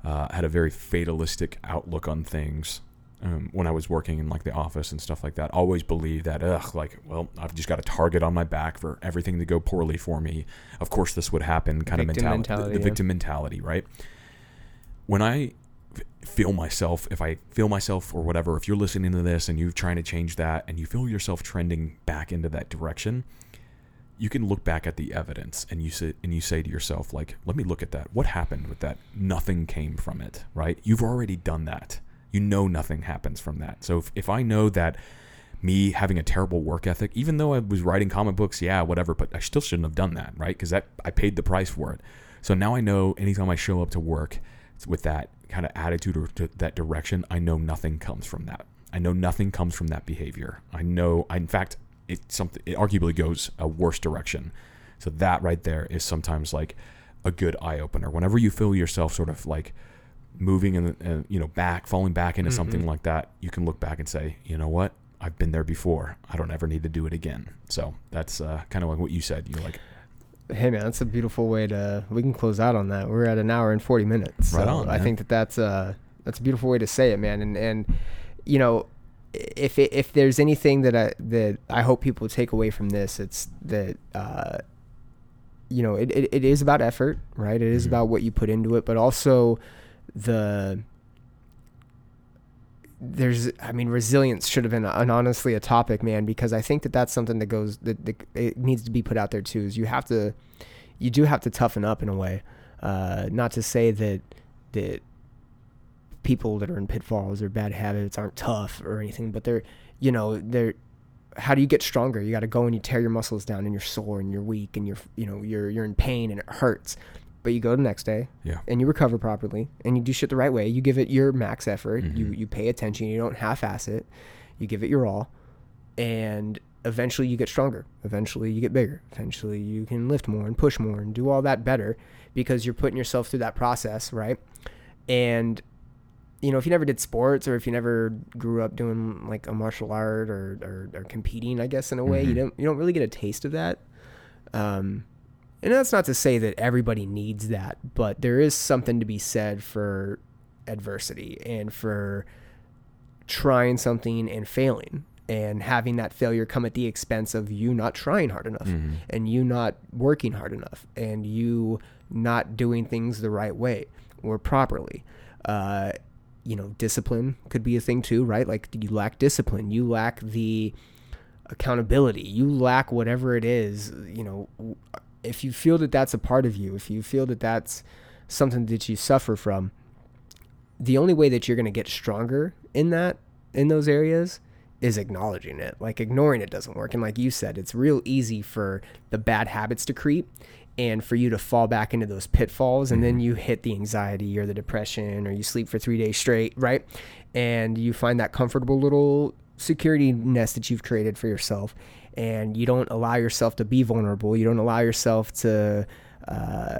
uh, had a very fatalistic outlook on things. Um, when I was working in like the office and stuff like that, always believed that, ugh, like, well, I've just got a target on my back for everything to go poorly for me. Of course, this would happen, kind Victim of mentality, mentality, the, the yeah. victim mentality, right? When I feel myself, if I feel myself or whatever, if you're listening to this and you're trying to change that and you feel yourself trending back into that direction, you can look back at the evidence and you say and you say to yourself like let me look at that. What happened with that? Nothing came from it right? You've already done that. You know nothing happens from that. So if, if i know that me having a terrible work ethic even though i was writing comic books yeah whatever but i still shouldn't have done that right? Because that i paid the price for it. So now i know anytime i show up to work with that kind of attitude or that direction i know nothing comes from that. I know nothing comes from that behavior. I know in fact it something it arguably goes a worse direction so that right there is sometimes like a good eye opener whenever you feel yourself sort of like moving and uh, you know back falling back into something Mhm. like that you can look back and say you know what i've been there before i don't ever need to do it again so that's uh, kind of like what you said you're like Hey man, that's a beautiful way to. We can close out on that. We're at an hour and forty minutes. Right so on, I think that that's a that's a beautiful way to say it, man. And and you know, if it, if there's anything that I that I hope people take away from this, it's that uh, you know it, it, it is about effort, right? It is Mhm. about what you put into it, but also the there's i mean resilience should have been an honestly a topic man because i think that that's something that goes that, that it needs to be put out there too is you have to you do have to toughen up in a way uh, not to say that that people that are in pitfalls or bad habits aren't tough or anything but they're you know they're how do you get stronger? You got to go and you tear your muscles down and you're sore and you're weak and you're you know you're you're in pain and it hurts but you go the next day yeah. and you recover properly and you do shit the right way. You give it your max effort. You Mhm. you pay attention. You don't half-ass it. You give it your all and eventually you get stronger. Eventually you get bigger. Eventually you can lift more and push more and do all that better because you're putting yourself through that process right? And you know if you never did sports or if you never grew up doing like a martial art or or, or competing i guess in a way you Mhm. don't you don't really get a taste of that um and that's not to say that everybody needs that, but there is something to be said for adversity and for trying something and failing and having that failure come at the expense of you not trying hard enough and you not working hard enough and you not doing things the right way or properly. Uh, you know, discipline could be a thing too, right? Like you lack discipline, you lack the accountability, you lack whatever it is. You know, if you feel that that's a part of you, if you feel that that's something that you suffer from, the only way that you're going to get stronger in that in those areas is acknowledging it. Like ignoring it doesn't work. And like you said, it's real easy for the bad habits to creep and for you to fall back into those pitfalls and then you hit the anxiety or the depression or you sleep for 3 days straight, right? And you find that comfortable little security nest that you've created for yourself and you don't allow yourself to be vulnerable. You don't allow yourself to uh,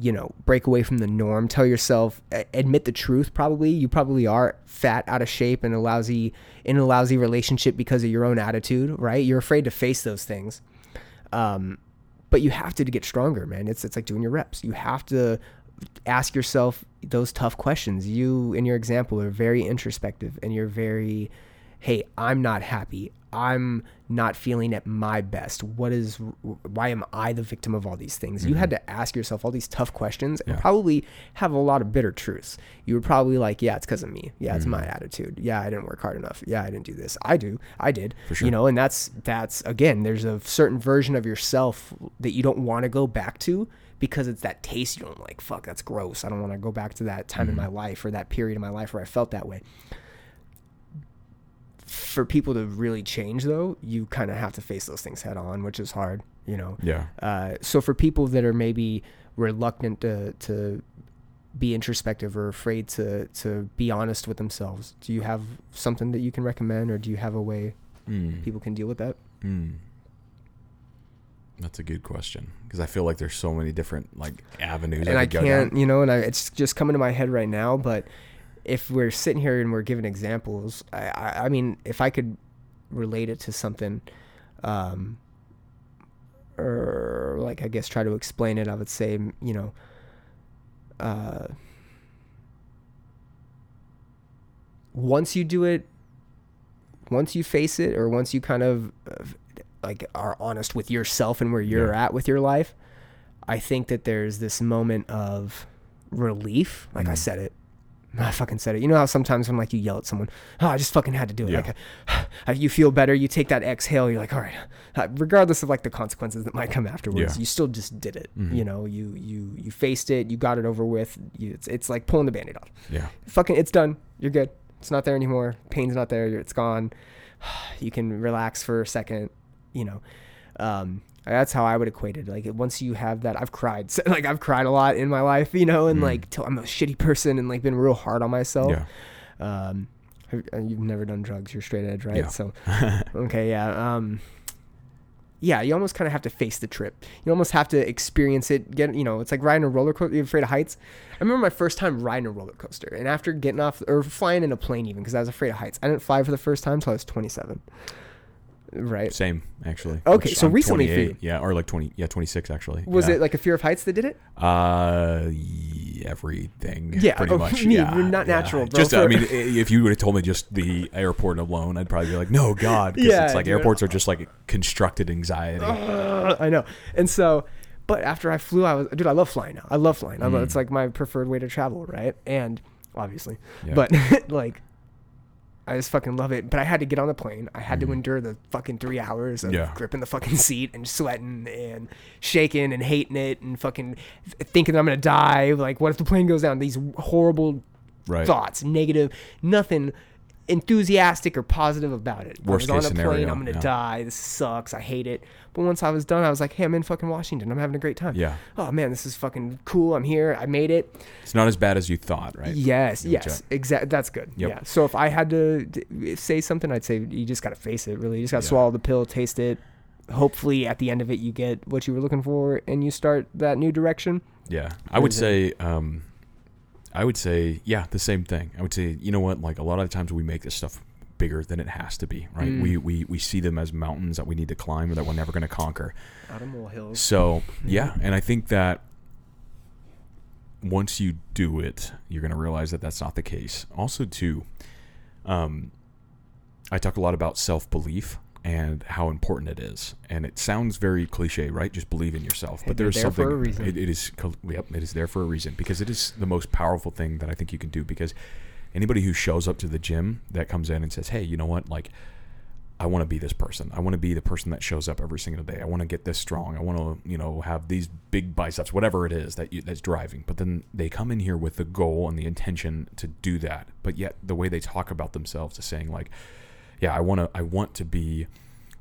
you know, break away from the norm. Tell yourself, admit the truth. Probably you probably are fat, out of shape, in a lousy in a lousy relationship because of your own attitude. Right? You're afraid to face those things. Um, but you have to to get stronger, man. It's it's like doing your reps. You have to ask yourself those tough questions. You, in your example, are very introspective, and you're very, hey, I'm not happy. I'm not feeling at my best. What is, why am I the victim of all these things? You had mm-hmm. to ask yourself all these tough questions and Yeah. probably have a lot of bitter truths. You were probably like, yeah, it's because of me. Yeah, it's my mm-hmm. attitude. Yeah, I didn't work hard enough. Yeah, I didn't do this. I do. I did. For sure. You know, and that's, that's, again, there's a certain version of yourself that you don't want to go back to because it's that taste you don't like. Fuck, that's gross. I don't want to go back to that time in mm-hmm. my life or that period in my life where I felt that way for people to really change though you kind of have to face those things head on which is hard you know Yeah. uh, so for people that are maybe reluctant to, to be introspective or afraid to, to be honest with themselves do you have something that you can recommend or do you have a way Mm. people can deal with that Mm. That's a good question because I feel like there's so many different like avenues. and I can't, you know, and I, it's just coming to my head right now. But if we're sitting here and we're giving examples, I, I, I mean, if I could relate it to something, um, or like I guess try to explain it, I would say, you know, uh, once you do it, once you face it, or once you kind of uh, like are honest with yourself and where you're Yeah. at with your life, I think that there's this moment of relief. Like I Mhm. said it. I fucking said it. You know how sometimes when like you yell at someone, oh, I just fucking had to do it. Yeah. Like, you feel better. You take that exhale. You're like, all right, uh, regardless of like the consequences that might come afterwards, Yeah. you still just did it. Mhm. You know, you you you faced it. You got it over with. You, it's it's like pulling the band-aid off. Yeah. Fucking, it's done. You're good. It's not there anymore. Pain's not there. It's gone. You can relax for a second. You know, um, that's how I would equate it. Like once you have that, I've cried. Like I've cried a lot in my life. You know, and Mm. like till I'm a shitty person and like been real hard on myself. Yeah. Um, uh, you've never done drugs. You're straight edge, right? Yeah. So, okay, yeah. Um, yeah, you almost kind of have to face the trip. You almost have to experience it. Get, you know, it's like riding a roller coaster. You're afraid of heights? I remember my first time riding a roller coaster, and after getting off or flying in a plane, even because I was afraid of heights. I didn't fly for the first time until I was 27. Right? Same actually. Okay, Which so I'm recently for 28, you. Yeah, or like 20. Yeah, 26 actually. Was yeah. it like a fear of heights that did it? Uh, everything. Yeah, pretty oh, much. me, yeah, you're not yeah. natural, bro, Just, I mean, if you would have told me just the airport alone, I'd probably be like, no, God, because Yeah, it's like dude. airports are just like constructed anxiety. Uh, I know. And so, but after I flew, I was, dude, I love flying now. I love flying. I love, Mm. it's like my preferred way to travel, right? And obviously, but like, I just fucking love it. But I had to get on the plane. I had to endure the fucking three hours of Mm. Yeah. gripping the fucking seat and sweating and shaking and hating it and fucking thinking that I'm gonna die. Like, what if the plane goes down? These horrible right. thoughts, negative, nothing enthusiastic or positive about it. Worst I was case on a plane, scenario, I'm gonna yeah. die. This sucks. I hate it. But once I was done, I was like, hey, I'm in fucking Washington. I'm having a great time. Yeah. Oh man, this is fucking cool. I'm here. I made it. It's not as bad as you thought, right? Yes, Yeah, yes, exactly. That's good. Yep. Yeah. So if I had to d- say something, I'd say you just gotta face it. Really, you just gotta Yeah. swallow the pill, taste it. Hopefully, at the end of it, you get what you were looking for, and you start that new direction. Yeah, I would say, um, I would say, yeah, the same thing. I would say, you know what? Like a lot of the times we make this stuff bigger than it has to be, right? Mm. We we we see them as mountains that we need to climb or that we're never going to conquer. Out of molehills. So yeah, and I think that once you do it, you're going to realize that that's not the case. Also, too, um, I talk a lot about self belief and how important it is. And it sounds very cliche, right? Just believe in yourself. But there's there for something. a reason. It, it is. Yep. It is there for a reason because it is the most powerful thing that I think you can do. Because anybody who shows up to the gym that comes in and says, "Hey, you know what? Like, I want to be this person. I want to be the person that shows up every single day. I want to get this strong. I want to, you know, have these big biceps, whatever it is that you, that's driving. But then they come in here with the goal and the intention to do that. But yet the way they talk about themselves is saying like, yeah, I want to, I want to be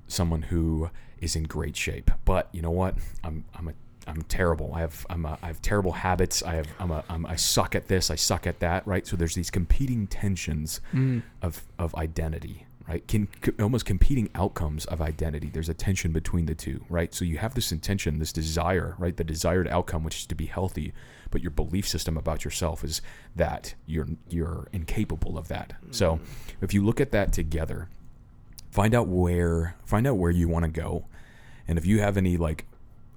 someone who is in great shape. But you know what? I'm, I'm a I'm terrible. I have I'm a, I have terrible habits. I have I'm a I'm, I suck at this. I suck at that. Right. So there's these competing tensions mm. of of identity. Right. Can, c- almost competing outcomes of identity. There's a tension between the two. Right. So you have this intention, this desire. Right. The desired outcome, which is to be healthy, but your belief system about yourself is that you're you're incapable of that. So mm. if you look at that together, find out where find out where you want to go. And if you have any like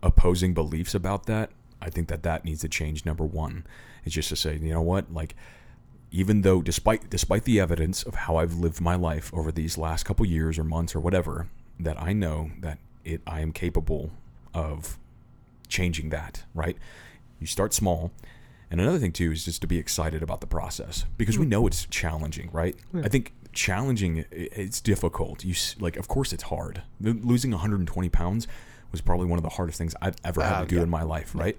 opposing beliefs about that i think that that needs to change number one. Is just to say you know what? Like even though despite despite the evidence of how i've lived my life over these last couple years or months or whatever that i know that it i am capable of changing that right you start small and another thing too is just to be excited about the process because we hmm. know it's challenging, right? I think challenging it's difficult. You like, of course, it's hard. Losing 120 pounds was probably one of the hardest things I've ever had Oh, to do yeah. in my life, right?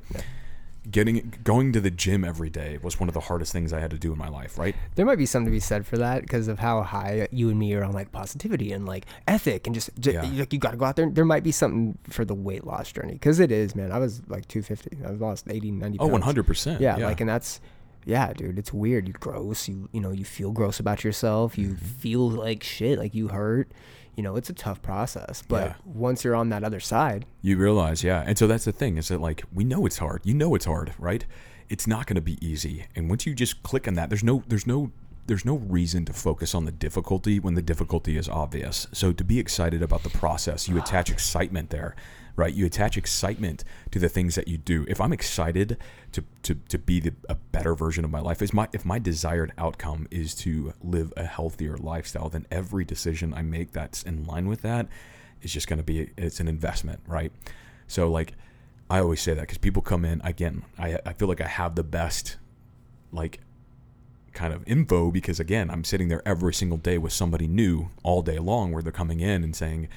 Getting going to the gym every day was one of the hardest things I had to do in my life, right? There might be something to be said for that because of how high you and me are on like positivity and like ethic and just, ju- Yeah. like you got to go out there. There might be something for the weight loss journey because it is, man. I was like 250. I was lost 80, 90 Oh, pounds. 100%. Yeah, like, and that's, yeah, dude, it's weird. You gross. You, you know, you feel gross about yourself. You Mm-hmm. feel like shit. Like you hurt. You know, it's a tough process. But Yeah. once you're on that other side, You realize, yeah. And so that's the thing is that like we know it's hard. You know it's hard, right? It's not going to be easy. And once you just click on that, there's no there's no there's no reason to focus on the difficulty when the difficulty is obvious. So to be excited about the process, you attach excitement there, right? You attach excitement to the things that you do. If I'm excited to to, to be the, a better version of my life, is my if my desired outcome is to live a healthier lifestyle, then every decision I make that's in line with that is just going to be it's an investment, right? So like I always say that because people come in again. I I feel like I have the best like kind of info because again I'm sitting there every single day with somebody new all day long where they're coming in and saying.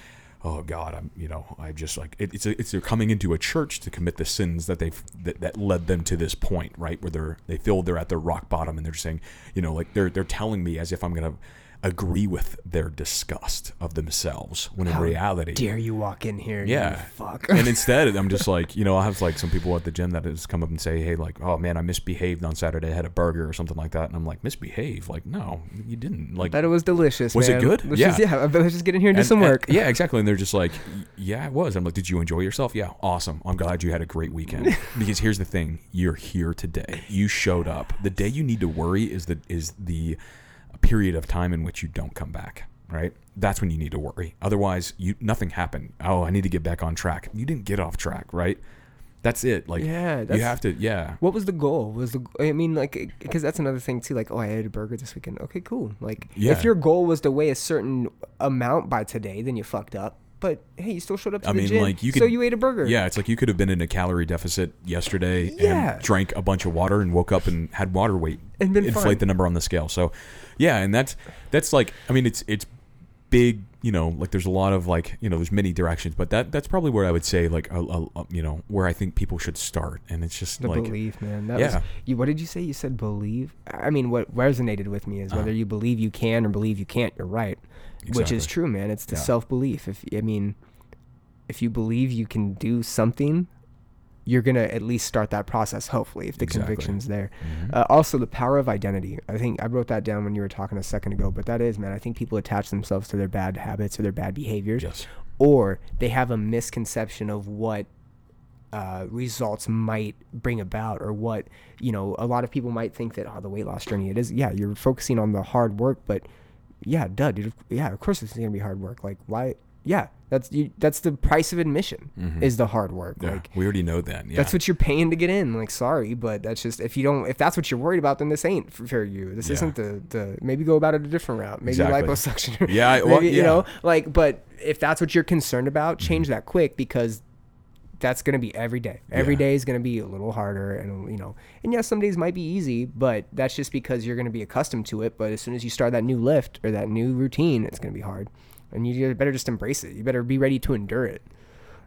Oh God, I'm you know I just like it, it's a, it's they're coming into a church to commit the sins that they've that, that led them to this point right? Where they're they feel they're at their rock bottom and they're saying you know like they're they're telling me as if I'm gonna agree with their disgust of themselves when in How reality dare you walk in here? you yeah. fuck. and instead, I'm just like, you know, I'll have like some people at the gym that has come up and say, hey, like, oh man, I misbehaved on Saturday. I had a burger or something like that. And I'm like, misbehave? Like, no, you didn't. Like, that it was delicious. Was it good? Let's Yeah. Just, yeah. Let's just get in here and do and- some and- work. yeah, exactly. And they're just like, yeah, it was. I'm like, did you enjoy yourself? Yeah, awesome. I'm glad you had a great weekend. because here's the thing: you're here today. You showed up. The day you need to worry is the is the period of time in which you don't come back. Right. That's when you need to worry. Otherwise, you nothing happened. Oh, I need to get back on track. You didn't get off track. Right. That's it. Like, Yeah, you have to. Yeah. What was the goal? Was the I mean like eh, because that's another thing too. Like oh, I ate a burger this weekend. Okay, cool. Like Yeah. if your goal was to weigh a certain amount by today, then you fucked up. But hey, you still showed up to I the mean, gym, like, you so you ate a burger. Yeah, it's like you could have been in a calorie deficit yesterday Yeah. and drank a bunch of water and woke up and had water weight And been inflate fine. the number on the scale. So, yeah, and that's that's like I mean it's it's big, you know, like there's a lot of like, you know, there's many directions, but that that's probably where I would say like a, a, a- you know, where I think people should start and it's just The like belief, man. That Yeah. was you. What did you say? You said believe. I mean, what resonated with me is Uh-huh. whether you believe you can or believe you can't. You're right, which is true, man. It's the Yeah. self belief. If I mean, if you believe you can do something, you're gonna at least start that process. Hopefully, if the Exactly. conviction's there. Mhm. Uh, also, the power of identity. I think I wrote that down when you were talking a second ago. But that is, man. I think people attach themselves to their bad habits or their bad behaviors, yes. or they have a misconception of what uh, results might bring about, or what you know. A lot of people might think that oh, the weight loss journey. It is, yeah. You're focusing on the hard work, but yeah, duh, dude. Yeah, of course it's gonna be hard work. Like, why? Yeah, that's you. That's the price of admission is the hard work. Mm-hmm. Yeah, Like we already know that. Yeah. that's what you're paying to get in. Like, sorry, but that's just if you don't if that's what you're worried about, then this ain't for, you. This Yeah. isn't the the maybe go about it a different route. Maybe Exactly. liposuction. Yeah, maybe, well, you know, like, but if that's what you're concerned about, change Mm-hmm. that quick because that's gonna be every day. Every Yeah. day is gonna be a little harder, and you know, and yes, some days might be easy, but that's just because you're gonna be accustomed to it. But as soon as you start that new lift or that new routine, it's gonna be hard, and you better just embrace it. You better be ready to endure it.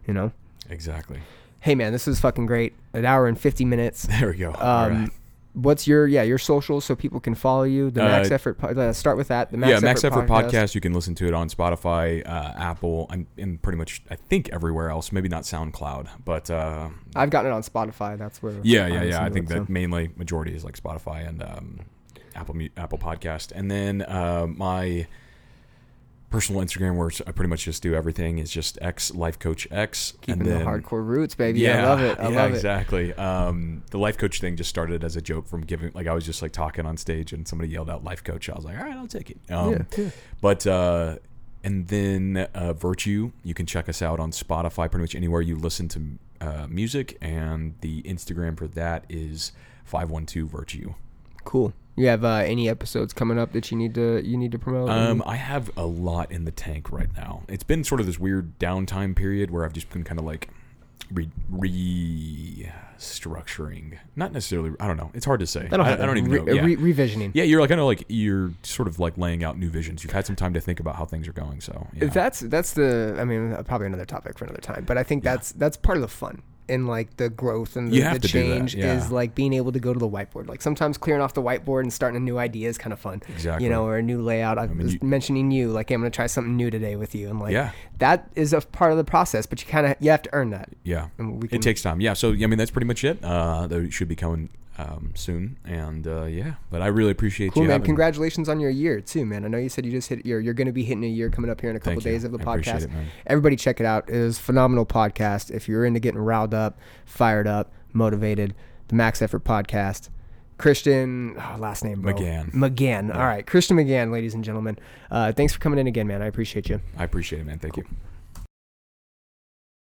You know. exactly. Hey man, this was fucking great. An hour and fifty minutes. There we go. Um, All right. what's your yeah your socials so people can follow you? The Max Uh, Effort. po- Uh, start with that. The Max yeah, Effort, Max Effort podcast. You can listen to it on Spotify, uh, Apple, and, and pretty much I think everywhere else. Maybe not SoundCloud, but uh, I've gotten it on Spotify. That's where. yeah, yeah, yeah. I think it, that so. mainly majority is like Spotify and um, Apple Apple Podcast, and then uh, my personal Instagram where I pretty much just do everything is just X Life Coach X. keeping and then, the hardcore roots, baby. Yeah, I love it. I yeah, love it. exactly. Um, the life coach thing just started as a joke from giving, like I was just like talking on stage and somebody yelled out life coach. I was like, all right, I'll take it. Um, Yeah, yeah. But uh, and then uh, Virtue, you can check us out on Spotify, pretty much anywhere you listen to uh, music, and the Instagram for that is five one two Virtue. Cool. You have uh, any episodes coming up that you need to you need to promote? Um, I have a lot in the tank right now. It's been sort of this weird downtime period where I've just been kind of like re restructuring. Not necessarily. I don't know. It's hard to say. I, I don't even re- know. Yeah. re- revisioning. yeah, you're like I know, like you're sort of like laying out new visions. You've had some time to think about how things are going. So yeah. That's that's the. I mean, probably another topic for another time. But I think that's that's part of the fun and like the growth and the, the have to do that, change yeah. is like being able to go to the whiteboard. Like sometimes clearing off the whiteboard and starting a new idea is kind of fun. Exactly. You know, or a new layout. I, mean, was you- mentioning you. Like, hey, I'm gonna try something new today with you, and like Yeah. that is a part of the process. But you kind of you have to earn that. Yeah, And we can- it takes time. Yeah, so I mean that's pretty much it. Uh, that should be coming um, soon, and uh, yeah. But I really appreciate Cool you. man! Congratulations on your year too, man. I know you said you just hit your. You're going to be hitting a year coming up here in a couple days of the I podcast. it. Everybody check it out. It is a phenomenal podcast. If you're into getting riled up, fired up, motivated, the Max Effort Podcast. Christian, oh, last name bro. McGann. McGann. All right, Christian McGann, ladies and gentlemen. Uh, thanks for coming in again, man. I appreciate you. I appreciate it, man. Thank you.